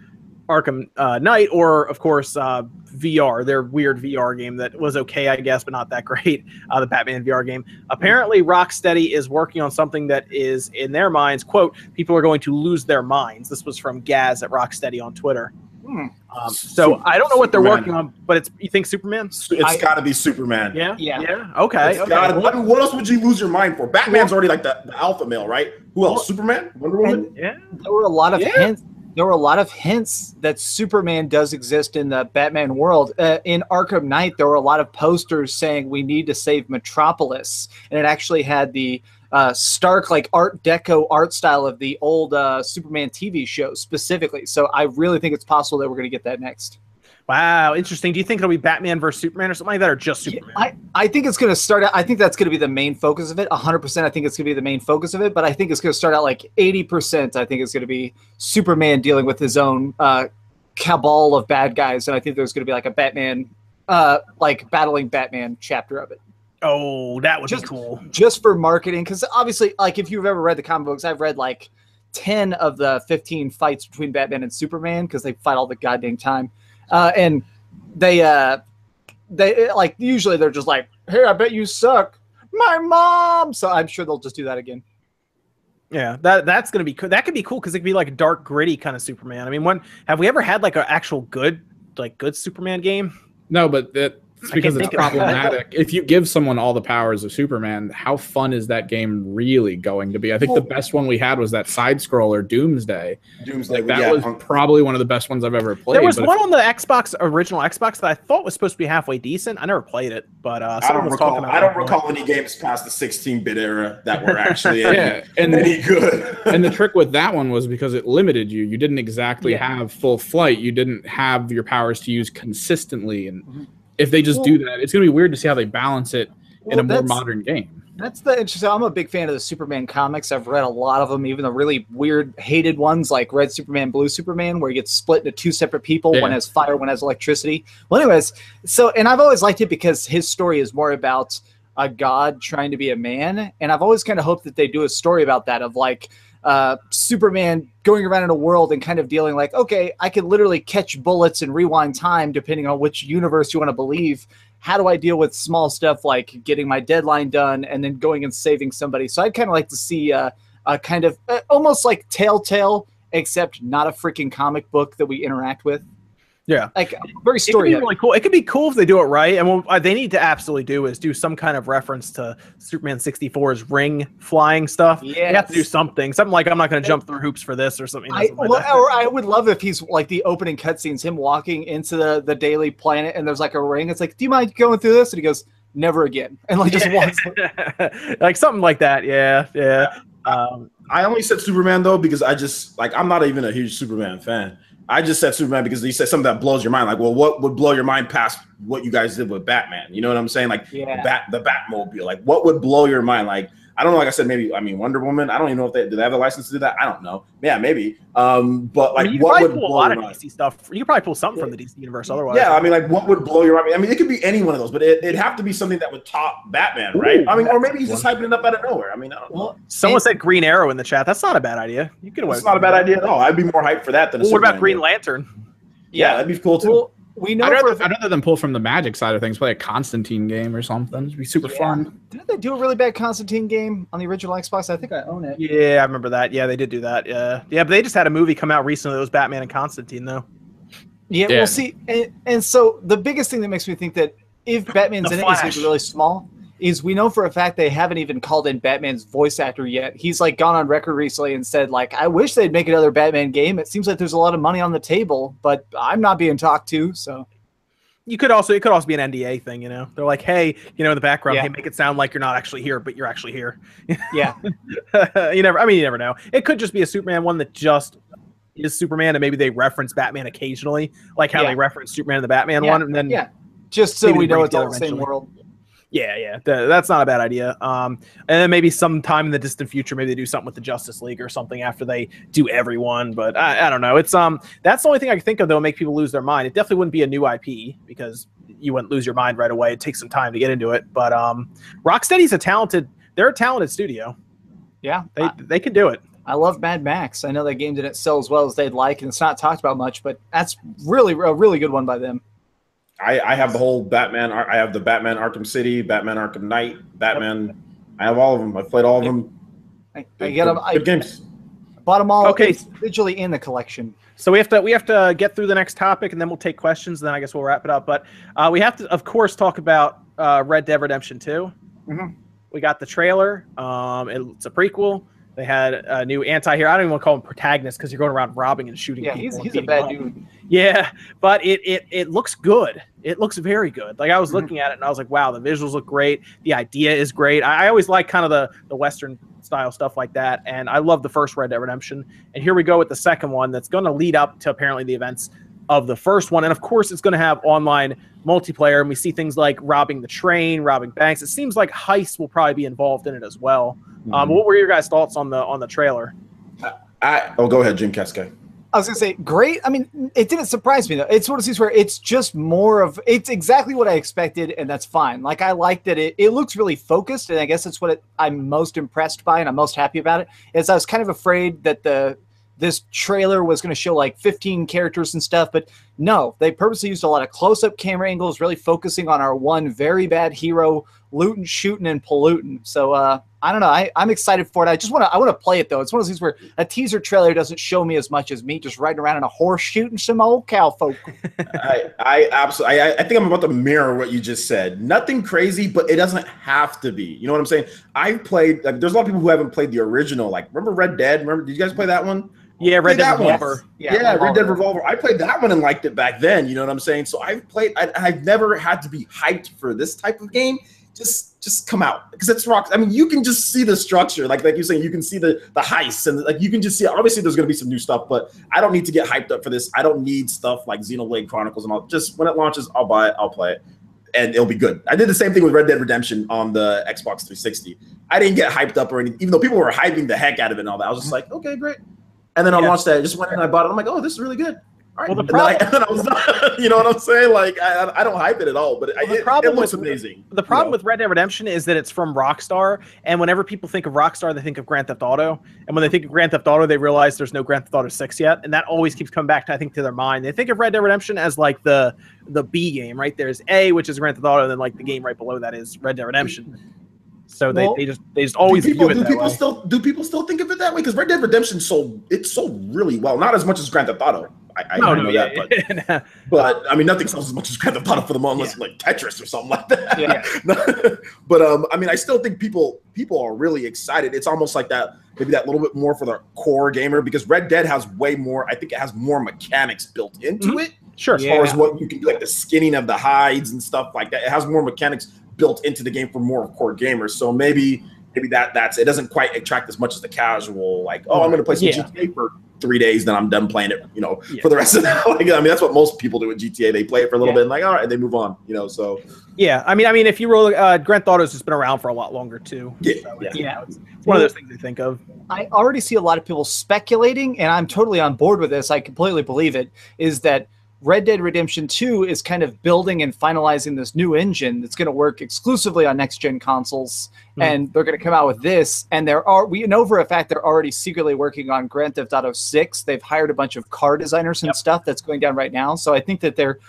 Arkham uh, Knight, or of course uh, VR, their weird VR game that was okay, I guess, but not that great. Uh, the Batman VR game. Apparently, Rocksteady is working on something that is, in their minds, quote, people are going to lose their minds. This was from Gaz at Rocksteady on Twitter. Hmm. Um, so I don't know what they're Superman. working on, but it's you think Superman? It's I- got to be Superman. Yeah, Yeah. yeah. Okay. It's okay. gotta- I mean, what else would you lose your mind for? Batman's already like the, the alpha male, right? Who else? Superman, Wonder Woman. Yeah. There were a lot of Yeah. hints. There were a lot of hints that Superman does exist in the Batman world. Uh, in Arkham Knight, there were a lot of posters saying we need to save Metropolis, and it actually had the uh, stark, like Art Deco art style of the old uh, Superman TV show specifically. So I really think it's possible that we're going to get that next. Wow, interesting. Do you think it'll be Batman versus Superman or something like that, or just Yeah, Superman? I, I think it's going to start out. I think that's going to be the main focus of it. 100%. I think it's going to be the main focus of it. But I think it's going to start out like 80%. I think it's going to be Superman dealing with his own uh, cabal of bad guys. And I think there's going to be like a Batman, uh, like battling Batman chapter of it. Oh, that would Just- be cool. Just for marketing. Because obviously, like if you've ever read the comic books, I've read like 10 of the 15 fights between Batman and Superman because they fight all the goddamn time. Uh, and they, uh, they like usually they're just like, "Hey, I bet you suck, my mom." So I'm sure they'll just do that again. Yeah, that that's gonna be cool. That could be cool because it could be like a dark, gritty kind of Superman. I mean, when have we ever had like an actual good, like good Superman game? No, but that, it's because it's think of it. problematic. if you give someone all the powers of Superman, how fun is that game really going to be? I think the best one we had was that side scroller Doomsday. Doomsday. Like that yeah, was on- probably one of the best ones I've ever played. there was but one on the Xbox, original Xbox, that I thought was supposed to be halfway decent. I never played it, but uh, I don't was talking recall. about. I don't it. recall any games past the 16-bit era that were actually if- yeah, and any good. and the trick with that one was because it limited you. You didn't exactly Yeah. have full flight. You didn't have your powers to use consistently. And Mhm. If they just do that, it's going to be weird to see how they balance it in a more modern game. That's the interesting. I'm a big fan of the Superman comics. I've read a lot of them, even the really weird, hated ones like Red Superman, Blue Superman, where he gets split into two separate people. One has fire, one has electricity. Well, anyways, so and I've always liked it because his story is more about a god trying to be a man, and I've always kind of hoped that they do a story about that of like uh, Superman going around in a world and kind of dealing like, okay, I can literally catch bullets and rewind time depending on which universe you want to believe how do I deal with small stuff like getting my deadline done and then going and saving somebody? So I'd kind of like to see uh, a kind of uh, almost like Telltale, except not a freaking comic book that we interact with. Yeah. Like very It could story. be really cool. It could be cool if they do it right, and what they need to absolutely do is do some kind of reference to Superman 64's ring flying stuff. They have to do something, something like I'm not going to jump through hoops for this or something. I, something like or I would love if he's like the opening cutscenes, him walking into the, the Daily Planet, and there's like a ring. It's like, do you mind going through this? And he goes, never again, and like just once, like something like that. Yeah, yeah. Um, I only said Superman though because I just like I'm not even a huge Superman fan. I just said Superman because he said something that blows your mind. Like, well, what would blow your mind past what you guys did with Batman? You know what I'm saying? Like Yeah. Bat, the Batmobile. Like, what would blow your mind? Like, I don't know. Like I said, maybe I mean Wonder Woman. I don't even know if they do they have the license to do that. I don't know. Yeah, maybe. Um, but I like, mean, you what would pull a lot your of mind? DC stuff. You could probably pull something from the DC universe. Otherwise, Yeah, I mean, like, what would blow your mind? I mean, it could be any one of those, but it, it'd have to be something that would top Batman, right? Ooh, I mean, or maybe he's just hyping it up out of nowhere. I mean, I don't know. Well, someone and- said Green Arrow in the chat. That's not a bad idea. You could. It's not a bad idea at all. I'd be more hyped for that than. A Well, what about Green game. Lantern? Yeah, that'd be cool too. well, we know I'd for rather, I'd rather than pull from the magic side of things, play a Constantine game or something. It'd be super Yeah. fun. didn't they do a really bad Constantine game on the original Xbox? I think I own it. Yeah, I remember that. Yeah, they did do that. Yeah, yeah, but they just had a movie come out recently. That was Batman and Constantine, though. Yeah, Yeah. we'll see. And, and so the biggest thing that makes me think that if Batman's The in it, he's going to be really small. Is we know for a fact they haven't even called in Batman's voice actor yet. He's like gone on record recently and said like, "I wish they'd make another Batman game. It seems like there's a lot of money on the table, but I'm not being talked to." So You could also it could also be an NDA thing, you know. They're like, hey, you know, in the background, Yeah. hey, make it sound like you're not actually here, but you're actually here. yeah, you never. I mean, you never know. It could just be a Superman one that just is Superman, and maybe they reference Batman occasionally, like how Yeah. they reference Superman in the Batman Yeah, one, and then yeah. just so we know it's all the same world. Yeah, yeah, th- that's not a bad idea. Um, and then maybe sometime in the distant future, maybe they do something with the Justice League or something after they do everyone. But I, I don't know. It's um, that's the only thing I can think of that will make people lose their mind. It definitely wouldn't be a new IP because you wouldn't lose your mind right away. It takes some time to get into it. But um, Rocksteady's a talented. They're a talented studio. Yeah, They I, they can do it. I love Mad Max. I know that game didn't sell as well as they'd like, and it's not talked about much, but that's really a really good one by them. I, I have the whole Batman. I have the Batman Arkham City, Batman Arkham Knight, Batman. I have all of them. I've played all of them. I, I get them. good- I, good games. bought them all. Okay. individually in the collection. So we have to we have to get through the next topic, and then we'll take questions. And then I guess we'll wrap it up. But uh, we have to, of course, talk about uh, Red Dead Redemption 2 Mhm. We got the trailer. Um, it's a prequel. They had a new anti-hero. I don't even want to call him protagonist because you're going around robbing and shooting Yeah, people. he's, he's a bad up. dude. Yeah, but it it it looks good. It looks very good. Like I was Mhm. looking at it and I was like, wow, the visuals look great. The idea is great. I, I always like kind of the the western style stuff like that, and I love the first Red Dead Redemption. And here we go with the second one that's going to lead up to apparently the events of the first one, and of course it's going to have online multiplayer. And we see things like robbing the train, robbing banks. It seems like heists will probably be involved in it as well. Um, what were your guys' thoughts on the on the trailer? I, oh, go ahead, Jim Casca. I was gonna say great. I mean, it didn't surprise me though. It's one of these where it's just more of it's exactly what I expected, and that's fine. Like I like that it it looks really focused, and I guess that's what it, I'm most impressed by, and I'm most happy about it. Is I was kind of afraid that the this trailer was going to show like 15 characters and stuff, but no, they purposely used a lot of close-up camera angles, really focusing on our one very bad hero, looting, shooting, and polluting. So uh, I don't know. I, I'm excited for it. I just want to. I want to play it though. It's one of those things where a teaser trailer doesn't show me as much as me just riding around in a horse shooting some old cow folk. I, I absolutely, I, I think I'm about to mirror what you just said. Nothing crazy, but it doesn't have to be. You know what I'm saying? I've played. Like, there's a lot of people who haven't played the original. Like, remember Red Dead? Remember? Did you guys play that one? Yeah, Red Dead that one. Revolver. Yeah, Red Dead Revolver. I played that one and liked it back then. You know what I'm saying? So I've played. I, I've never had to be hyped for this type of game. Just, just come out because it's rock. I mean, you can just see the structure, like like you're saying, you can see the the heists and like you can just see. Obviously, there's going to be some new stuff, but I don't need to get hyped up for this. I don't need stuff like Xenoblade Chronicles and all. Just when it launches, I'll buy it. I'll play it. And it'll be good. I did the same thing with Red Dead Redemption on the Xbox 360. I didn't get hyped up or anything, even though people were hyping the heck out of it and all that. I was just like, okay, great. And then I Yeah. launched that. I just went in and I bought it. I'm like, oh, this is really good. All right. Well, the and, I, and I you know what I'm saying? Like, I, I don't hype it at all, but it, Well, the it, problem it looks with- amazing. The problem you know? with Red Dead Redemption is that it's from Rockstar, and whenever people think of Rockstar, they think of Grand Theft Auto. And when they think of Grand Theft Auto, they realize there's no Grand Theft Auto Six yet, and that always keeps coming back to I think to their mind. They think of Red Dead Redemption as like the the B game, right? There's A, which is Grand Theft Auto, and then like the game right below that is Red Dead Redemption. So they, Well, they just they just always do people, do people still do people still think of it that way? Because Red Dead Redemption sold it sold really well, not as much as Grand Theft Auto. I, I no, know no, that, yeah, but but I mean, nothing sells as much as Grand Theft Auto for the moment, unless like Tetris or something like that. Yeah. but um, I mean, I still think people people are really excited. It's almost like that, maybe that little bit more for the core gamer because Red Dead has way more. I think it has more mechanics built into Mhm. it sure. as far as what you can do, like the skinning of the hides and stuff like that. It has more mechanics built into the game for more core gamers. So maybe maybe that that's it doesn't quite attract as much as the casual. Like, oh, I'm going to play some Yeah. GTA for three days, then I'm done playing it. You know, Yeah. for the rest of the. Like, I mean, that's what most people do with GTA. They play it for a little Yeah. bit, and like, all right, they move on. You know, so Yeah, I mean, I mean, if you roll, uh, Grand Theft Auto's just been around for a lot longer too. Yeah, So, yeah. you know, it's, it's one of those things I think of. I already see a lot of people speculating, and I'm totally on board with this. I completely believe it. Is that Red Dead Redemption 2 is kind of building and finalizing this new engine that's going to work exclusively on next gen consoles, Hmm. and they're going to come out with this. And there are we know for a fact they're already secretly working on Grand Theft Auto 6. They've hired a bunch of car designers and Yep. stuff that's going down right now. So I think that they're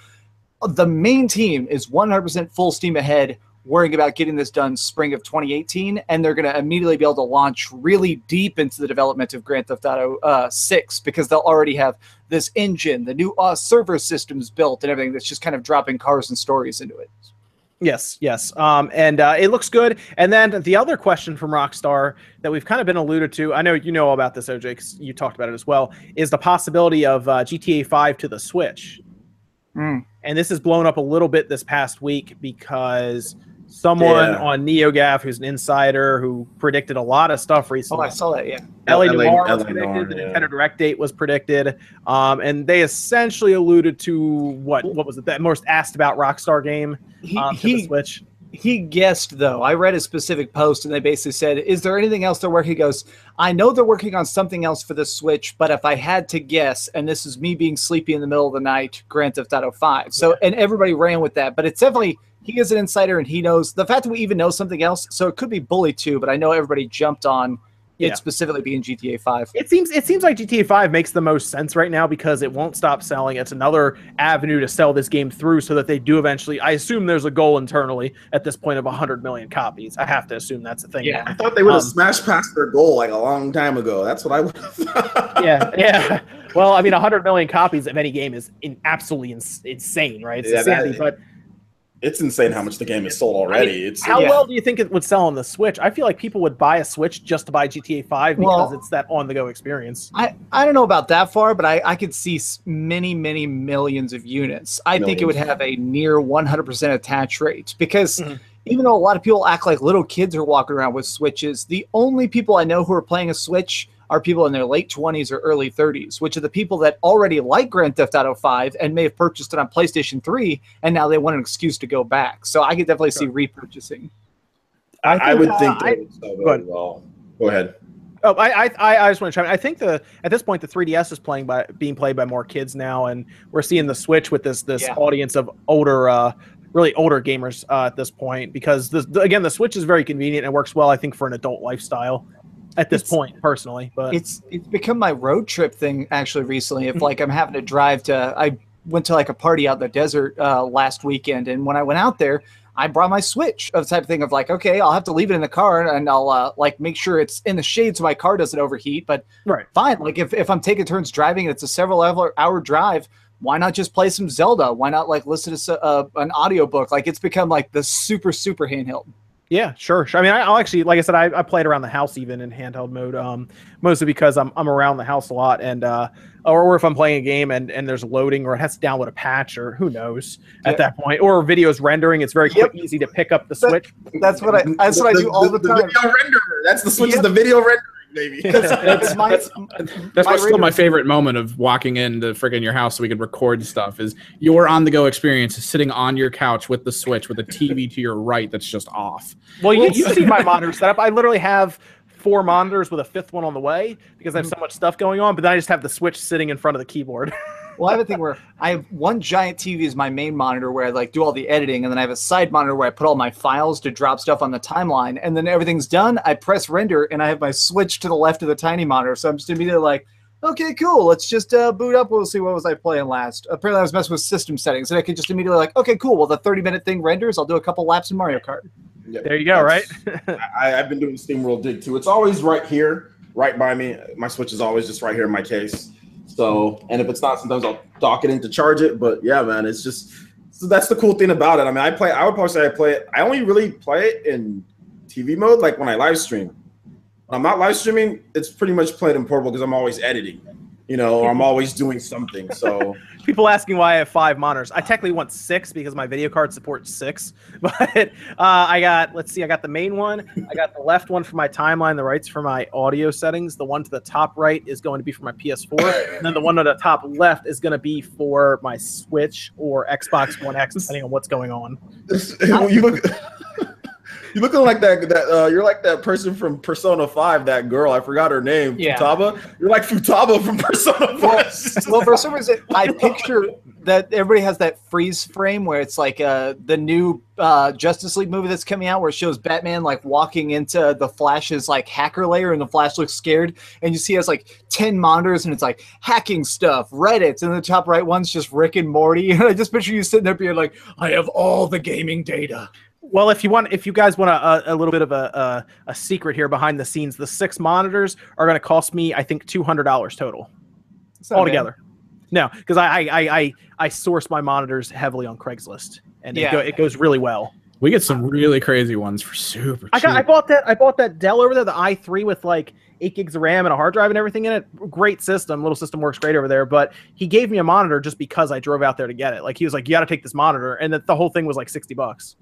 the main team is 100% full steam ahead worrying about getting this done spring of 2018 and they're going to immediately be able to launch really deep into the development of grand theft auto uh, 6 because they'll already have this engine the new uh, server systems built and everything that's just kind of dropping cars and stories into it Yes, yes. Um, and uh, it looks good. And then the other question from Rockstar that we've kind of been alluded to, I know you know about this, OJ, because you talked about it as well, is the possibility of uh, GTA 5 to the Switch. Mm. And this has blown up a little bit this past week because someone Yeah. on NeoGAF, who's an insider, who predicted a lot of stuff recently. oh i saw that yeah LA LA Noire was predicted. Noire, the yeah. Nintendo Direct date was predicted, um, and they essentially alluded to what what was it that most asked about Rockstar game he, um, to the he, Switch. he guessed though i read a specific post and they basically said is there anything else they're working he goes i know they're working on something else for the switch but if i had to guess and this is me being sleepy in the middle of the night grand theft auto 5 so and everybody ran with that but it's definitely he is an insider and he knows the fact that we even know something else so it could be bully too but i know everybody jumped on Yeah. it specifically being GTA 5. It seems it seems like GTA 5 makes the most sense right now because it won't stop selling. It's another avenue to sell this game through so that they do eventually. I assume there's a goal internally at this point of 100 million copies. I have to assume that's a thing. Yeah. I thought they would have Um, smashed past their goal like a long time ago. That's what I would have. yeah, yeah. Well, I mean, 100 million copies of any game is in, absolutely ins- insane, right? It's Yeah, that- insanity. But It's insane how much the game is sold already. It's how Yeah. well do you think it would sell on the Switch? I feel like people would buy a Switch just to buy GTA 5 because Well- it's that on-the-go experience. I, I don't know about that far, but I, I could see many, many millions of units. I think it would have a near 100% attach rate because Mhm. even though a lot of people act like little kids are walking around with Switches, the only people I know who are playing a Switch are people in their late 20s or early 30s, which are the people that already like Grand Theft Auto 5 and may have purchased it on PlayStation 3 and now they want an excuse to go back. So I could definitely see repurchasing. I, I I would think, think uh, they I- would Go ahead. well. Go ahead. Oh, I, I, I I just want to chime. in. I think the at this point the 3DS is playing by being played by more kids now, and we're seeing the Switch with this this Yeah. audience of older, uh, really older gamers uh, at this point. Because this, the, again, the Switch is very convenient and works well, I think, for an adult lifestyle. At this It's- point, personally, but it's it's become my road trip thing actually recently if like i'm having to drive to i went to like a party out in the desert uh, last weekend and when i went out there i brought my switch of the type of thing of like okay i'll have to leave it in the car and i'll uh, like make sure it's in the shade so my car doesn't overheat but Right. fine like if, if i'm taking turns driving and it's a several hour, hour drive why not just play some zelda? Why not like listen to uh, an audiobook? Like it's become like the super super handheld Yeah, sure. sure. I mean, I, I'll actually, like I said, I, I played around the house even in handheld mode, um, mostly because I'm, I'm around the house a lot, and uh, or if I'm playing a game and, and there's loading or it has to download a patch or who knows Yeah. at that point, or videos rendering, it's very Yep. quick, easy to pick up the That- Switch. that's what i that's what i do all the, time video renderer. That's the switch. Yep. Is the video rendering, baby. That's my- That's My what's still my favorite moment of walking into friggin' your house so we could record stuff is your on the go experience is sitting on your couch with the switch with a TV to your right that's just off. Well, you, you see my monitor setup. I literally have four monitors with a fifth one on the way because I have mm-hmm. so much stuff going on. But then I just have the Switch sitting in front of the keyboard. Well, I have a thing where I have one giant TV as my main monitor where I like do all the editing, and then I have a side monitor where I put all my files to drop stuff on the timeline, and then everything's done. I press render, and I have my switch to the left of the tiny monitor, so I'm just immediately like, okay, cool, let's just uh, boot up. We'll see what was I playing last. Apparently, I was messing with system settings, and I could just immediately like, okay, cool. Well, the 30 minute thing renders. I'll do a couple laps in Mario Kart. Yeah, there you go, right? I, I've been doing SteamWorld Dig too. It's always right here, right by me. My switch is always just right here in my case. So, and if it's not, sometimes I'll dock it in to charge it. But yeah, man, it's just so that's the cool thing about it. I mean, I play. I would probably say I play it. I only really play it in TV mode, like when I live stream. When I'm not live streaming, it's pretty much played in portable because I'm always editing, you know, or I'm always doing something. So People asking why I have five monitors. I technically want six because my video card supports six. But uh, I got, let's see, I got the main one. I got the left one for my timeline. The right's for my audio settings. The one to the top right is going to be for my PS4. And then the one on the top left is going to be for my Switch or Xbox One X, depending on what's going on. you look. You looking like that? That uh, you're like that person from Persona Five. That girl, I forgot her name. Yeah. Futaba. You're like Futaba from Persona Five. well, for some reason, I picture that everybody has that freeze frame where it's like uh, the new uh, Justice League movie that's coming out, where it shows Batman like walking into the Flash's like hacker layer, and the Flash looks scared, and you see he has like ten monitors, and it's like hacking stuff, Reddit, and the top right one's just Rick and Morty, and I just picture you sitting there being like, I have all the gaming data. Well, if you want, if you guys want a, a, a little bit of a, a, a secret here behind the scenes, the six monitors are going to cost me, I think, two hundred dollars total It's not bad. altogether. No, because I, I I I I source my monitors heavily on Craigslist, and Yeah. it, go, it goes really well. We get some really crazy ones for super I got I bought that I bought that Dell over there, the i3 with like eight gigs of RAM and a hard drive and everything in it. Great system, little system works great over there. But he gave me a monitor just because I drove out there to get it. Like he was like, "You got to take this monitor," and that the whole thing was like sixty bucks.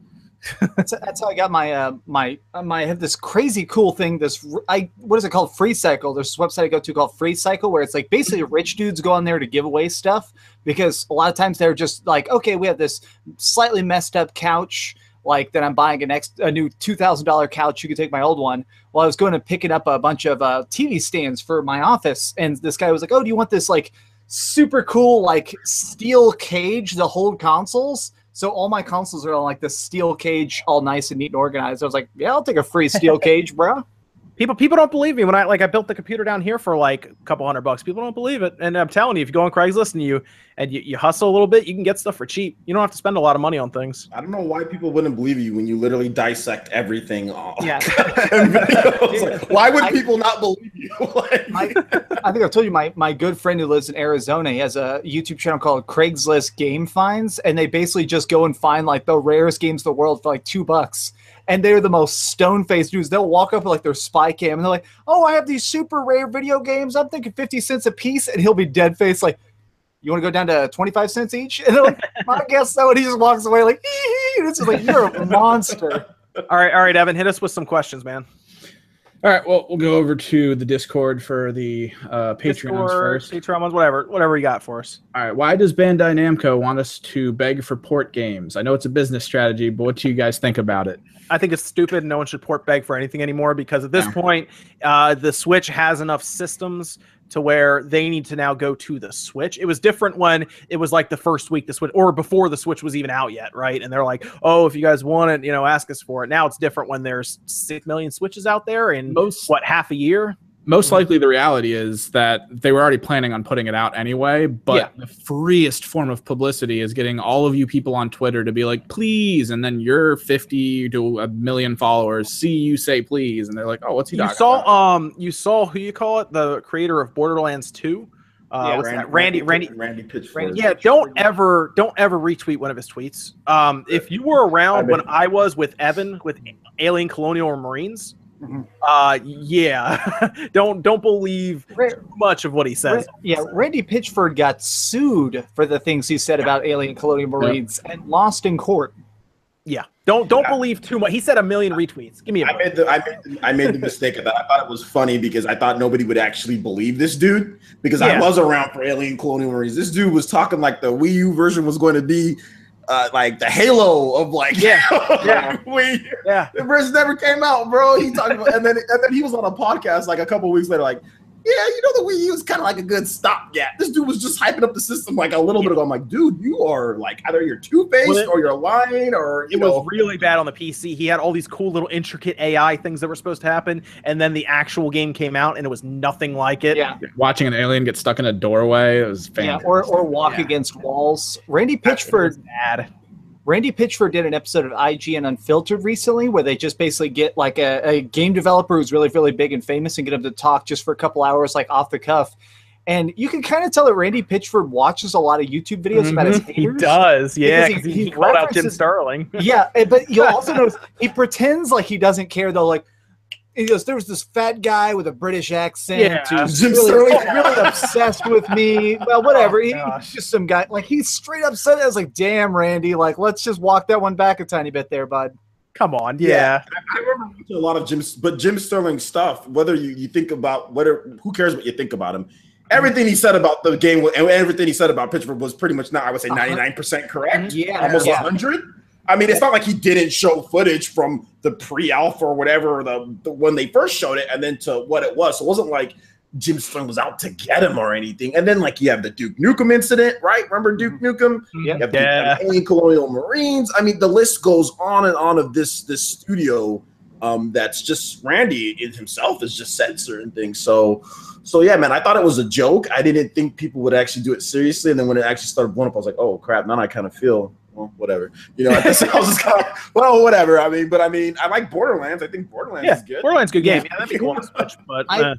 That's, that's how I got my uh, my uh, my. I have this crazy cool thing. This I what is it called? Freecycle. There's a website I go to called Freecycle where it's like basically rich dudes go on there to give away stuff because a lot of times they're just like, okay, we have this slightly messed up couch. Like that, I'm buying a next a new two thousand dollar couch. You can take my old one. Well, I was going to picking up a bunch of uh, TV stands for my office, and this guy was like, "Oh, do you want this like super cool like steel cage to hold consoles?" So all my consoles are on like this steel cage, all nice and neat and organized. I was like, "Yeah, I'll take a free steel cage, bro." People people don't believe me when I like I built the computer down here for like a couple hundred bucks. People don't believe it, and I'm telling you, if you go on Craigslist and you and you, you hustle a little bit, you can get stuff for cheap. You don't have to spend a lot of money on things. I don't know why people wouldn't believe you when you literally dissect everything. on- Yeah. in. Like, why would I- people not believe you? Like- My, I think I've told you my, my good friend who lives in Arizona. He has a YouTube channel called Craigslist Game Finds, and they basically just go and find like the rarest games in the world for like two bucks. And they're the most stone faced dudes. They'll walk up with like their spy cam and they're like, "Oh, I have these super rare video games. I'm thinking fifty cents a piece," and he'll be dead faced like. You want to go down to 25 cents each? And they're like, I guess so. And he just walks away like, it's just like, you're a monster. All right, all right, Evan, hit us with some questions, man. All right, well, we'll go over to the Discord for the uh, Patreons Discord, first. Patreon ones, whatever, whatever you got for us. All right, why does Bandai Namco want us to beg for port games? I know it's a business strategy, but what do you guys think about it? I think it's stupid. No one should port beg for anything anymore because at this Yeah. point, uh, the Switch has enough systems to where they need to now go to the Switch. It was different when it was like the first week the Switch, or before the Switch was even out yet, right? And they're like, "Oh, if you guys want it, you know, ask us for it." Now it's different when there's six million Switches out there in Most what half a year. Most likely the reality is that they were already planning on putting it out anyway but Yeah. the freest form of publicity is getting all of you people on twitter to be like please and then your 50 to a million followers see you say please and they're like oh what's he You talking saw, about? um, you saw who you call it, the creator of Borderlands Two. Uh, Yeah, what's that? Randy, Randy, Randy Pitchford. Yeah, don't ever don't ever retweet one of his tweets. Um, if you were around when I was with Evan with Alien Colonial Marines. Uh, yeah, don't don't believe too much of what he says. Yeah, Randy Pitchford got sued for the things he said about alien colonial marines and lost in court. Yeah, don't don't Yeah. believe too much. He said a million retweets. Give me a I break. made the I made the, I made the mistake of that. I thought it was funny because I thought nobody would actually believe this dude because I was around for Alien Colonial Marines. This dude was talking like the Wii U version was going to be uh, like the Halo of like Yeah. Yeah. U. Yeah, The version never came out, bro. He talked about and then and then he was on a podcast like a couple weeks later, like. Yeah, you know the Wii U is kind of like a good stopgap. This dude was just hyping up the system like a little bit ago. I'm like, dude, you are like either you're two faced Well, or you're lying or you it know. was really bad on the PC. He had all these cool little intricate AI things that were supposed to happen, and then the actual game came out, and it was nothing like it. Yeah, watching an alien get stuck in a doorway it was yeah, or or walk Yeah. against walls. Randy It was Pitchford bad. Randy Pitchford did an episode of IGN Unfiltered recently where they just basically get like a, a game developer who's really, really big and famous and get him to talk just for a couple hours, like off the cuff. And you can kind of tell that Randy Pitchford watches a lot of YouTube videos about his Mhm. He does, yeah. He- he, he called out Jim Sterling. Yeah, but you'll also notice he pretends like he doesn't care though. Like he goes, "There was this fat guy with a British accent Yeah. who's Jim really, really obsessed with me." Well, whatever. Oh, He- gosh. he's just some guy. Like he's straight up said, it. "I was like, damn, Randy. Like, let's just walk that one back a tiny bit there, bud." Come on, Yeah. yeah. I remember watching a lot of Jim, but Jim Sterling stuff. Whether you, you think about whether who cares what you think about him, everything he said about the game and everything he said about Pitchford was pretty much not. I would say Uh-huh. ninety nine percent correct, Yeah, almost yeah. hundred. I mean, it's not like he didn't show footage from the pre-alpha or whatever the, the when they first showed it, and then to what it was. So it wasn't like Jim Sterling was out to get him or anything. And then like you have the Duke Nukem incident, right? Remember Duke Nukem? Yeah. You have Yeah. the Alien Colonial Marines. I mean, the list goes on and on of this this studio. Um, that's just Randy in himself is just said certain things. So, so yeah, man, I thought it was a joke. I didn't think people would actually do it seriously. And then when it actually started blowing up, I was like, oh crap! Now I kind of feel well, whatever. You know, I was just kind of well, whatever. I mean, but I mean, I like Borderlands. I think Borderlands Yeah, is good. Borderlands good game. Yeah. Yeah, that'd be cool on the Switch, but I- uh,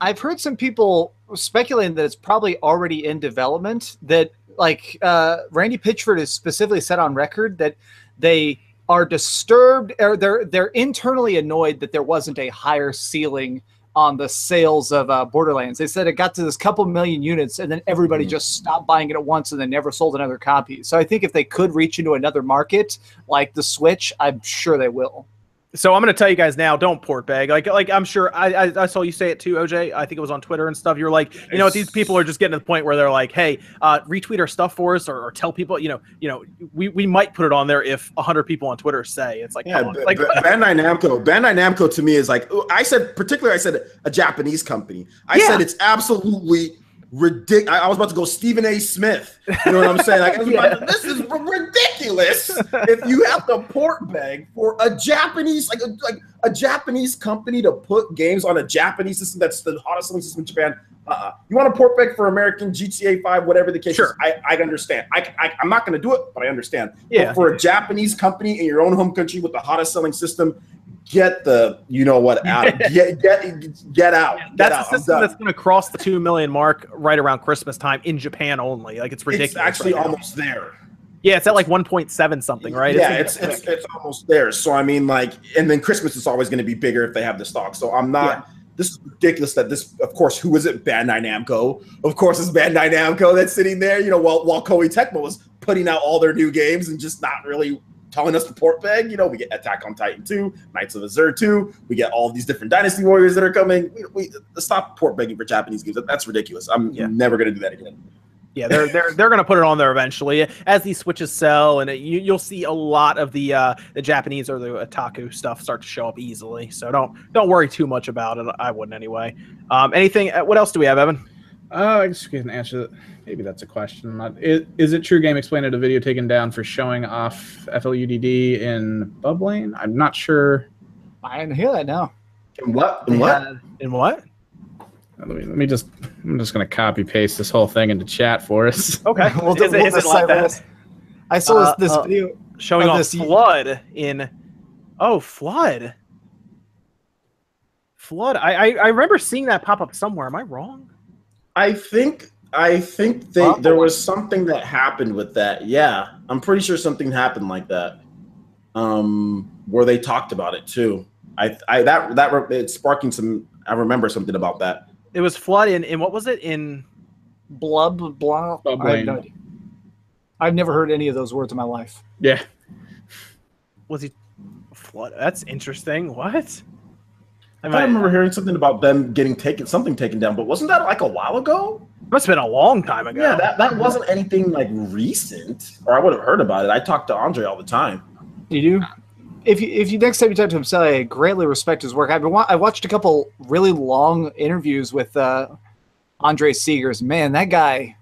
I've heard some people speculating that it's probably already in development. That like uh, Randy Pitchford has specifically said on record that they are disturbed or they're they're internally annoyed that there wasn't a higher ceiling on the sales of uh, Borderlands. They said it got to this couple million units and then everybody Mhm. just stopped buying it at once and then never sold another copy. So I think if they could reach into another market like the Switch, I'm sure they will. So I'm gonna tell you guys now, don't port bag. Like, like I'm sure I, I I saw you say it too, OJ. I think it was on Twitter and stuff. You're like, you know, what, these people are just getting to the point where they're like, hey, uh, retweet our stuff for us, or, or tell people, you know, you know, we, we might put it on there if hundred people on Twitter say it's like, Yeah, come on. B- like B- Bandai Namco. Bandai Namco to me is like I said. Particularly, I said a Japanese company. I Yeah. said it's absolutely ridiculous. I I was about to go Stephen A. Smith. You know what I'm saying? Like, to- this is ridiculous. if you have to port bag for a Japanese, like a, like a Japanese company to put games on a Japanese system that's the hottest selling system in Japan. Uh-uh. You want to port beg for American GTA 5, whatever the case Sure. is. I, I understand. I, I, I'm not going to do it, but I understand. Yeah. But for a Japanese company in your own home country with the hottest selling system, get the you know what out. get get get out. Get That's out. a system that's going to cross the two million mark right around Christmas time in Japan only. Like it's ridiculous. It's actually right almost there. yeah, it's at like 1.7 something, right? Yeah, It's- it's it's, it's almost there. So I mean, like, and then Christmas is always going to be bigger if they have the stock. So I'm not. This is ridiculous that this. Of course, who is it? Bandai Namco. Of course, it's Bandai Namco that's sitting there. You know, while while Koei Tecmo was putting out all their new games and just not really telling us to port bag. You know, we get Attack on Titan 2, Nights of Azure 2. We get all these different Dynasty Warriors that are coming. We, we stop port begging for Japanese games. That's ridiculous. I'm Yeah. never going to do that again. Yeah, they're they're they're gonna put it on there eventually as these switches sell, and it, you you'll see a lot of the uh, the Japanese or the otaku stuff start to show up easily. So don't don't worry too much about it. I wouldn't anyway. Um, anything? uh, What else do we have, Evan? Uh, I guess we can answer that. Maybe that's a question. I'm not- Is, is it true Game explained a video taken down for showing off FLUDD in Bubbling? I'm not sure. I didn't hear that now. In what? And what? In what? Let me, let me just. I'm just gonna copy paste this whole thing into chat for us. Okay, We'll do- is, it, we'll is it like that? this. I saw Uh, this, this uh, video. Showing off this- flood in. Oh, flood. Flood. I, I I remember seeing that pop up somewhere. Am I wrong? I think I think they Wow. there was something that happened with that. Yeah, I'm pretty sure something happened like that. Um, where they talked about it too. I I that that it's sparking some. I remember something about that. It was flood in in what was it in? Blub blah. I have no idea. I've never heard any of those words in my life. Yeah. Was he flood? That's interesting. What? I, Am thought I I- remember hearing something about them getting taken something taken down, but wasn't that like a while ago? Must have been a long time ago. Yeah, that, that wasn't anything like recent, or I would have heard about it. I talk to Andre all the time. You do? If you if you next time you talk to him, say I greatly respect his work. I've been wa- I watched a couple really long interviews with uh, Andre Segers. Man, that guy,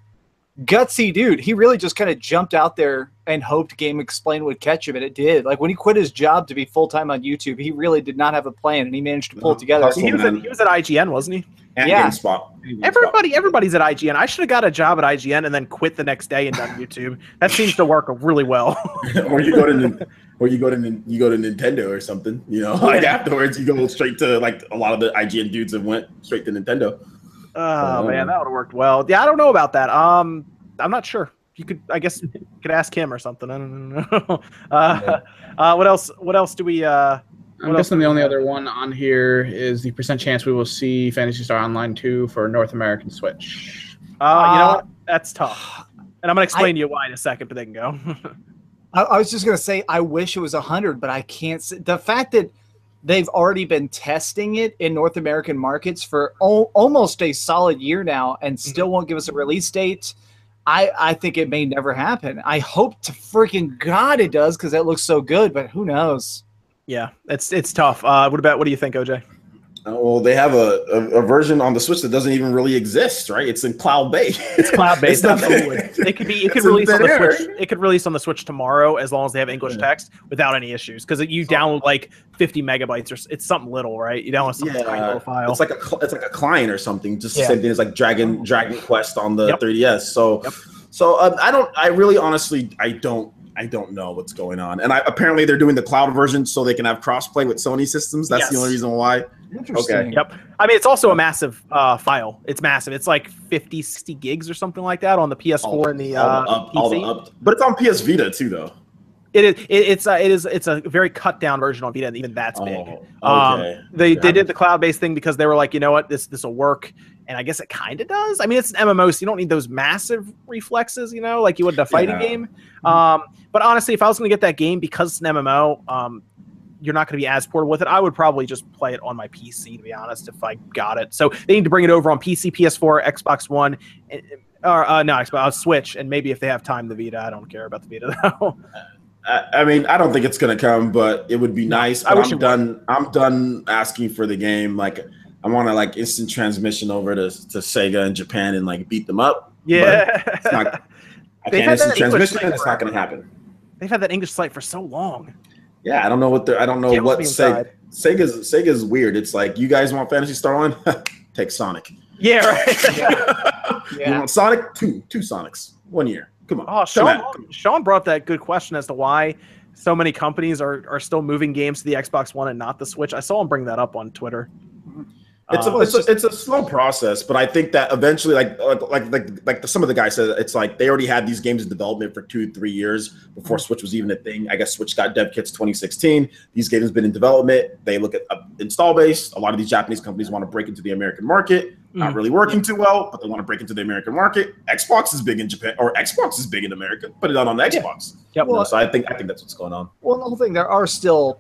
gutsy dude. He really just kind of jumped out there and hoped GameXplain would catch him, and it did. Like when he quit his job to be full time on YouTube, he really did not have a plan, and he managed to pull it together. Hustle. he was, at, he was at IGN, wasn't he? And Yeah. GameSpot. Everybody, everybody's at IGN. I should have got a job at IGN and then quit the next day and done YouTube. That seems to work really well. or you go to or you go to you go to Nintendo or something. You know, like afterwards you go straight to like a lot of the IGN dudes have went straight to Nintendo. Oh Oh. man, that would have worked well. Yeah, I don't know about that. Um, I'm not sure. You could, I guess, you could ask him or something. I don't know. uh, uh, what else? What else do we? Uh, I'm What else guessing the only other one on here is the percent chance we will see Phantasy Star Online 2 for North American Switch. uh, you know Uh, what? That's tough. And I'm gonna explain to you why in a second, but they can go. I, I was just gonna say I wish it was hundred, but I can't. Say, the fact that they've already been testing it in North American markets for al- almost a solid year now, and still won't give us a release date. I I think it may never happen. I hope to freaking god it does because it looks so good, but who knows? Yeah, it's it's tough. Uh, what about? What do you think, OJ? Uh, well, they have a, a, a version on the Switch that doesn't even really exist, right? It's in cloud based. It's cloud based. Absolutely. It could be. It could release on the air, Switch. It could release on the Switch tomorrow as long as they have English Yeah. text without any issues. Because you download like 50 megabytes or it's something little, right? You download some tiny Yeah, little file. It's like a it's like a client or something. Just the Yeah. same thing as like Dragon Dragon Quest on the Yep. 3DS. So, Yep. so um, I don't. I really, honestly, I don't. I don't know what's going on. And I, apparently, they're doing the cloud version so they can have crossplay with Sony systems. That's the only reason why. Interesting. Yep. I mean, it's also a massive uh, file. It's massive. It's like 50, 60 gigs or something like that on the PS4 and the, uh, all the up, all the PC. up, but it's on PS Vita too, though. It is. It, it's. Uh, it is. It's a very cut down version on Vita, and even that's big. Oh, Um. They Yeah. they did the cloud based thing because they were like, you know what, this this will work, and I guess it kind of does. I mean, it's an MMO, so you don't need those massive reflexes, you know, like you would in a fighting Yeah. game. Um, but honestly, if I was going to get that game because it's an MMO, um, you're not going to be as portable with it. I would probably just play it on my PC, to be honest, if I got it. So they need to bring it over on PC, PS4, Xbox One, and- or uh, no, Xbox uh, Switch, and maybe if they have time, the Vita. I don't care about the Vita though. I, I mean, I don't think it's gonna come, but it would be nice. I wish I'm it would. done. I'm done asking for the game. Like, I want to like instant transmission over to, to Sega in Japan and like beat them up. Yeah. It's not, I can't instant transmission, thing and it's not going to happen. They've had that English site for so long. Yeah, I don't know what they're. I don't know Can't what be Sega. inside. Sega's Sega's weird. It's like you guys want Phantasy Star Online, take Sonic. Yeah, right. You Yeah. want Sonic? Two, two Sonics, one year. Come on. Oh, Sean. Sean brought that good question as to why so many companies are, are still moving games to the Xbox One and not the Switch. I saw him bring that up on Twitter. It's Um, a, it's, a, it's a slow process, but I think that eventually, like like like like, like the, some of the guys said, it's like they already had these games in development for two three years before Switch was even a thing. I guess Switch got dev kits 2016. These games have been in development. They look at uh, install base. A lot of these Japanese companies want to break into the American market. Not Mhm. really working too well, but they want to break into the American market. Xbox is big in Japan, or Xbox is big in America. Put it out on the Xbox. Yep. You know, so I think I think that's what's going on. Well, the whole thing, there are still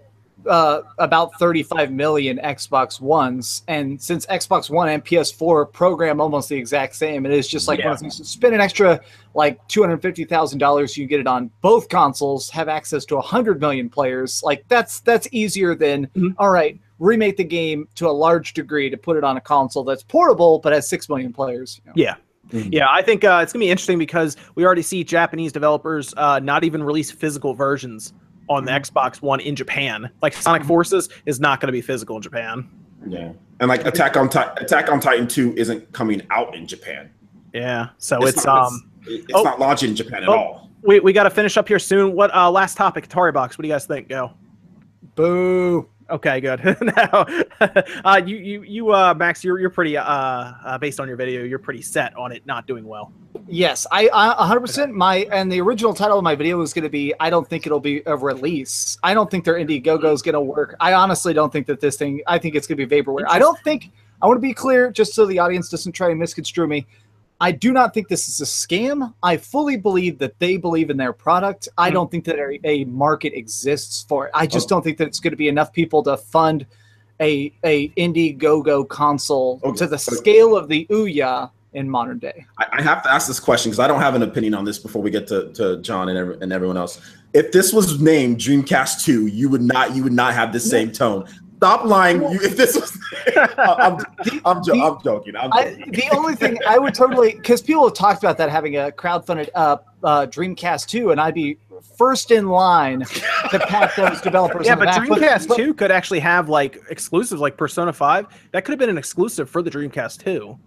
uh, about 35 million Xbox Ones. And since Xbox One and PS4 program almost the exact same, it is just like one of those. Spend an extra like $250,000, you get it on both consoles, have access to 100 million players. Like that's that's easier than, Mhm. all right, remake the game to a large degree to put it on a console that's portable but has 6 million players. you know. Yeah. Mhm. Yeah, I think uh, it's gonna be interesting because we already see Japanese developers uh, not even release physical versions on the Xbox One in Japan. Like Sonic Forces is not going to be physical in Japan. Yeah, and like Attack on Titan, Attack on Titan Two isn't coming out in Japan. Yeah, so it's, not, um it's, it's oh. not launching in Japan at Oh. all. we we got to finish up here soon. What uh last topic? Atari Box. What do you guys think? Go. Boo. Okay, good. now, uh, you you you uh Max, you're you're pretty uh, uh based on your video, you're pretty set on it not doing well. Yes, I, I 100% my and the original title of my video was going to be I don't think it'll be a release. I don't think their Indiegogo is going to work. I honestly don't think that this thing I think it's going to be vaporware. I don't think I want to be clear just so the audience doesn't try and misconstrue me. I do not think this is a scam. I fully believe that they believe in their product. I Mhm. don't think that a, a market exists for it. I just Oh. don't think that it's going to be enough people to fund a a Indiegogo console Okay, to the scale of the Ouya in modern day. I, I have to ask this question because I don't have an opinion on this before we get to, to John and, every, and everyone else. If this was named Dreamcast Two, you would not you would not have the same tone. Stop lying. You, if this was, I'm, I'm, jo- I'm joking. I'm I, joking. the only thing I would totally because people have talked about that having a crowdfunded uh, uh, Dreamcast 2, and I'd be first in line to pat those developers. yeah, but back. Dreamcast but- 2 could actually have like exclusives like Persona 5. That could have been an exclusive for the Dreamcast 2.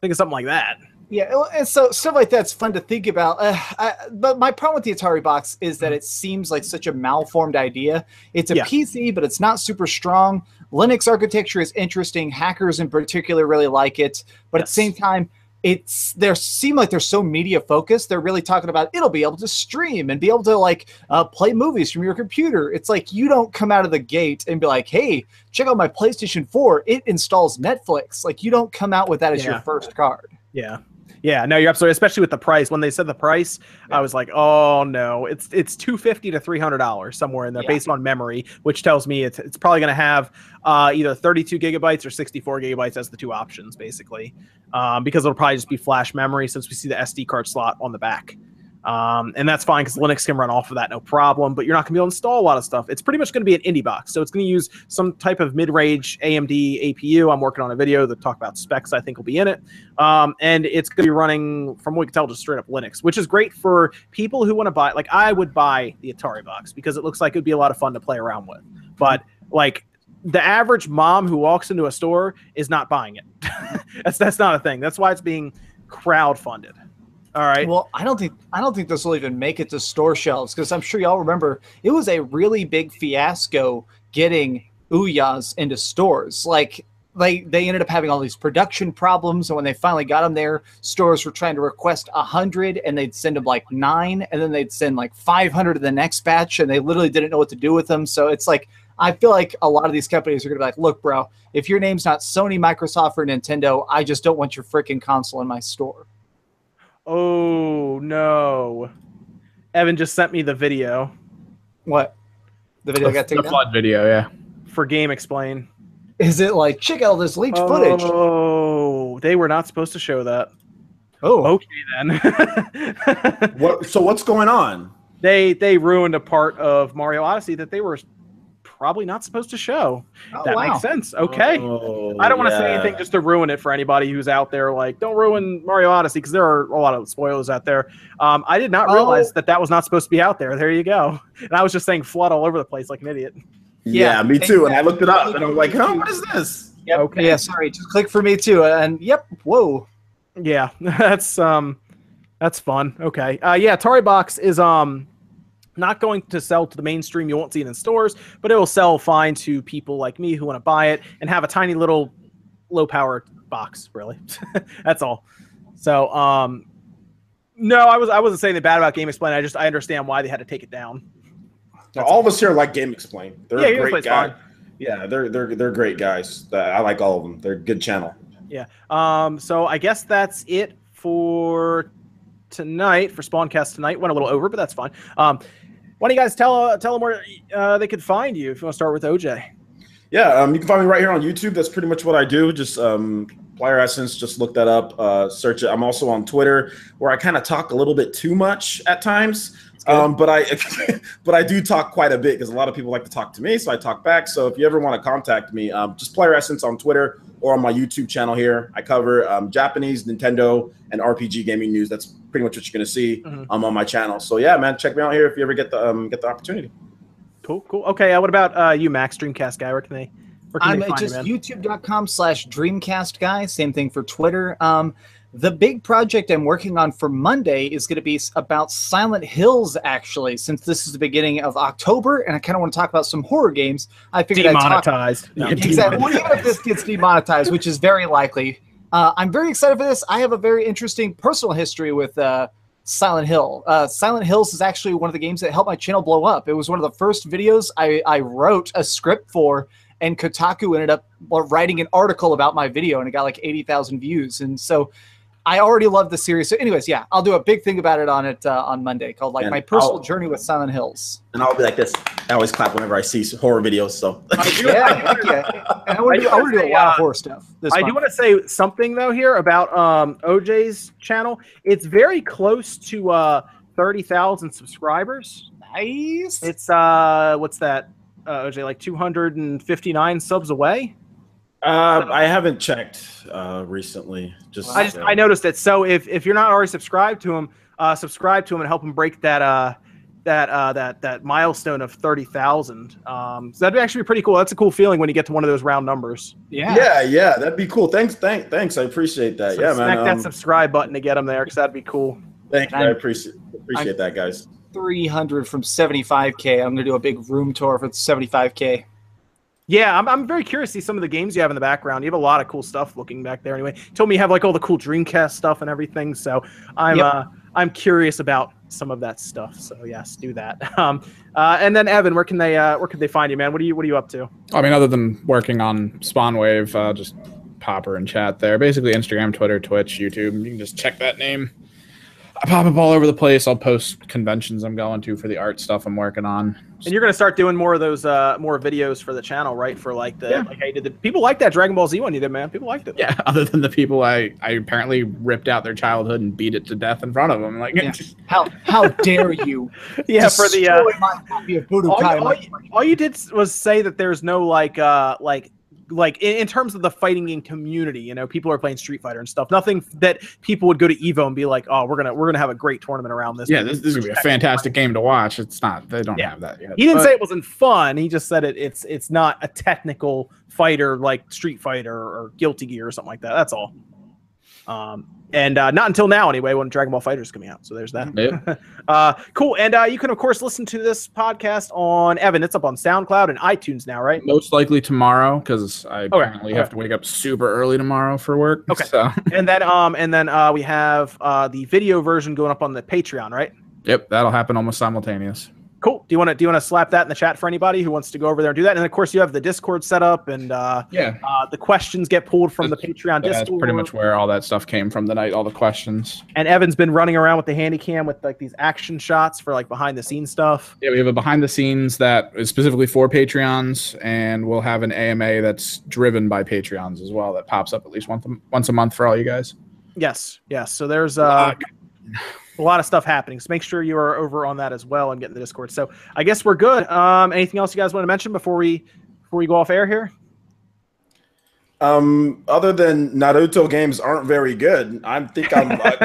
Think of something like that. Yeah, and so stuff like that's fun to think about. Uh, I, but my problem with the Atari box is that it seems like such a malformed idea. It's a Yeah. PC, but it's not super strong. Linux architecture is interesting. Hackers in particular really like it, but at the same time, it's they seem like they're so media focused. They're really talking about it'll be able to stream and be able to like uh, play movies from your computer. It's like you don't come out of the gate and be like, "Hey, check out my PlayStation 4. It installs Netflix." Like you don't come out with that as your first card. Yeah. Yeah, no, you're absolutely especially with the price. When they said the price, I was like, "Oh no, it's it's 250 to 300 dollars somewhere in there Yeah. based on memory, which tells me it's it's probably going to have uh, either 32 gigabytes or 64 gigabytes as the two options basically. Um, because it'll probably just be flash memory since we see the SD card slot on the back. Um, and that's fine because Linux can run off of that no problem, but you're not going to be able to install a lot of stuff. It's pretty much going to be an indie box. So it's going to use some type of mid range AMD APU. I'm working on a video that talk about specs I think will be in it. Um, and it's going to be running, from what we can tell, just straight up Linux, which is great for people who want to buy. Like, I would buy the Atari box because it looks like it would be a lot of fun to play around with. But, like, the average mom who walks into a store is not buying it. that's that's not a thing. That's why it's being crowdfunded. All right. Well, I don't think I don't think this will even make it to store shelves because I'm sure y'all remember it was a really big fiasco getting Ouya's into stores. Like they they ended up having all these production problems, and when they finally got them there, stores were trying to request a hundred, and they'd send them like nine, and then they'd send like 500 to the next batch, and they literally didn't know what to do with them. So it's like I feel like a lot of these companies are gonna be like, look, bro, if your name's not Sony, Microsoft, or Nintendo, I just don't want your freaking console in my store. Oh no. Evan just sent me the video What? The video The, got the taken down? flood video, yeah. for GameXplain. Is it like check out this leaked footage? Oh, they were not supposed to show that. Oh, Okay then. What? So what's going on? they they ruined a part of Mario Odyssey that they were probably not supposed to show. Oh, that wow. makes sense. Okay. Oh, I don't want to say anything just to ruin it for anybody who's out there. Like, don't ruin Mario Odyssey because there are a lot of spoilers out there. Um, I did not Oh. realize that that was not supposed to be out there. There you go. And I was just saying flood all over the place like an idiot. Yeah, Yeah. me too. And I looked it up, and I was like, "Huh, what is this?" Yep. Okay. Yeah, sorry. Just click for me too. And yep. Whoa. Yeah, that's um, that's fun. Okay. Uh, yeah, Atari Box is um, not going to sell to the mainstream. You won't see it in stores, but it will sell fine to people like me who want to buy it and have a tiny little low power box. Really, that's all. So um, no, I was I wasn't saying that bad about GameXplain. I just I understand why they had to take it down. That's all of us here like GameXplain. They're Yeah, a great guy. fine. Yeah, they're they're they're great guys. Uh, I like all of them. They're a good channel. Yeah. Um. So I guess that's it for tonight for Spawncast tonight. Went a little over, but that's fine. Um, why don't you guys tell tell them where uh, they could find you if you want to start with OJ? Yeah, um, you can find me right here on YouTube. That's pretty much what I do. Just um, Player Essence. Just look that up. Uh, search it. I'm also on Twitter, where I kind of talk a little bit too much at times. Um, but I, but I do talk quite a bit because a lot of people like to talk to me, so I talk back. So if you ever want to contact me, um, just Player Essence on Twitter or on my YouTube channel here. I cover um, Japanese, Nintendo, and RPG gaming news. That's pretty much what you're gonna see Mhm. um, on my channel. So yeah, man, check me out here if you ever get the um, get the opportunity. Cool, cool. Okay. Uh, what about uh, you, Max Dreamcast guy? Where can they? Where can I'm they find just you, man? youtube.com slash dreamcast guy. Same thing for Twitter. Um, the big project I'm working on for Monday is going to be about Silent Hills, actually, since this is the beginning of October, and I kind of want to talk about some horror games. I figured I'd talk. No. exactly. Well, even if this gets demonetized, which is very likely, uh, I'm very excited for this. I have a very interesting personal history with uh, Silent Hill. Uh, Silent Hills is actually one of the games that helped my channel blow up. It was one of the first videos I, I wrote a script for, and Kotaku ended up writing an article about my video, and it got like 80,000 views. And so I already love the series. So, anyways, yeah, I'll do a big thing about it on it uh, on Monday called like And my personal I'll- journey with Silent Hills. And I'll be like this. I always clap whenever I see horror videos. So yeah, yeah. And I want to do do, I wanna do a lot uh, of horror stuff. This I do want to say something though here about um, OJ's channel. It's very close to uh, thirty thousand subscribers. Nice. It's uh, what's that? Uh, OJ, like two hundred and fifty nine subs away. Uh, I haven't checked uh, recently. Just I just uh, I noticed it. So if if you're not already subscribed to him, uh, subscribe to him and help him break that uh that uh that that milestone of thirty thousand. Um, so that'd actually be pretty cool. That's a cool feeling when you get to one of those round numbers. yeah. yeah, yeah, that'd be cool. Thanks, thank, thanks. I appreciate that. So yeah, smack man. that Um, subscribe button to get him there because that'd be cool. thank you. I I'm- appreciate appreciate that, guys. 300 from 75k. I'm gonna do a big room tour for 75k. Yeah, I'm, I'm very curious to see some of the games you have in the background. You have a lot of cool stuff looking back there. Anyway, you told me you have like all the cool Dreamcast stuff and everything. So I'm Yep. uh, I'm curious about some of that stuff. So yes, do that. Um, uh, and then Evan, where can they uh, where can they find you, man? What are you what are you up to? I mean, other than working on Spawnwave, uh, just Popper and chat there. Basically, Instagram, Twitter, Twitch, YouTube. You can just check that name. I pop up all over the place. I'll post conventions I'm going to for the art stuff I'm working on. And you're gonna start doing more of those uh, more videos for the channel, right? For like the Yeah. like, hey, did the people like that Dragon Ball Z one you did, man? People liked it. Yeah, other than the people I, I apparently ripped out their childhood and beat it to death in front of them. Like, Yeah. How how dare you? yeah. For the uh, my copy of all, you, all, you, all you did was say that there's no like uh like like in, in terms of the fighting game community you know people are playing street fighter and stuff nothing that people would go to evo and be like oh we're gonna we're gonna have a great tournament around this yeah, this, this is gonna be a fantastic game to watch. It's not. They don't Yeah. have that yet. he didn't But- say it wasn't fun he just said it it's it's not a technical fighter like street fighter or guilty gear or something like that that's all um and uh, not until now anyway when dragon ball fighter is coming out so there's that Yep. uh cool and uh you can of course listen to this podcast on evan it's up on soundcloud and itunes now right most likely tomorrow because I Okay, apparently okay. have to wake up super early tomorrow for work. Okay. So, and then um and then uh we have uh the video version going up on the patreon right yep, that'll happen almost simultaneous. Cool do you want to do you want to slap that in the chat for anybody who wants to go over there and do that and of course you have the discord set up and uh, Yeah. uh the questions get pulled from the patreon Discord. That's discord pretty much where all that stuff came from tonight. All the questions. and evan's been running around with the handy cam with like these action shots for like behind the scenes stuff Yeah, we have a behind the scenes that is specifically for Patreons, and we'll have an AMA that's driven by Patreons as well. That pops up at least once a, once a month for all you guys. yes yes so there's Uh, a lot of stuff happening. So make sure you are over on that as well and get in the Discord. So I guess we're good. Um, anything else you guys want to mention before we before we go off air here? Um, other than Naruto games aren't very good, I think I'm. I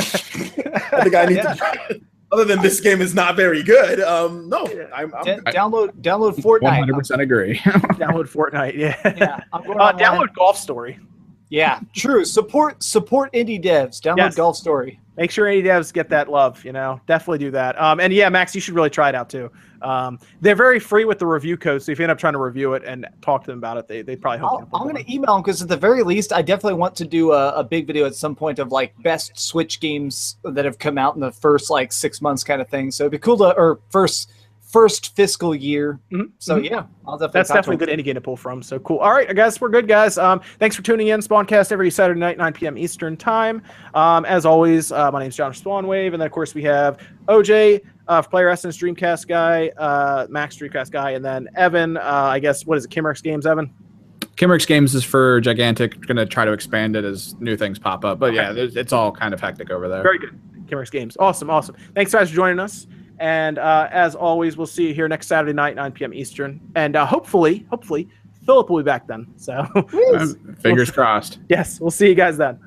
think I need to. Other than this game is not very good. Um, no, I'm. I'm D- download download Fortnite. 100% agree. download Fortnite. Yeah. Yeah, I'm going Uh, download Golf Story. Yeah, true. Support support indie devs. Download Yes. Golf Story. Make sure any devs get that love. You know, definitely do that. Um, and yeah, Max, you should really try it out too. Um, they're very free with the review code, so if you end up trying to review it and talk to them about it, they they probably hook you with I'm going to email them because at the very least, I definitely want to do a, a big video at some point of like best Switch games that have come out in the first like six months, kind of thing. So it'd be cool to or first first fiscal year. Mhm, So mhm. yeah, I'll definitely. That's definitely a them. good indie game to pull from. So cool. All right, guys, we're good, guys. Um, thanks for tuning in. Spawncast every Saturday night, 9 p.m. Eastern time. Um, as always, uh, my is John Spawnwave, and then of course we have OJ, uh, Player Essence Dreamcast guy, uh, Max Dreamcast guy, and then Evan. Uh, I guess what is it? Kimmerix Games, Evan. Kimmerix Games is for Gigantic. Going to try to expand it as new things pop up. But yeah, it's all kind of hectic over there. Very good. Kimmerix Games. Awesome, awesome. Thanks guys for joining us. And uh, as always, we'll see you here next Saturday night, 9 p.m. Eastern. And uh, hopefully, hopefully, Philip will be back then. So fingers crossed. yes, we'll see you guys then.